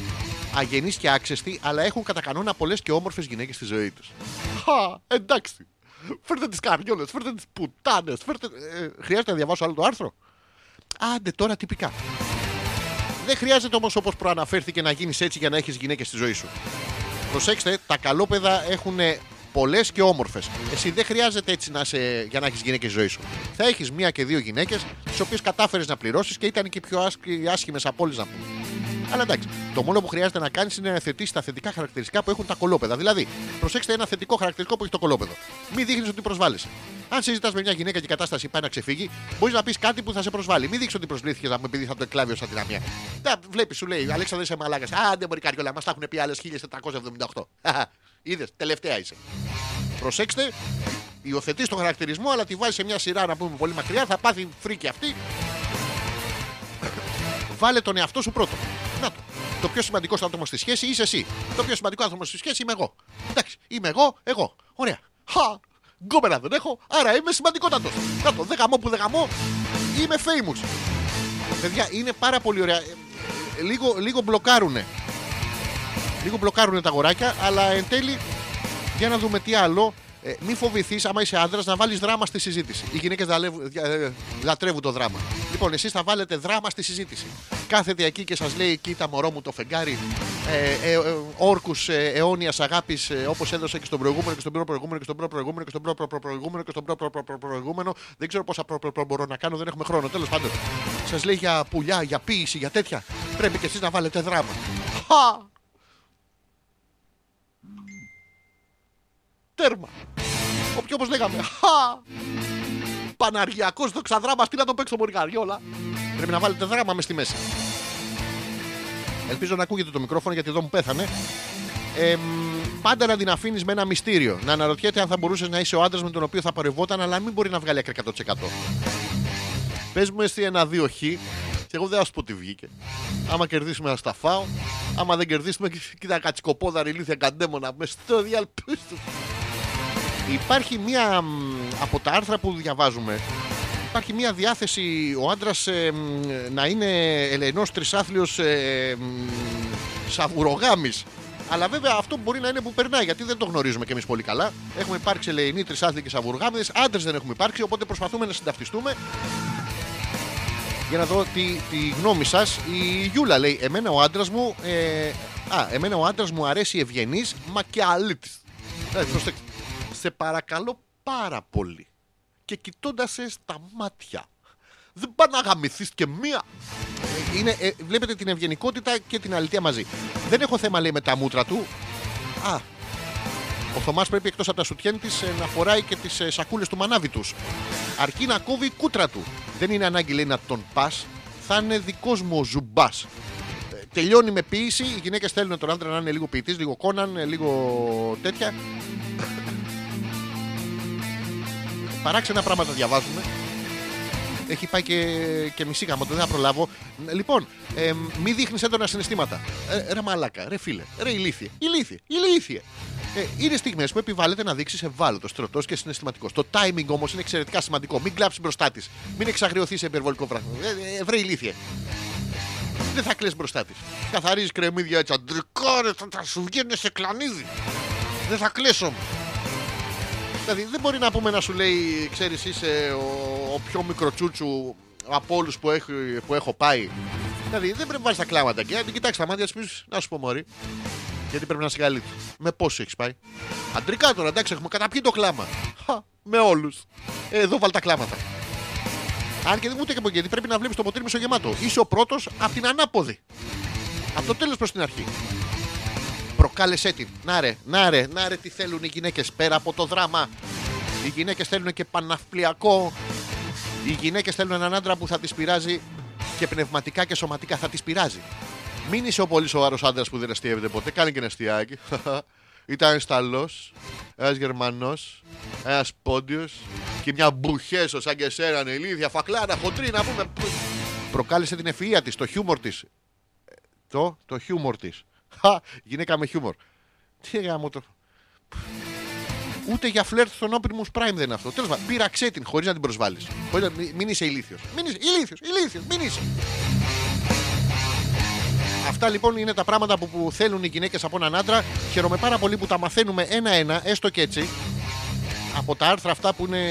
Αγενείς και άξεστοι, αλλά έχουν κατά κανόνα πολλές και όμορφες γυναίκες στη ζωή τους. Χα, εντάξει. Φέρτε τις καριόλες, φέρτε τις πουτάνες, φέρτε. Ε, χρειάζεται να διαβάσω άλλο το άρθρο; Άντε τώρα τυπικά. Δεν χρειάζεται όμως όπως προαναφέρθηκε να γίνεις έτσι για να έχεις γυναίκες στη ζωή σου. Προσέξτε, τα καλόπεδα έχουν πολλές και όμορφες. Εσύ δεν χρειάζεται έτσι να σε, για να έχεις γυναίκες στη ζωή σου. Θα έχεις μία και δύο γυναίκες, τις οποίες κατάφερες να πληρώσεις και ήταν και οι πιο άσχημες από όλες να πούμε. Αλλά εντάξει, το μόνο που χρειάζεται να κάνεις είναι να θετήσεις τα θετικά χαρακτηριστικά που έχουν τα κολόπεδα. Δηλαδή, προσέξτε ένα θετικό χαρακτηριστικό που έχει το κολόπεδο. Μην δείχνεις ότι προσβάλλεσαι. Αν συζητάς με μια γυναίκα και η κατάσταση πάει να ξεφύγει, μπορείς να πεις κάτι που θα σε προσβάλλει. Μην δείξεις ότι προσβλήθηκε να μου επειδή θα το εκλάβει ως αδυναμία. Τα βλέπεις, σου λέει, Αλέξανδρο είσαι μαλάκας. Α, δεν μπορεί καριόλα, μας τα έχουν πει άλλες 1478. Είδες, τελευταία είσαι. Προσέξτε, υιοθετεί τον χαρακτηρισμό, αλλά τη βάζει σε μια σειρά να πούμε πολύ μακριά, θα πάθει φρίκι αυτή. Βάλε τον εαυτό σου πρώτο. Να το. Το πιο σημαντικός άτομος στη σχέση είσαι εσύ. Το πιο σημαντικό άτομος στη σχέση είμαι εγώ. Εντάξει, είμαι εγώ, εγώ. Ωραία. Χα! Γκόμενα δεν έχω, άρα είμαι σημαντικότατος. Να το, δεν γαμώ που δεν γαμώ, είμαι famous. Παιδιά, είναι πάρα πολύ ωραία. Ε, ε, Λίγο, λίγο μπλοκάρουνε. Λίγο μπλοκάρουνε τα αγοράκια, αλλά εν τέλει, για να δούμε τι άλλο. Ε, μην φοβηθείς, άμα είσαι άντρας, να βάλεις δράμα στη συζήτηση. Οι γυναίκες λατρεύουν το δράμα. Λοιπόν, εσείς θα βάλετε δράμα στη συζήτηση. Κάθεται εκεί και σας λέει: Κοίτα, μωρό μου το φεγγάρι. Ε, ε, ε, Όρκους ε, αιώνιας αγάπης, ε, όπως έδωσε και στον προηγούμενο και στον προ προηγούμενο και στον προ προηγούμενο και στον προ προ- προ- προηγούμενο και στον προ προ- προ- προ- προηγούμενο. Δεν ξέρω πόσα προ- προ- προ- μπορώ να κάνω, δεν έχουμε χρόνο. Τέλος πάντων, σας λέει για πουλιά, για ποίηση, για τέτοια. Πρέπει και εσείς να βάλετε δράμα. Χα! Τέρμα. Όποιο όπως λέγαμε. Χα! Παναργιακό δοξαδράμα, τι να το παίξω μοριγαριόλα. Πρέπει να βάλετε δράμα μες στη μέση. Ελπίζω να ακούγεται το μικρόφωνο γιατί εδώ μου πέθανε. εμ, πάντα να την αφήνεις με ένα μυστήριο. Να αναρωτιέται αν θα μπορούσες να είσαι ο άντρας με τον οποίο θα παρευόταν, αλλά μην μπορεί να βγάλει άκρη 100%. Πες μου εσύ ένα-δύο χ, και εγώ δεν θα σου πω τι βγήκε. Άμα κερδίσουμε, να στα φάω. Άμα δεν κερδίσουμε, κοίτα κατσικοπόδαρη ηλίθια καντέμονα μες στο διαλπίστου. Υπάρχει μία μ, από τα άρθρα που διαβάζουμε. Υπάρχει μία διάθεση ο άντρας να είναι ελεηνό τρισάθλιος ε, σαβουρογάμι. Αλλά βέβαια αυτό μπορεί να είναι που περνάει γιατί δεν το γνωρίζουμε κι εμείς πολύ καλά. Έχουμε υπάρξει ελεηνοί τρισάθλοι και σαβουργάμιδε. Άντρες δεν έχουμε υπάρξει, οπότε προσπαθούμε να συνταυτιστούμε. Για να δω τη, τη γνώμη σας. Η Γιούλα λέει: Εμένα ο άντρας μου. Ε, α, εμένα ο άντρας μου αρέσει ευγενής, μα και αλήτη. Ε, προσέξτε. Σε παρακαλώ πάρα πολύ. Και κοιτώντα σε στα μάτια. Δεν πάει να γαμηθείς και μία. Ε, Είναι, ε, βλέπετε την ευγενικότητα και την αλήθεια μαζί. Δεν έχω θέμα λέει με τα μούτρα του. Α, ο Θωμάς πρέπει εκτός από τα σουτιέν της να φοράει και τις σακούλες του μανάβι τους. Αρκεί να κόβει η κούτρα του. Δεν είναι ανάγκη λέει να τον πας. Θα είναι δικός μου ο ζουμπάς. Τελειώνει με ποιήση. Οι γυναίκες θέλουν τον άντρα να είναι λίγο ποιητής, λίγο κόναν, ε, λίγο τέτοια. Παράξενα πράγματα διαβάζουμε. Έχει πάει και, και μισή γάμο, δεν θα προλάβω. Λοιπόν, ε, μη δείχνεις έντονα συναισθήματα. Ε, ρε μαλάκα, ρε φίλε, ρε ηλίθιε. Ηλίθιε, ηλίθιε. Ε, είναι στιγμές που επιβάλλεται να δείξεις ευάλωτος, στρωτός και συναισθηματικός. Το timing όμως είναι εξαιρετικά σημαντικό. Μην κλάψεις μπροστά της. Μην εξαγριωθείς σε υπερβολικό πράγμα. Ε, ε, βρε ηλίθιε. Δεν θα κλαις μπροστά της. Καθαρίζεις κρεμμύδια έτσι. Αντρικό ρε, θα, θα σου βγαίνει σε κλανίδι. Δεν θα κλαις όμως. Δηλαδή δεν μπορεί να πούμε να σου λέει, ξέρεις είσαι ο, ο πιο μικροτσούτσου από όλους που, έχω- που έχω πάει. Δηλαδή δεν πρέπει να βάζεις τα κλάματα και να την κοιτάξει τα μάτια τη πει να σου πω μωρή. Γιατί πρέπει να είσαι καλή. Με πόσους έχεις πάει; Αντρικά τώρα, εντάξει, έχουμε καταπιεί το κλάμα. Χα, με όλους. εδώ βάλει τα κλάματα. Αν και δεν ούτε και από εκεί, γιατί πρέπει να βλέπεις το ποτήρι μισογεμάτο. Είσαι ο πρώτος από την ανάποδη. Από το τέλος προς την αρχή. Προκάλεσέ την. Να ρε, να ρε, να ρε τι θέλουν οι γυναίκες πέρα από το δράμα. Οι γυναίκες θέλουν και παναυπλιακό. Οι γυναίκες θέλουν έναν άντρα που θα τις πειράζει και πνευματικά και σωματικά θα τις πειράζει. Μην είσαι ο πολύ σοβαρός άντρας που δεν αστείευεται ποτέ. Κάνει και ένα αστιάκι. Ήταν Ιταλό, ένας Γερμανός, ένας Πόντιος και μια μπουχέσο σαν και εσένα ηλίθια φακλάρα χοντρή να πούμε. Προκάλεσε την ευφυΐα της, το χιούμορ της. Το, το χιούμορ της. Γυναίκα με χιούμορ. Τι γάμο το. Ούτε για φλερτ στον Optimus Prime δεν είναι αυτό. Τέλος πάντων, πείραξέ την χωρίς να την προσβάλλεις. Μην είσαι ηλίθιος. Μην είσαι ηλίθιος, ηλίθιος, μην είσαι. Αυτά λοιπόν είναι τα πράγματα που, που θέλουν οι γυναίκες από έναν άντρα. Χαίρομαι πάρα πολύ που τα μαθαίνουμε ένα-ένα, έστω και έτσι. Από τα άρθρα αυτά που είναι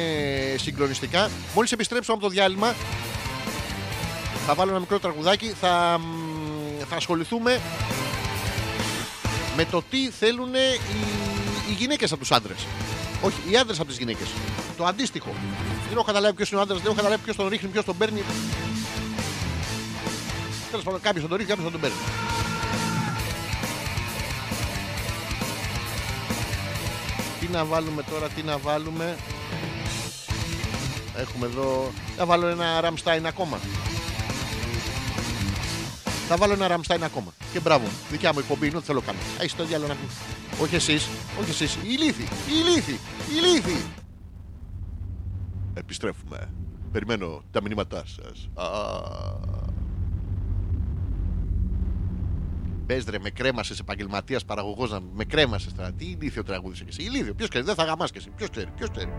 συγκλονιστικά. Μόλις επιστρέψουμε από το διάλειμμα, θα βάλω ένα μικρό τραγουδάκι. Θα, μ, θα ασχοληθούμε με το τι θέλουν οι, οι γυναίκες από τους άντρες. Όχι, οι άντρες από τις γυναίκες. Το αντίστοιχο. Δεν έχω καταλάβει ποιος είναι ο άντρας, δεν έχω καταλάβει ποιος τον ρίχνει, ποιος τον παίρνει. Τέλος πάντων, κάποιος θα τον ρίχνει, κάποιος θα τον παίρνει. Τι να βάλουμε τώρα, τι να βάλουμε. Έχουμε εδώ. Θα βάλω ένα Ραμστάιν ακόμα. Θα βάλω ένα Ραμστάιν ακόμα. Και μπράβο. Δικιά μου εκπομπή είναι ό,τι θέλω κάνω. Έχει το διάλογο να πεις. Όχι εσείς, όχι εσείς. Οι ηλίθιοι, οι ηλίθιοι, οι ηλίθιοι. Επιστρέφουμε. Περιμένω τα μηνύματά σας. Πες ρε, με κρέμασες επαγγελματίας παραγωγός να με κρέμασες τώρα. Τι ηλίθιο τραγούδισε και εσύ; Ηλίθιο, ποιος ξέρει, δεν θα γαμάς και εσύ. Ποιος ξέρει, ποιος ξέρει.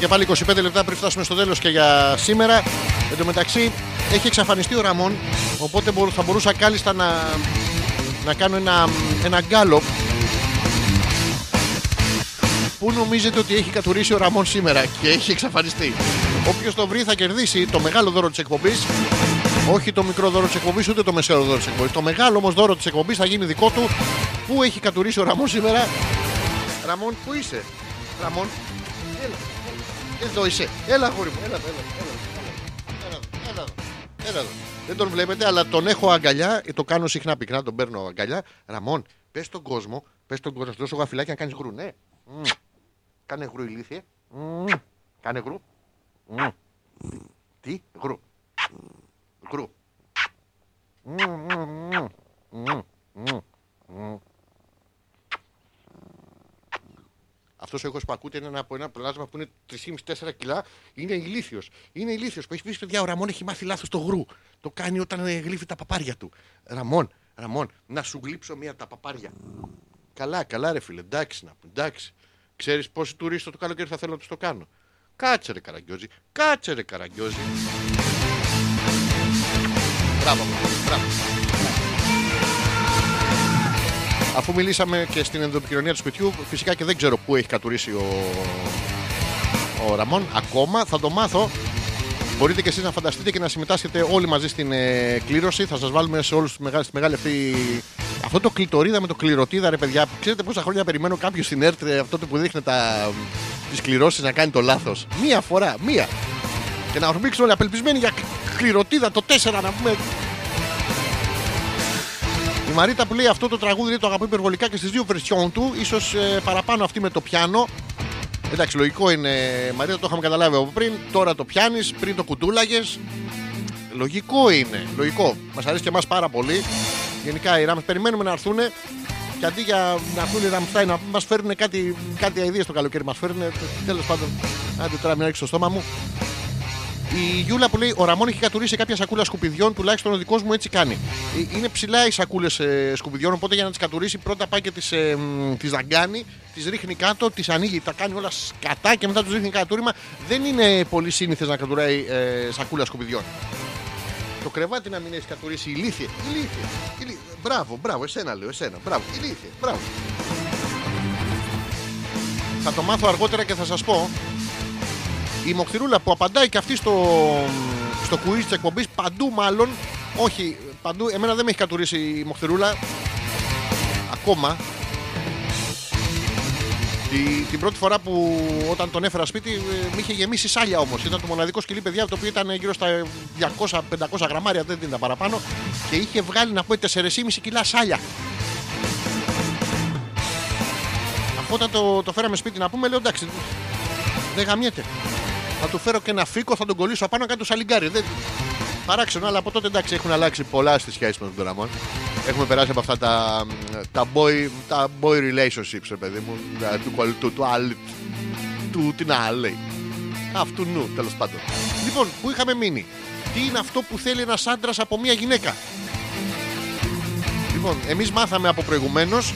Και πάλι 25 λεπτά πριν φτάσουμε στο τέλος και για σήμερα. Εν τω μεταξύ έχει εξαφανιστεί ο Ραμόν. Οπότε μπορώ- θα μπορούσα κάλλιστα να, να κάνω ένα, ένα γκάλωπ. Πού νομίζετε ότι έχει κατουρίσει ο Ραμόν σήμερα; Και έχει εξαφανιστεί. Όποιος το βρει θα κερδίσει το μεγάλο δώρο της εκπομπής. Όχι το μικρό δώρο της εκπομπής, ούτε το μεσαίο δώρο της εκπομπής. Το μεγάλο όμως δώρο της εκπομπής θα γίνει δικό του. Πού έχει κατουρίσει ο Ραμόν σήμερα; Ραμόν, πού είσαι; Ραμόν, έλα. Εδώ είσαι. Έλα, αγόρι μου. Έλα, έλα, έλα. Έλα, έλα, έλα, έλα εδώ. Δεν τον βλέπετε, αλλά τον έχω αγκαλιά. ε, Το κάνω συχνά πυκνά, τον παίρνω αγκαλιά. Ραμόν, πες στον κόσμο, πες στον κόσμο, σου δώσω γαφυλάκι να κάνεις γρου. Ναι. Μμ. Κάνε γρου, ηλίθιε. Μμ. Κάνε γρου. Μμ. Τι, γρου. Γρου. Μμ, μμ, μμ. Μμ, μμ, Αυτός ο ήχος που ακούτε είναι ένα- από ένα πλάσμα που είναι 3,5-4 κιλά. Είναι ηλίθιος. Είναι ηλίθιος που έχει πει παιδιά, ο Ραμόν έχει μάθει λάθος το γρου. Το κάνει όταν ε, γλύφει τα παπάρια του. Ραμόν, Ραμόν, να σου γλύψω μία από τα παπάρια. Καλά, καλά, ρε φίλε, εντάξει να πούμε, εντάξει. Ξέρεις πόσοι τουρίστες το καλοκαίρι θα θέλω να τους το κάνω. Κάτσε ρε καραγκιόζη, κάτσε ρε καραγκιόζη. Μπράβο, μπράβο. Αφού μιλήσαμε και στην ενδοεπικοινωνία του σπιτιού, φυσικά και δεν ξέρω πού έχει κατουρίσει ο, ο Ραμόν ακόμα. Θα το μάθω. Μπορείτε και εσείς να φανταστείτε και να συμμετάσχετε όλοι μαζί στην ε, κλήρωση. Θα σας βάλουμε σε όλους τη μεγάλη, στη μεγάλη αυτή. Αυτό το κλειτορίδα με το κληρωτίδα, ρε παιδιά. Ξέρετε πόσα χρόνια περιμένω κάποιος στην ΕΡΤ ε, αυτό το που δείχνει τα, τις κληρώσεις να κάνει το λάθος. Μία φορά, μία. Και να ορμήξουν όλοι απελπισμένοι για κληρωτίδα το 4 να πούμε. Η Μαρίτα που λέει αυτό το τραγούδι λέει, το αγαπώ υπερβολικά και στις δύο βερσιόν του. Ίσως ε, παραπάνω αυτή με το πιάνο. Εντάξει, λογικό είναι, Μαρία, το είχαμε καταλάβει από πριν. Τώρα το πιάνεις, πριν το κουτούλαγε. Λογικό είναι. Λογικό. Μας αρέσει και εμάς πάρα πολύ. Γενικά οι Ράμς περιμένουμε να έρθουν και αντί για να έρθουν οι Ραμστάι να μας φέρουν κάτι, κάτι αειδίε το καλοκαίρι, μας φέρουν. Τέλος πάντων, άντε τώρα μην ρίξει το στόμα μου. Η Γιούλα που λέει: Ο Ραμόν έχει κατουρίσει κάποια σακούλα σκουπιδιών, τουλάχιστον ο δικός μου έτσι κάνει. Ε, Είναι ψηλά οι σακούλες σκουπιδιών, οπότε για να τις κατουρίσει πρώτα πάει και τις ε, μ, τις δαγκάνει, τις ρίχνει κάτω, τις ανοίγει, τα κάνει όλα σκατά και μετά τους ρίχνει κατούριμα. Δεν είναι πολύ σύνηθες να κατουράει ε, σακούλα σκουπιδιών. Το κρεβάτι να μην έχει κατουρίσει ηλίθιε. Ηλίθιε. ηλίθιε. Μπράβο, μπράβο, εσένα λέω, εσένα. Μπράβο, ηλίθιε. Μπράβο. Θα το μάθω αργότερα και θα σας πω η Μοχθηρούλα που απαντάει και αυτή στο, στο quiz της εκπομπής παντού μάλλον. Όχι, παντού. Εμένα δεν με έχει κατουρίσει η Μοχθηρούλα. Ακόμα. Τη, την πρώτη φορά που όταν τον έφερα σπίτι ε, με είχε γεμίσει σάλια όμως. Ήταν το μοναδικό σκυλί παιδιά το οποίο ήταν γύρω στα 200-500 γραμμάρια, δεν ήταν παραπάνω. Και είχε βγάλει να πω 4,5 κιλά σάλια. Αφού όταν το, το φέραμε σπίτι να πούμε, λέω εντάξει, δεν γαμιέται. Θα του φέρω και ένα φίκο, θα τον κολλήσω απάνω κάτω σαλιγκάρι. Δεν... Παράξενο, αλλά από τότε εντάξει έχουν αλλάξει πολλά στη σχέση με τον Ραμόν. Έχουμε περάσει από αυτά τα, τα, boy, τα boy relationships, ρε παιδί μου. τα- Του κολλ- του, του, άλλ- του, τι να λέει. Αυτού νου, τέλος πάντων. Λοιπόν, πού είχαμε μείνει; Τι είναι αυτό που θέλει ένας άντρας από μια γυναίκα; Λοιπόν, εμείς μάθαμε από προηγουμένως.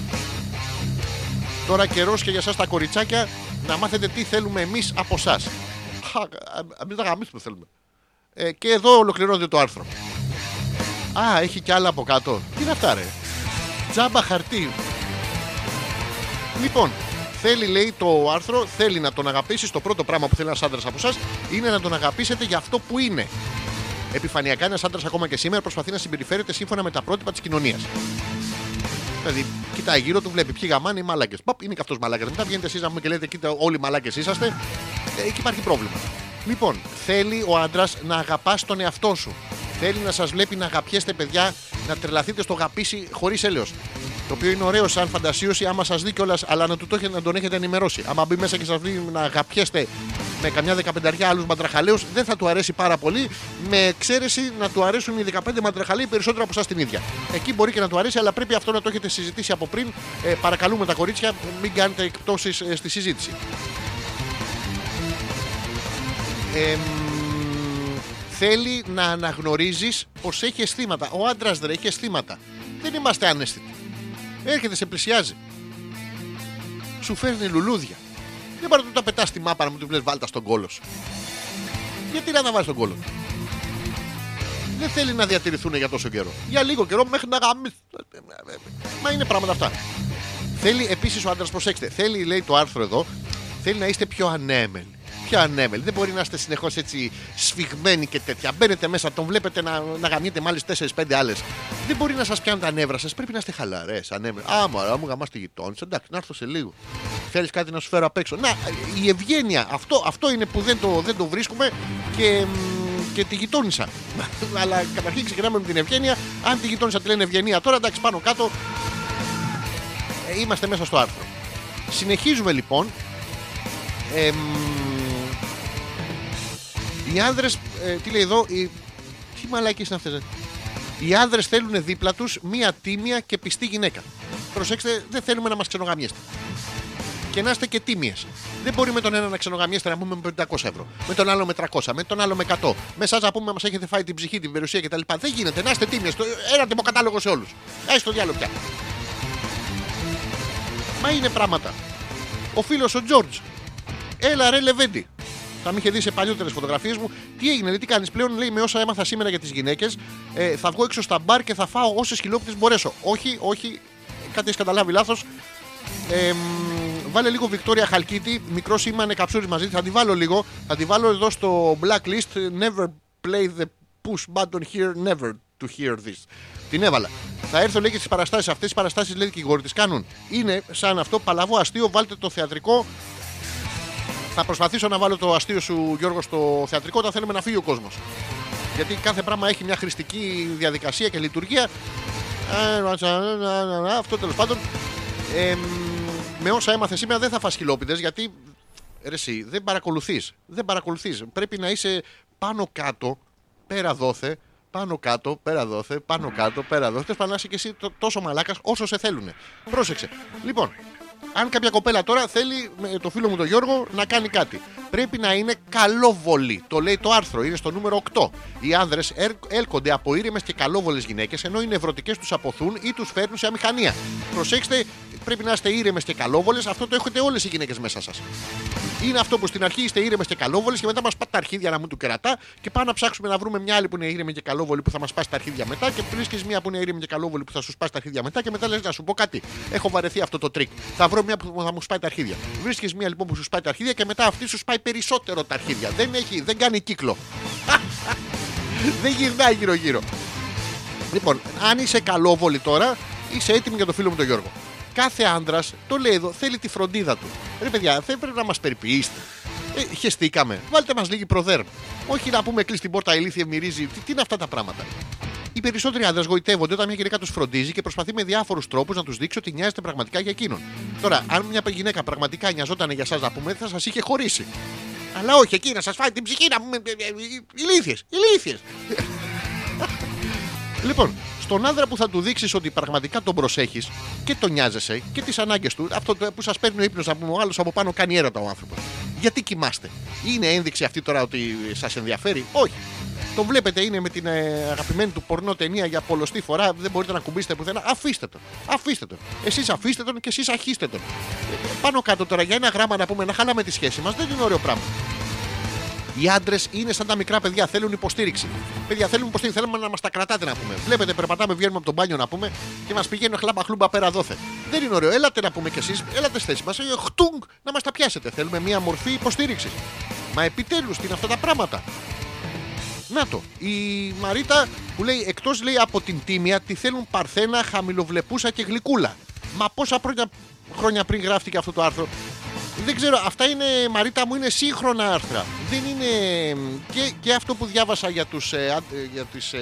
Τώρα καιρός και για εσά τα κοριτσάκια να μάθετε τι θέλουμε εμείς από εσά. Εμεί να γαμίσουμε θέλουμε. Ε, και εδώ ολοκληρώνεται το άρθρο. Α, έχει και άλλα από κάτω. Τι είναι αυτά, ρε; Τζάμπα χαρτί. Λοιπόν, θέλει, λέει το άρθρο, θέλει να τον αγαπήσεις. Το πρώτο πράγμα που θέλει ένας άντρας από εσάς είναι να τον αγαπήσετε για αυτό που είναι. Επιφανειακά, ένας άντρας ακόμα και σήμερα προσπαθεί να συμπεριφέρεται σύμφωνα με τα πρότυπα της κοινωνίας. Δηλαδή, κοιτάει γύρω του, βλέπει ποιοι γαμάνε οι μαλάκες. Παπ, είναι και αυτός μαλάκας. Μετά βγαίνετε εσείς να μου και λέτε, κοίτα, όλοι μαλάκες είσαστε. Ε, εκεί υπάρχει πρόβλημα. Λοιπόν, θέλει ο άντρας να αγαπάς τον εαυτό σου. Θέλει να σας βλέπει να αγαπιέστε, παιδιά, να τρελαθείτε στο γαπίσι χωρίς έλεος. Το οποίο είναι ωραίο σαν φαντασίωση, άμα σας δει κιόλας, αλλά να, του το, έχετε- να τον έχετε ενημερώσει. Άμα μπει μέσα και σας δει να αγαπιέστε με καμιά δεκαπενταριά άλλους μαντραχαλαίους, δεν θα του αρέσει πάρα πολύ. Με εξαίρεση να του αρέσουν οι 15 μαντραχαλαίοι περισσότερο από εσάς την ίδια. Εκεί μπορεί και να του αρέσει, αλλά πρέπει αυτό να το έχετε συζητήσει από πριν. Ε, παρακαλούμε τα κορίτσια, μην κάνετε εκπτώσεις στη συζήτηση. Εμ, θέλει να αναγνωρίζεις πως έχει αισθήματα. Ο άντρας δεν έχει αισθήματα. Δεν είμαστε ανέστητοι. Έρχεται, σε πλησιάζει. Σου φέρνει λουλούδια. Δεν μπορεί να του τα πετάς στη μάπα να μου του λες βάλτα στον κόλο σου. Γιατί να τα βάλεις στον κόλο του; Δεν θέλει να διατηρηθούν για τόσο καιρό. Για λίγο καιρό μέχρι να γαμίσει. Μα είναι πράγματα αυτά. Θέλει επίσης ο άντρας, προσέξτε, θέλει, λέει το άρθρο εδώ, θέλει να είστε πιο ανέμελοι. Πιο ανέμελοι. Δεν μπορεί να είστε συνεχώς έτσι σφιγμένοι και τέτοια. Μπαίνετε μέσα, τον βλέπετε να, να γαμιέτε με άλλε 4-5 άλλες. Δεν μπορεί να σας πιάνουν τα νεύρα σας. Πρέπει να είστε χαλαρές, ανέμελοι. Α, μωρά, μου γαμά τη γειτόνισσα. Εντάξει, να έρθω σε λίγο. Θέλεις κάτι να σου φέρω απ' έξω. Να, η ευγένεια. Αυτό, αυτό είναι που δεν το, δεν το βρίσκουμε και, μ, και τη γειτόνισσα. Αλλά καταρχήν ξεκινάμε με την ευγένεια. Αν τη γειτόνισσα τη λένε ευγενία τώρα, εντάξει, πάνω κάτω ε, είμαστε μέσα στο άρθρο. Συνεχίζουμε λοιπόν. Εμ, οι άνδρες, ε, τι λέει εδώ, οι, τι μαλάκες είναι αυτές. ε; Οι άνδρες θέλουν δίπλα τους μία τίμια και πιστή γυναίκα. Προσέξτε, δεν θέλουμε να μας ξενογαμιέστε. Και να είστε και τίμιες. Δεν μπορεί με τον ένα να ξενογαμιέστε να πούμε με 500 ευρώ. Με τον άλλο με 300, με τον άλλο με 100. Με εσάς να πούμε μας έχετε φάει την ψυχή, την περιουσία κτλ. Δεν γίνεται. Να είστε τίμιες. Το- Ένα τιμοκατάλογο σε όλους. Έστω διάλογο πια. Μα είναι πράγματα. Ο φίλος ο Τζόρτζ. Έλα ρε Λεβέντι. Θα με είχε δει σε παλιότερες φωτογραφίες μου. Τι έγινε, λέει, τι κάνεις πλέον, λέει με όσα έμαθα σήμερα για τις γυναίκες. Ε, θα βγω έξω στα μπαρ και θα φάω όσες χιλόπιτε μπορέσω. Όχι, όχι, κάτι έχεις καταλάβει λάθος. Ε, μ, βάλε λίγο Βικτόρια Χαλκίτη, μικρό σήμα είναι καψούρι μαζί. Θα τη βάλω λίγο. Θα τη βάλω εδώ στο blacklist. Never play the push button here, never to hear this. Την έβαλα. Θα έρθω λέει και στις παραστάσεις. Αυτές οι παραστάσεις λέει δικηγόροι τις κάνουν. Είναι σαν αυτό παλαβό αστείο. Βάλτε το θεατρικό. Θα προσπαθήσω να βάλω το αστείο σου Γιώργο στο θεατρικό όταν θέλουμε να φύγει ο κόσμος. Γιατί κάθε πράγμα έχει μια χρηστική διαδικασία και λειτουργία. Ε, Αυτό τέλος πάντων. Ε, με όσα έμαθες σήμερα δεν θα φας χιλόπιτες γιατί ρε εσύ, δεν παρακολουθείς. Δεν παρακολουθείς. Πρέπει να είσαι πάνω κάτω, πέρα δόθε, πάνω κάτω, πέρα δόθε, πάνω κάτω, πέρα δόθε. Θες να είσαι και εσύ τό- τόσο μαλάκας όσο σε θέλουν. Πρόσεξε. Λοιπόν, αν κάποια κοπέλα τώρα θέλει με το φίλο μου τον Γιώργο να κάνει κάτι. Πρέπει να είναι καλόβολη. Το λέει το άρθρο, είναι στο νούμερο 8. Οι άνδρες έλκονται από ήρεμες και καλόβολες γυναίκες ενώ οι νευρωτικές τους απωθούν ή τους φέρνουν σε αμηχανία. Προσέξτε, πρέπει να είστε ήρεμες και καλόβολες. Αυτό το έχετε όλες οι γυναίκες μέσα σας. Είναι αυτό που στην αρχή είστε ήρεμες και καλόβολες και μετά μας σπάτε τα αρχίδια να πούμε του κερατά και πάμε να ψάξουμε να βρούμε μια άλλη που είναι ήρεμη και καλόβολη που θα μας σπάσει τα αρχίδια μετά και βρίσκεις μια που είναι ήρεμη και καλόβολη που θα σου σπάσει τα αρχίδια μετά και μετά λες να σου πω κάτι. Έχω βαρεθεί αυτό το τρικ. Θα βρω μια που θα μου σπάει τα αρχίδια. Βρίσκεις μια λοιπόν που σου σπάει τα αρχίδια και μετά αυτή σου σπάει περισσότερο τα αρχίδια. Δεν, έχει, δεν κάνει κύκλο. δεν γυρνάει γύρω-γύρω. Λοιπόν, αν είσαι καλόβολη τώρα, είσαι έτοιμη για το φίλο μου τον Γιώργο. Κάθε άντρας, το λέει εδώ, θέλει τη φροντίδα του. Ρε παιδιά, δεν πρέπει να μας περιποιήσετε. Ε, χεστήκαμε. Βάλτε μας λίγη προδέρμ. Όχι να πούμε κλείσει την πόρτα ηλίθεια μυρίζει. Τι, τι είναι αυτά τα πράγματα; Οι περισσότεροι άντρε γοητεύονται όταν μια γυναίκα του φροντίζει και προσπαθεί με διάφορου τρόπου να του δείξει ότι νοιάζεται πραγματικά για εκείνον. Τώρα, αν μια γυναίκα πραγματικά νοιαζόταν για εσά να πούμε, θα σα είχε χωρίσει. Αλλά όχι, εκεί να σα φάει την ψυχή να πούμε. Ηλίθιε, ηλίθιε. Λοιπόν, στον άνδρα που θα του δείξεις ότι πραγματικά τον προσέχεις και τον νοιάζεσαι και τις ανάγκες του, αυτό το που σας παίρνει ο ύπνος να πούμε ο άλλος από πάνω κάνει έρωτα ο άνθρωπος. Γιατί κοιμάστε, Είναι ένδειξη αυτή τώρα ότι σας ενδιαφέρει, Όχι. Το βλέπετε, είναι με την ε, αγαπημένη του πορνό ταινία για πολλωστή φορά. Δεν μπορείτε να κουμπίσετε πουθενά. Αφήστε τον. Αφήστε τον. Εσείς αφήστε τον και εσείς αρχίστε τον. Ε, Πάνω κάτω τώρα για ένα γράμμα να πούμε να χαλάμε τη σχέση μας δεν είναι ωραίο πράγμα. Οι άντρες είναι σαν τα μικρά παιδιά, θέλουν υποστήριξη. Παιδιά, θέλουν υποστήριξη, θέλουμε να μας τα κρατάτε να πούμε. Βλέπετε, περπατάμε, βγαίνουμε από τον μπάνιο να πούμε και μας πηγαίνει χλάμπα χλούμπα πέρα δόθε. Δεν είναι ωραίο, έλατε να πούμε κι εσείς, έλατε στη θέση μας, χτούγκ να μας τα πιάσετε. Θέλουμε μια μορφή υποστήριξη. Μα επιτέλους, τι είναι αυτά τα πράγματα; Να το. Η Μαρίτα που λέει εκτός λέει από την τίμια τη θέλουν παρθένα, χαμηλοβλεπούσα και γλυκούλα. Μα πόσα χρόνια, χρόνια πριν γράφτηκε αυτό το άρθρο; Δεν ξέρω, αυτά είναι Μαρίτα μου είναι σύγχρονα άρθρα. Δεν είναι. Και, και αυτό που διάβασα για τους, ε, άν- ε, για τις, ε,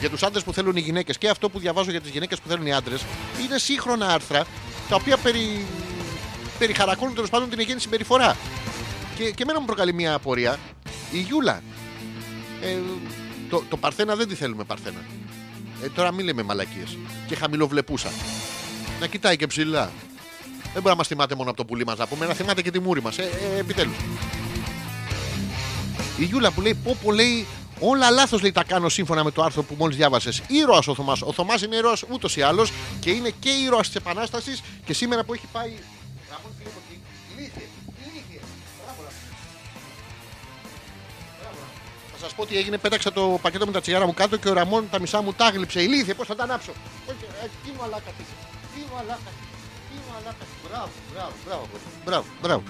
για τους άντρες που θέλουν οι γυναίκες και αυτό που διαβάζω για τις γυναίκες που θέλουν οι άντρες είναι σύγχρονα άρθρα τα οποία περι, περιχαρακώνουν τέλος πάντων την υγιεινή συμπεριφορά. Και, και εμένα μου προκαλεί μια απορία. Η Γιούλα. Ε, το, το Παρθένα δεν τη θέλουμε Παρθένα. Ε, τώρα μην λέμε μαλακίες. Και χαμηλοβλεπούσα. Να κοιτάει και ψηλά. Δεν μπορεί να μας θυμάται μόνο από το πουλί μας να πούμε, να θυμάται και τη μούρη μας. Ε, ε, Επιτέλους. Η Γιούλα που λέει, πω πω λέει, όλα λάθος λέει τα κάνω σύμφωνα με το άρθρο που μόλις διάβασες. Ήρωας ο Θωμάς. Ο Θωμάς είναι ήρωας ούτως ή άλλως και είναι και ήρωας της Επανάστασης και σήμερα που έχει πάει. Ραμόν Φιλίππο, ηλίθιε, ηλίθιε. Μπράβο, Ραμόν. Μπράβο, Ραμόν. Θα σας πω τι έγινε. Πέταξα το πακέτο με τα τσιγάρα μου κάτω και ο Ραμόν τα μισά μου τα γλύψε. Ηλίθιε, πώς θα τα ανάψω. Όχι, ε, Τι μου αλάκα τι. Τι Μπράβο, μπράβο, μπράβο. Μπράβο, μπράβο.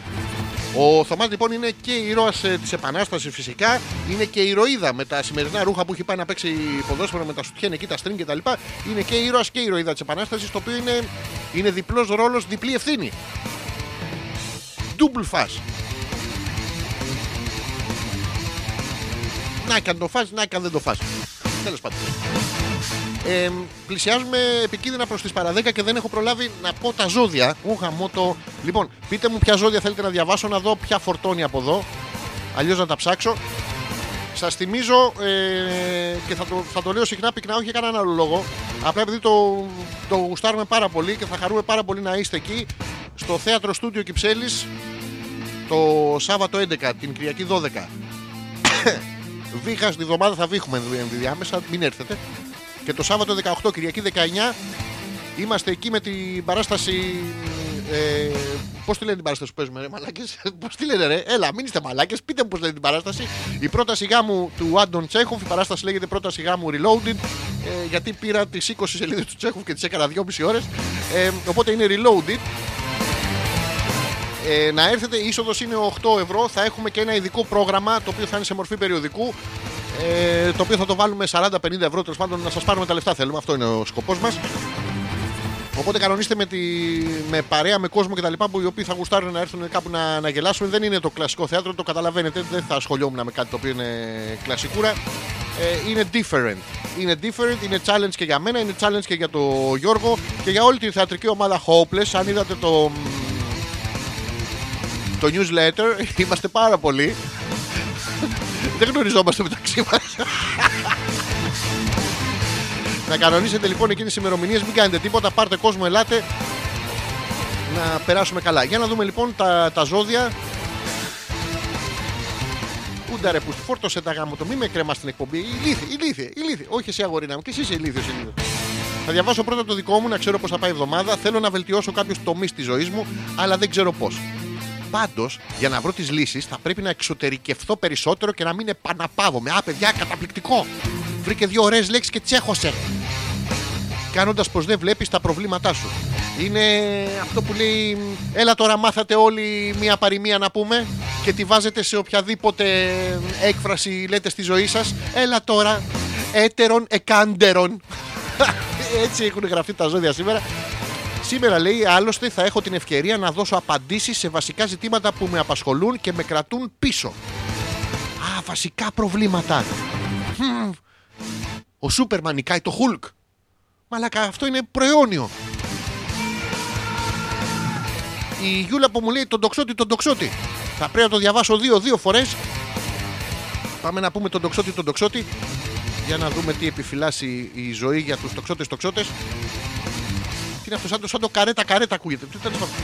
Ο Θωμάς λοιπόν είναι και ήρωας της Επανάστασης φυσικά. Είναι και ηρωίδα με τα σημερινά ρούχα που έχει πάει να παίξει ποδόσφαιρο με τα σουτιέν εκεί, τα στring κτλ. Είναι και ήρωας και ηρωίδα της Επανάστασης, το οποίο είναι, είναι διπλός ρόλος, διπλή ευθύνη. Double φας. Να και αν το φας, να και αν δεν το φας. Τέλος πάντων. Ε, πλησιάζουμε επικίνδυνα προς τις παρα 10 και δεν έχω προλάβει να πω τα ζώδια. Ου, γαμώ το... Λοιπόν, πείτε μου ποια ζώδια θέλετε να διαβάσω, να δω ποια φορτώνει από εδώ. Αλλιώς να τα ψάξω. Σας θυμίζω ε, και θα το, θα το λέω συχνά πυκνά, όχι για κανέναν άλλο λόγο. Απλά επειδή το, το γουστάρουμε πάρα πολύ και θα χαρούμε πάρα πολύ να είστε εκεί στο θέατρο Στούντιο Κυψέλης το Σάββατο 11, την Κυριακή 12. Βήχα στη εβδομάδα θα βήχουμε ενδιάμεσα, μην έρθετε. Και το Σάββατο 18, Κυριακή 19, είμαστε εκεί με την παράσταση ε, Πώς τη λένε την παράσταση που παίζουμε, ρε μαλάκες; Πώς τη λένε, ρε; Έλα, μην είστε μαλάκες. Πείτε μου πώς λένε την παράσταση. Η πρόταση γάμου του Άντων Τσέχοφ. Η παράσταση λέγεται πρόταση γάμου Reloaded. Ε, γιατί πήρα τις 20 σελίδες του Τσέχοφ και τις έκανα 2,5 ώρες. Ε, οπότε είναι Reloaded. Ε, να έρθετε, η είσοδος είναι 8 ευρώ. Θα έχουμε και ένα ειδικό πρόγραμμα το οποίο θα είναι σε μορφή περιοδικού. Ε, το οποίο θα το βάλουμε 40-50 ευρώ. Τέλος πάντων, να σας πάρουμε τα λεφτά θέλουμε. Αυτό είναι ο σκοπός μας. Οπότε κανονίστε με, τη, με παρέα, με κόσμο κτλ. που οι οποίοι θα γουστάρουν να έρθουν κάπου να, να γελάσουν. Δεν είναι το κλασικό θέατρο, το καταλαβαίνετε. Δεν θα ασχολιόμουν με κάτι το οποίο είναι κλασικούρα. Ε, είναι different. Είναι different, είναι challenge και για μένα, είναι challenge και για τον Γιώργο και για όλη τη θεατρική ομάδα Hopeless. Αν είδατε το, το newsletter, είμαστε πάρα πολλοί. Δεν γνωριζόμαστε μεταξύ μας. Να κανονίσετε λοιπόν εκείνες τις ημερομηνίες, μην κάνετε τίποτα, πάρτε κόσμο, ελάτε να περάσουμε καλά. Για να δούμε λοιπόν τα, τα ζώδια. Ούντα ρε που φόρτωσε τα γάμο το, μη με κρεμά στην εκπομπή. Ηλίθι, ηλίθι, ηλίθι. Όχι εσύ αγορίνα μου, και εσύ είσαι ηλίθιο ηλίθιο. Θα διαβάσω πρώτα το δικό μου να ξέρω πώς θα πάει η εβδομάδα. Θέλω να βελτιώσω κάποιους τομείς της ζωής μου, αλλά δεν ξέρω πώς. Πάντως, για να βρω τις λύσεις, θα πρέπει να εξωτερικευθώ περισσότερο και να μην επαναπαύομαι. Α, παιδιά, καταπληκτικό. Βρήκε δύο ωραίες λέξεις και τσέχωσε. Κάνοντας πως δεν βλέπεις τα προβλήματά σου. Είναι αυτό που λέει, έλα τώρα μάθατε όλοι μία παροιμία να πούμε και τη βάζετε σε οποιαδήποτε έκφραση λέτε στη ζωή σας. Έλα τώρα, έτερον εκάντερον. Έτσι έχουν γραφτεί τα ζώδια σήμερα. Σήμερα λέει άλλωστε θα έχω την ευκαιρία να δώσω απαντήσεις σε βασικά ζητήματα που με απασχολούν και με κρατούν πίσω. Α, βασικά προβλήματα. Μμμ. Ο Σούπερμαν νικάει το Χουλκ. Μαλάκα, αυτό είναι προαιώνιο. Η Γιούλα που μου λέει τον τοξότη, τον τοξότη. Θα πρέπει να το διαβάσω δύο-δύο φορές. Πάμε να πούμε τον τοξότη, τον τοξότη. Για να δούμε τι επιφυλάσσει η ζωή για τους τοξότες, τοξότες. Τι είναι αυτό, σαν το, σαν το καρέτα, καρέτα ακούγεται. Τι τέλος πάντων.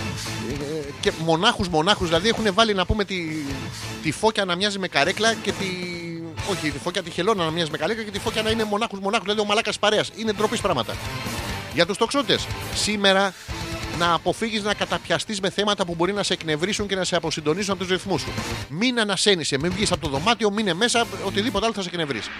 Ε, ε, και μονάχους, μονάχους, δηλαδή έχουν βάλει να πούμε τη, τη φώκια να μοιάζει με καρέκλα και τη. Όχι, τη φώκια τη χελώνα να μοιάζει με καρέκλα και τη φώκια να είναι μονάχους, μονάχους, δηλαδή ο μαλάκας παρέας. Είναι ντροπής πράγματα. Για τους τοξότες, σήμερα να αποφύγεις να καταπιαστείς με θέματα που μπορεί να σε εκνευρίσουν και να σε αποσυντονίσουν από τους ρυθμούς σου. Μην ανασένησε, μην βγεις από το δωμάτιο, μείνε μέσα, οτιδήποτε άλλο θα σε εκνευρίσει.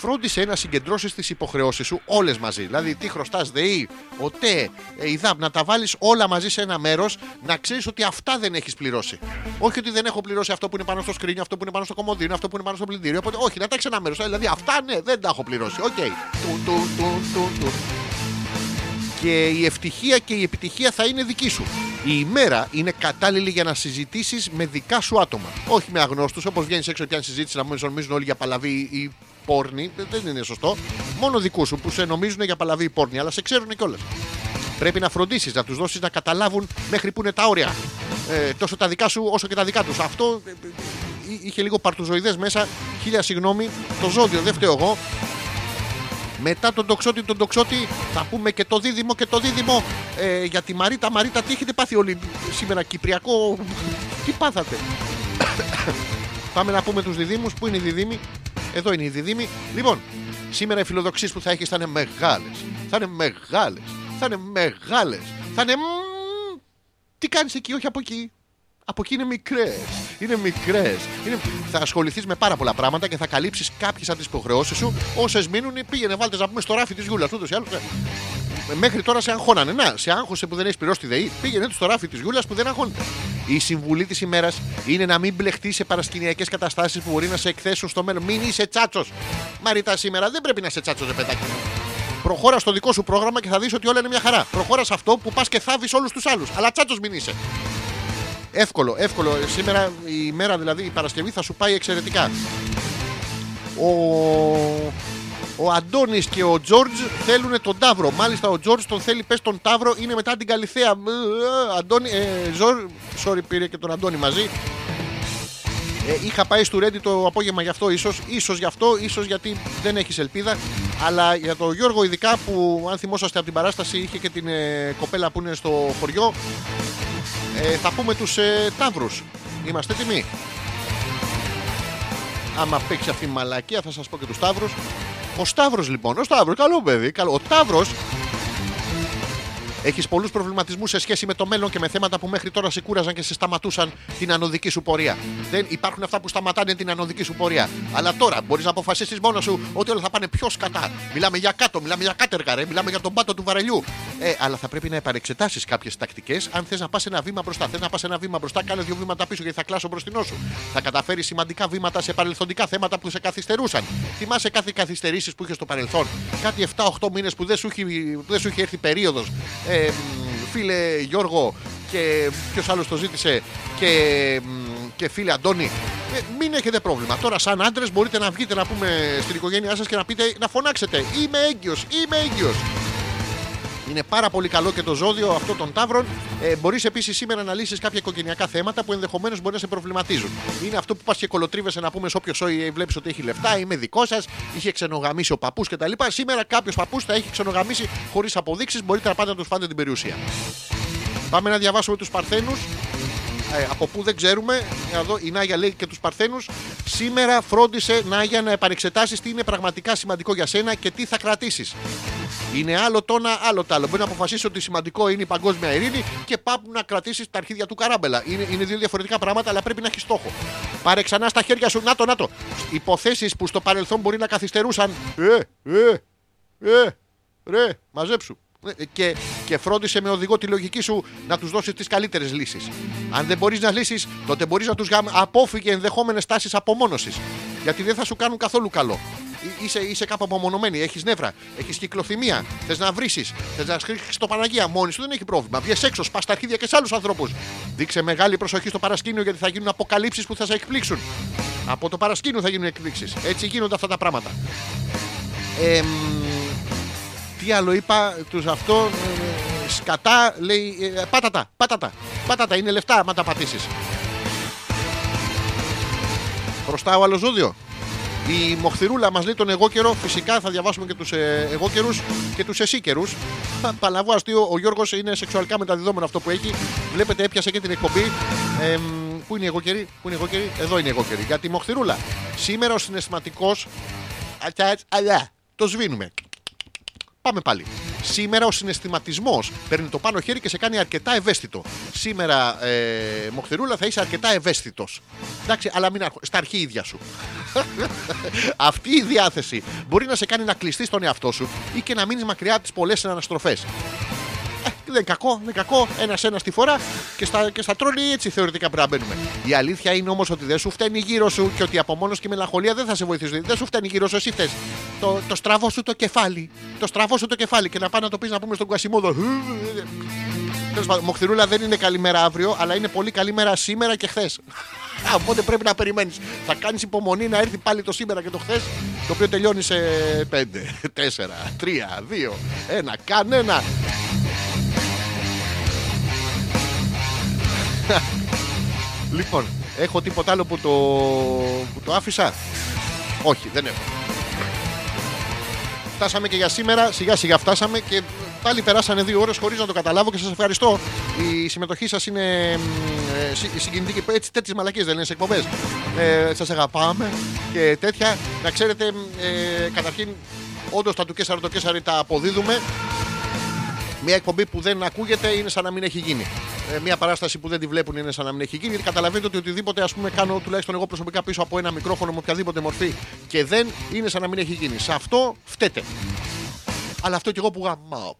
Φρόντισε να συγκεντρώσεις τις υποχρεώσεις σου όλες μαζί. Δηλαδή, τι χρωστάς, ΔΕΗ, ΟΤΕ, ε, ΙΔΑΠ, να τα βάλεις όλα μαζί σε ένα μέρος, να ξέρεις ότι αυτά δεν έχεις πληρώσει. Όχι ότι δεν έχω πληρώσει αυτό που είναι πάνω στο σκρίνιο, αυτό που είναι πάνω στο κομοδίνο, αυτό που είναι πάνω στο πλυντήριο. Οπότε, όχι, να τα έχεις ένα μέρος. Δηλαδή, αυτά ναι, δεν τα έχω πληρώσει. Οκ. Του, του, του, του, του. Και η ευτυχία και η επιτυχία θα είναι δική σου. Η ημέρα είναι κατάλληλη για να συζητήσεις με δικά σου άτομα. Όχι με αγνώστους, όπως βγαίνεις έξω και αν συζήτηση να πούμε νομίζουν όλοι για παλαβή ή πόρνη. Δεν είναι σωστό. Μόνο δικούς σου που σε νομίζουν για παλαβή ή πόρνη, αλλά σε ξέρουν κιόλας. Πρέπει να φροντίσεις να τους δώσεις να καταλάβουν μέχρι που είναι τα όρια. Ε, τόσο τα δικά σου όσο και τα δικά τους. Αυτό ε, ε, είχε λίγο παρτουζοειδές μέσα. Χίλια συγγνώμη. Το ζώδιο δεν φταίω εγώ. Μετά τον τοξότη, τον τοξότη, θα πούμε και το δίδυμο και το δίδυμο. Ε, για τη Μαρίτα, Μαρίτα, τι έχετε πάθει όλοι σήμερα, Κυπριακό; Τι πάθατε; Πάμε να πούμε τους διδήμους. Πού είναι οι διδήμοι. Εδώ είναι οι διδήμοι. Λοιπόν, σήμερα οι φιλοδοξίες που θα έχεις θα είναι μεγάλες. Θα είναι μεγάλες. Θα είναι μεγάλες. Θα είναι... μμμ. Τι κάνεις εκεί, όχι από εκεί. Από εκεί είναι μικρές. Είναι μικρές. Είναι... Θα ασχοληθείς με πάρα πολλά πράγματα και θα καλύψεις κάποιες από τις υποχρεώσεις σου. Όσες μείνουν, πήγαινε, βάλτες να πούμε στο ράφι της Γιούλας. Ούτως ή άλλως. Ε, Μέχρι τώρα σε αγχώνανε. Να, σε άγχωσε που δεν έχεις πληρώσει τη ΔΕΗ. Πήγαινε τους στο ράφι της Γιούλας που δεν αγχώνεται. Η συμβουλή της ημέρας είναι να μην μπλεχτεί σε παρασκηνιακές καταστάσεις που μπορεί να σε εκθέσουν στο μέλλον. Μην είσαι τσάτσος. Μαρίτα σήμερα δεν πρέπει να είσαι τσάτσος, ρε παιδάκι. μου. Προχώρα στο δικό σου πρόγραμμα και θα δεις ότι όλα είναι μια χαρά. Προχώρα σε αυτό που πας και θάβεις όλους τους άλλους. Αλλά τσάτσος μην είσαι. Εύκολο, εύκολο. Σήμερα η μέρα δηλαδή η Παρασκευή θα σου πάει εξαιρετικά. Ο, ο Αντώνης και ο Τζόρτζ θέλουν τον Ταύρο. Μάλιστα ο Τζόρτζ τον θέλει πες τον Ταύρο. Είναι μετά την Καλυθέα. Μ, ε, Αντώνη, ε, Ζορ, sorry πήρε και τον Αντώνη μαζί. Ε, είχα πάει στο Ρέντι το απόγευμα γι' αυτό ίσως, ίσως γι' αυτό, ίσως γιατί δεν έχεις ελπίδα. Αλλά για τον Γιώργο ειδικά που αν θυμόσαστε από την παράσταση είχε και την ε, κοπέλα που είναι στο χωριό. Ε, θα πούμε τους ε, Ταύρους. Είμαστε έτοιμοι; Άμα παίξει αυτή η μαλακία θα σας πω και τους Ταύρους. Ο Σταύρος λοιπόν, ο Σταύρος, καλό παιδί. Καλό. Ο Ταύρος Έχεις πολλούς προβληματισμούς σε σχέση με το μέλλον και με θέματα που μέχρι τώρα σε κούραζαν και σε σταματούσαν την ανωδική σου πορεία. Δεν υπάρχουν αυτά που σταματάνε την ανωδική σου πορεία. Αλλά τώρα μπορείς να αποφασίσεις μόνος σου ότι όλα θα πάνε πιο σκατά. Μιλάμε για κάτω, μιλάμε για κάτεργα, ρε, μιλάμε για τον πάτο του βαρελιού. Ε, αλλά θα πρέπει να επανεξετάσεις κάποιες τακτικές αν θες να πας ένα βήμα μπροστά. Θες να πας ένα βήμα μπροστά, κάνε δύο βήματα πίσω γιατί θα κλάσω μπροστινό σου. Θα καταφέρεις σημαντικά βήματα σε παρελθοντικά θέματα που σε καθυστερούσαν. Θυμάσαι κάθε καθυστερήσεις που είχες στο παρελθόν. Κάτι 7-8 μήνες που δεν σου έχει, που δεν σου έχει έρθει περίοδος. Ε, μ, φίλε Γιώργο και ποιος άλλος το ζήτησε και, μ, και φίλε Αντώνη. Ε, μην έχετε πρόβλημα. Τώρα, σαν άντρες, μπορείτε να βγείτε να πούμε στην οικογένειά σας και να πείτε να φωνάξετε. Είμαι έγκυος, είμαι έγκυος. Είναι πάρα πολύ καλό και το ζώδιο αυτό των τάβρων. Ε, μπορείς επίσης σήμερα να λύσεις κάποια οικογενειακά θέματα που ενδεχομένως μπορεί να σε προβληματίζουν. Είναι αυτό που πας και κολοτρίβεσαι να πούμε σε όποιος σόι βλέπεις ότι έχει λεφτά, είμαι δικός σας, είχε ξενογαμίσει ο παππούς κτλ. Σήμερα κάποιος παππούς θα έχει ξενογαμίσει χωρίς αποδείξεις. Μπορείτε να πάτε να τους φάτε την περιουσία. Πάμε να διαβάσουμε τους Παρθένους. Ε, από πού δεν ξέρουμε. Εδώ η Νάγια λέει και τους Παρθένους. Σήμερα φρόντισε Νάγια να επανεξετάσεις τι είναι πραγματικά σημαντικό για σένα και τι θα κρατήσεις. Είναι άλλο το ένα, άλλο το άλλο. Μπορεί να αποφασίσει ότι σημαντικό είναι η παγκόσμια ειρήνη και πάμε να κρατήσεις τα αρχίδια του καράμπελα. Είναι, είναι δύο διαφορετικά πράγματα, αλλά πρέπει να έχεις στόχο. Πάρε ξανά στα χέρια σου. Να το, να το. Υποθέσεις που στο παρελθόν μπορεί να καθυστερούσαν. Ε, ε, ε, ρε, μαζέψου. Ε, Και, και φρόντισε με οδηγό τη λογική σου να τους δώσεις τις καλύτερες λύσεις. Αν δεν μπορείς να λύσεις, τότε μπορείς να τους γάμ... απόφυγε ενδεχόμενες τάσεις απομόνωσης. Γιατί δεν θα σου κάνουν καθόλου καλό. Εί- Είσαι, είσαι κάπου απομονωμένη, έχεις νεύρα, έχεις κυκλοθυμία, θες να βρει, θες να σκρίξει το Παναγία μόνη σου, δεν έχει πρόβλημα. Βγες έξω, σπάς τα αρχίδια και σε άλλους ανθρώπους. Δείξε μεγάλη προσοχή στο παρασκήνιο γιατί θα γίνουν αποκαλύψεις που θα σε εκπλήξουν. Από το παρασκήνιο θα γίνουν εκπλήξεις. Έτσι γίνονται αυτά τα πράγματα. Εμ, τι άλλο είπα, τους αυτό. ε, σκατά, λέει. ε, πάτατα, πάτατα. Πάτατα, είναι λεφτά, άμα τα πατήσεις. Μπροστά ο άλλος ζώδιο. Η Μοχθηρούλα μας λέει τον εγώ καιρό. Φυσικά θα διαβάσουμε και τους ε, εγώ καιρούς και τους εσύ καιρούς. Παλαβό αστείο. Ο Γιώργος είναι σεξουαλικά μεταδιδόμενο αυτό που έχει. Βλέπετε, έπιασε και την εκπομπή. Ε, πού είναι η εγώ καιρή, πού είναι η εγώ καιρή; Εδώ είναι η εγώ καιρή. Για τη Μοχθηρούλα. Σήμερα ο συναισθηματικός. Αλλά το σβήνουμε. Πάμε πάλι. Σήμερα ο συναισθηματισμός παίρνει το πάνω χέρι και σε κάνει αρκετά ευαίσθητο. Σήμερα, ε, Μοχθηρούλα, θα είσαι αρκετά ευαίσθητος. Εντάξει, αλλά μην αρχ... στα αρχίδια σου. Αυτή η διάθεση μπορεί να σε κάνει να κλειστείς στον εαυτό σου ή και να μείνεις μακριά από τις πολλές αναστροφές. Ε, δεν είναι κακό, δεν είναι κακό. Ένα-ένα τη φορά και στα, και στα τρόλι έτσι θεωρητικά πρέπει να μπαίνουμε. Η αλήθεια είναι όμως ότι δεν σου φταίνει γύρω σου και ότι η απομόνωση και η μελαγχολία δεν θα σε βοηθήσουν. Δεν σου φταίνει γύρω σου, εσύ θες το, το στραβό σου το κεφάλι. Το στραβό σου το κεφάλι και να πάει να το πεις να πούμε στον Κουασιμόδο. Τέλος πάντων, Μοχθηρούλα δεν είναι καλή μέρα αύριο, αλλά είναι πολύ καλή μέρα σήμερα και χθες. Οπότε πρέπει να περιμένεις. Θα κάνεις υπομονή να έρθει πάλι το σήμερα και το χθες, το οποίο τελειώνει σε 5, 4, 3, 2, 1. Κανένα. λοιπόν, έχω τίποτα άλλο που το, που το άφησα; Όχι, δεν έχω. Φτάσαμε και για σήμερα, σιγά σιγά φτάσαμε και πάλι περάσανε δύο ώρες χωρίς να το καταλάβω και σας ευχαριστώ. Η συμμετοχή σας είναι μ, ε, συ- συγκινητική. Έτσι, τέτοιες μαλακίες δεν είναι σε εκπομπές. Ε, σας αγαπάμε και τέτοια. Να ξέρετε, μ, ε, καταρχήν, όντως τα του Καίσαρος τω Καίσαρι τα αποδίδουμε. Μια εκπομπή που δεν ακούγεται είναι σαν να μην έχει γίνει. Ε, μια παράσταση που δεν τη βλέπουν είναι σαν να μην έχει γίνει. Γιατί καταλαβαίνετε ότι οτιδήποτε ας πούμε, κάνω τουλάχιστον εγώ προσωπικά πίσω από ένα μικρόφωνο με οποιαδήποτε μορφή και δεν είναι σαν να μην έχει γίνει. Σε αυτό φταίτε. Αλλά αυτό κι εγώ που γαμάω.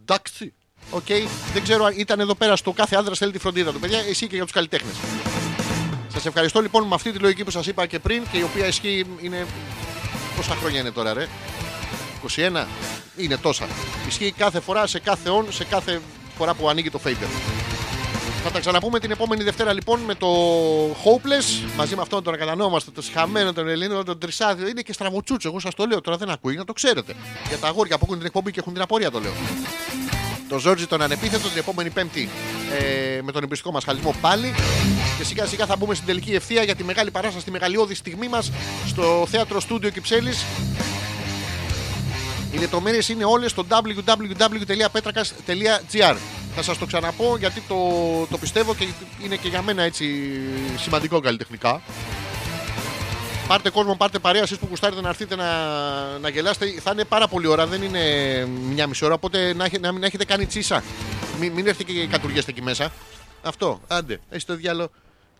Εντάξει. Οκ. Δεν ξέρω αν ήταν εδώ πέρα στο κάθε άντρας θέλει τη φροντίδα του. Παιδιά, εσύ και για τους καλλιτέχνες. Σας ευχαριστώ λοιπόν με αυτή τη λογική που σας είπα και πριν και η οποία ισχύει είναι. Πόσα χρόνια είναι τώρα, ρε; 21 είναι τόσα. Ισχύει κάθε φορά, σε κάθε on, σε κάθε φορά που ανοίγει το fader. Θα τα ξαναπούμε την επόμενη Δευτέρα λοιπόν με το Hopeless μαζί με αυτόν τον ακατανόμαστο, τον συχαμένο, τον Ελλήνο, τον Τρισάδιο. Είναι και στραβοτσούτσο. Εγώ σας το λέω τώρα δεν ακούει, να το ξέρετε. Για τα αγόρια που έχουν την εκπομπή και έχουν την απορία το λέω. Το Ζόρτζι τον ανεπίθετο την επόμενη Πέμπτη ε, με τον εμπιστικό μας χαλισμό πάλι. Και σιγά σιγά θα μπούμε στην τελική ευθεία για τη μεγάλη παράσταση, τη μεγαλειώδη στιγμή μας στο θέατρο Στούντιο Κυψέλης. Οι λεπτομέρειες είναι όλες στο www.petrakas.gr. Θα σας το ξαναπώ γιατί το, το πιστεύω και είναι και για μένα έτσι σημαντικό καλλιτεχνικά. Πάρτε κόσμο, πάρτε παρέα. Εσείς που κουστάρετε να έρθετε να, να γελάσετε. Θα είναι πάρα πολύ ώρα, δεν είναι μια μισή ώρα. Οπότε να, έχε- να μην έχετε κάνει τσίσα. Μην, μην έρθετε και κατουργέστε εκεί μέσα. Αυτό, άντε, έχεις το διάλογο.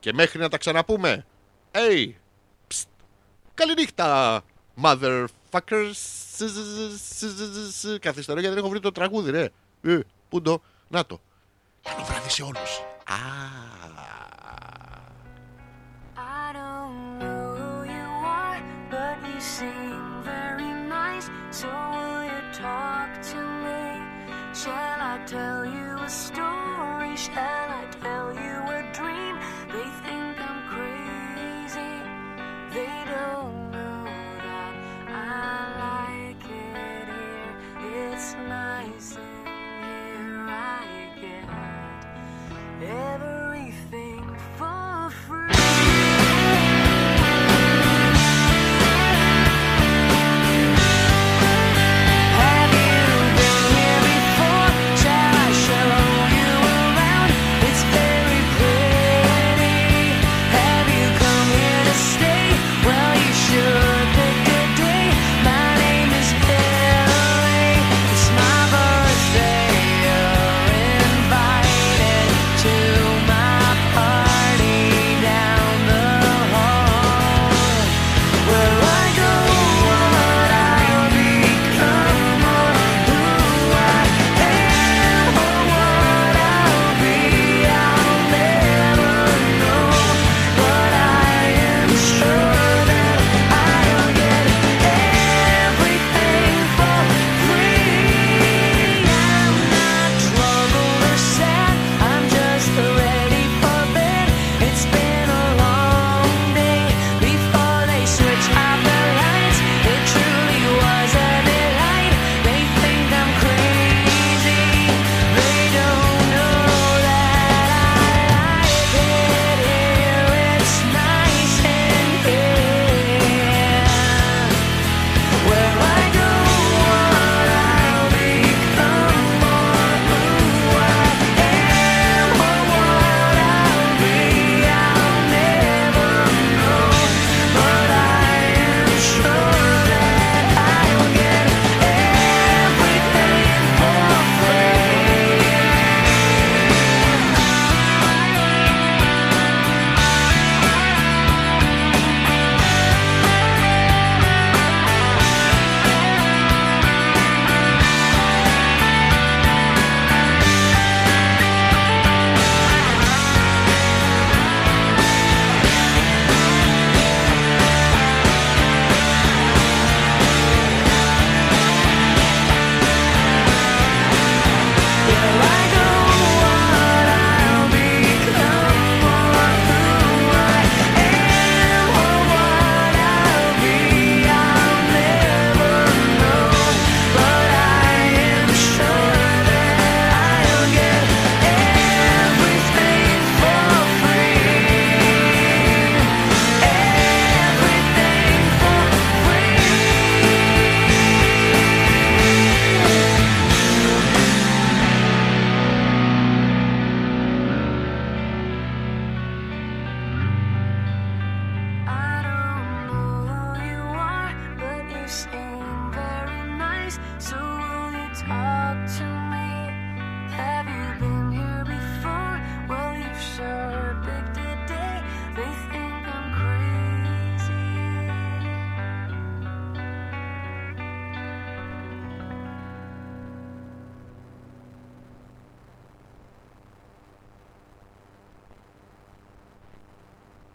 Και μέχρι να τα ξαναπούμε. Hey! Ψτ. Καληνύχτα, motherfuckers. Καθυστερώ γιατί δεν έχω βρει το τραγούδι, ε, πού το; Να το. Καλό βράδυ σε όλους. Α. Never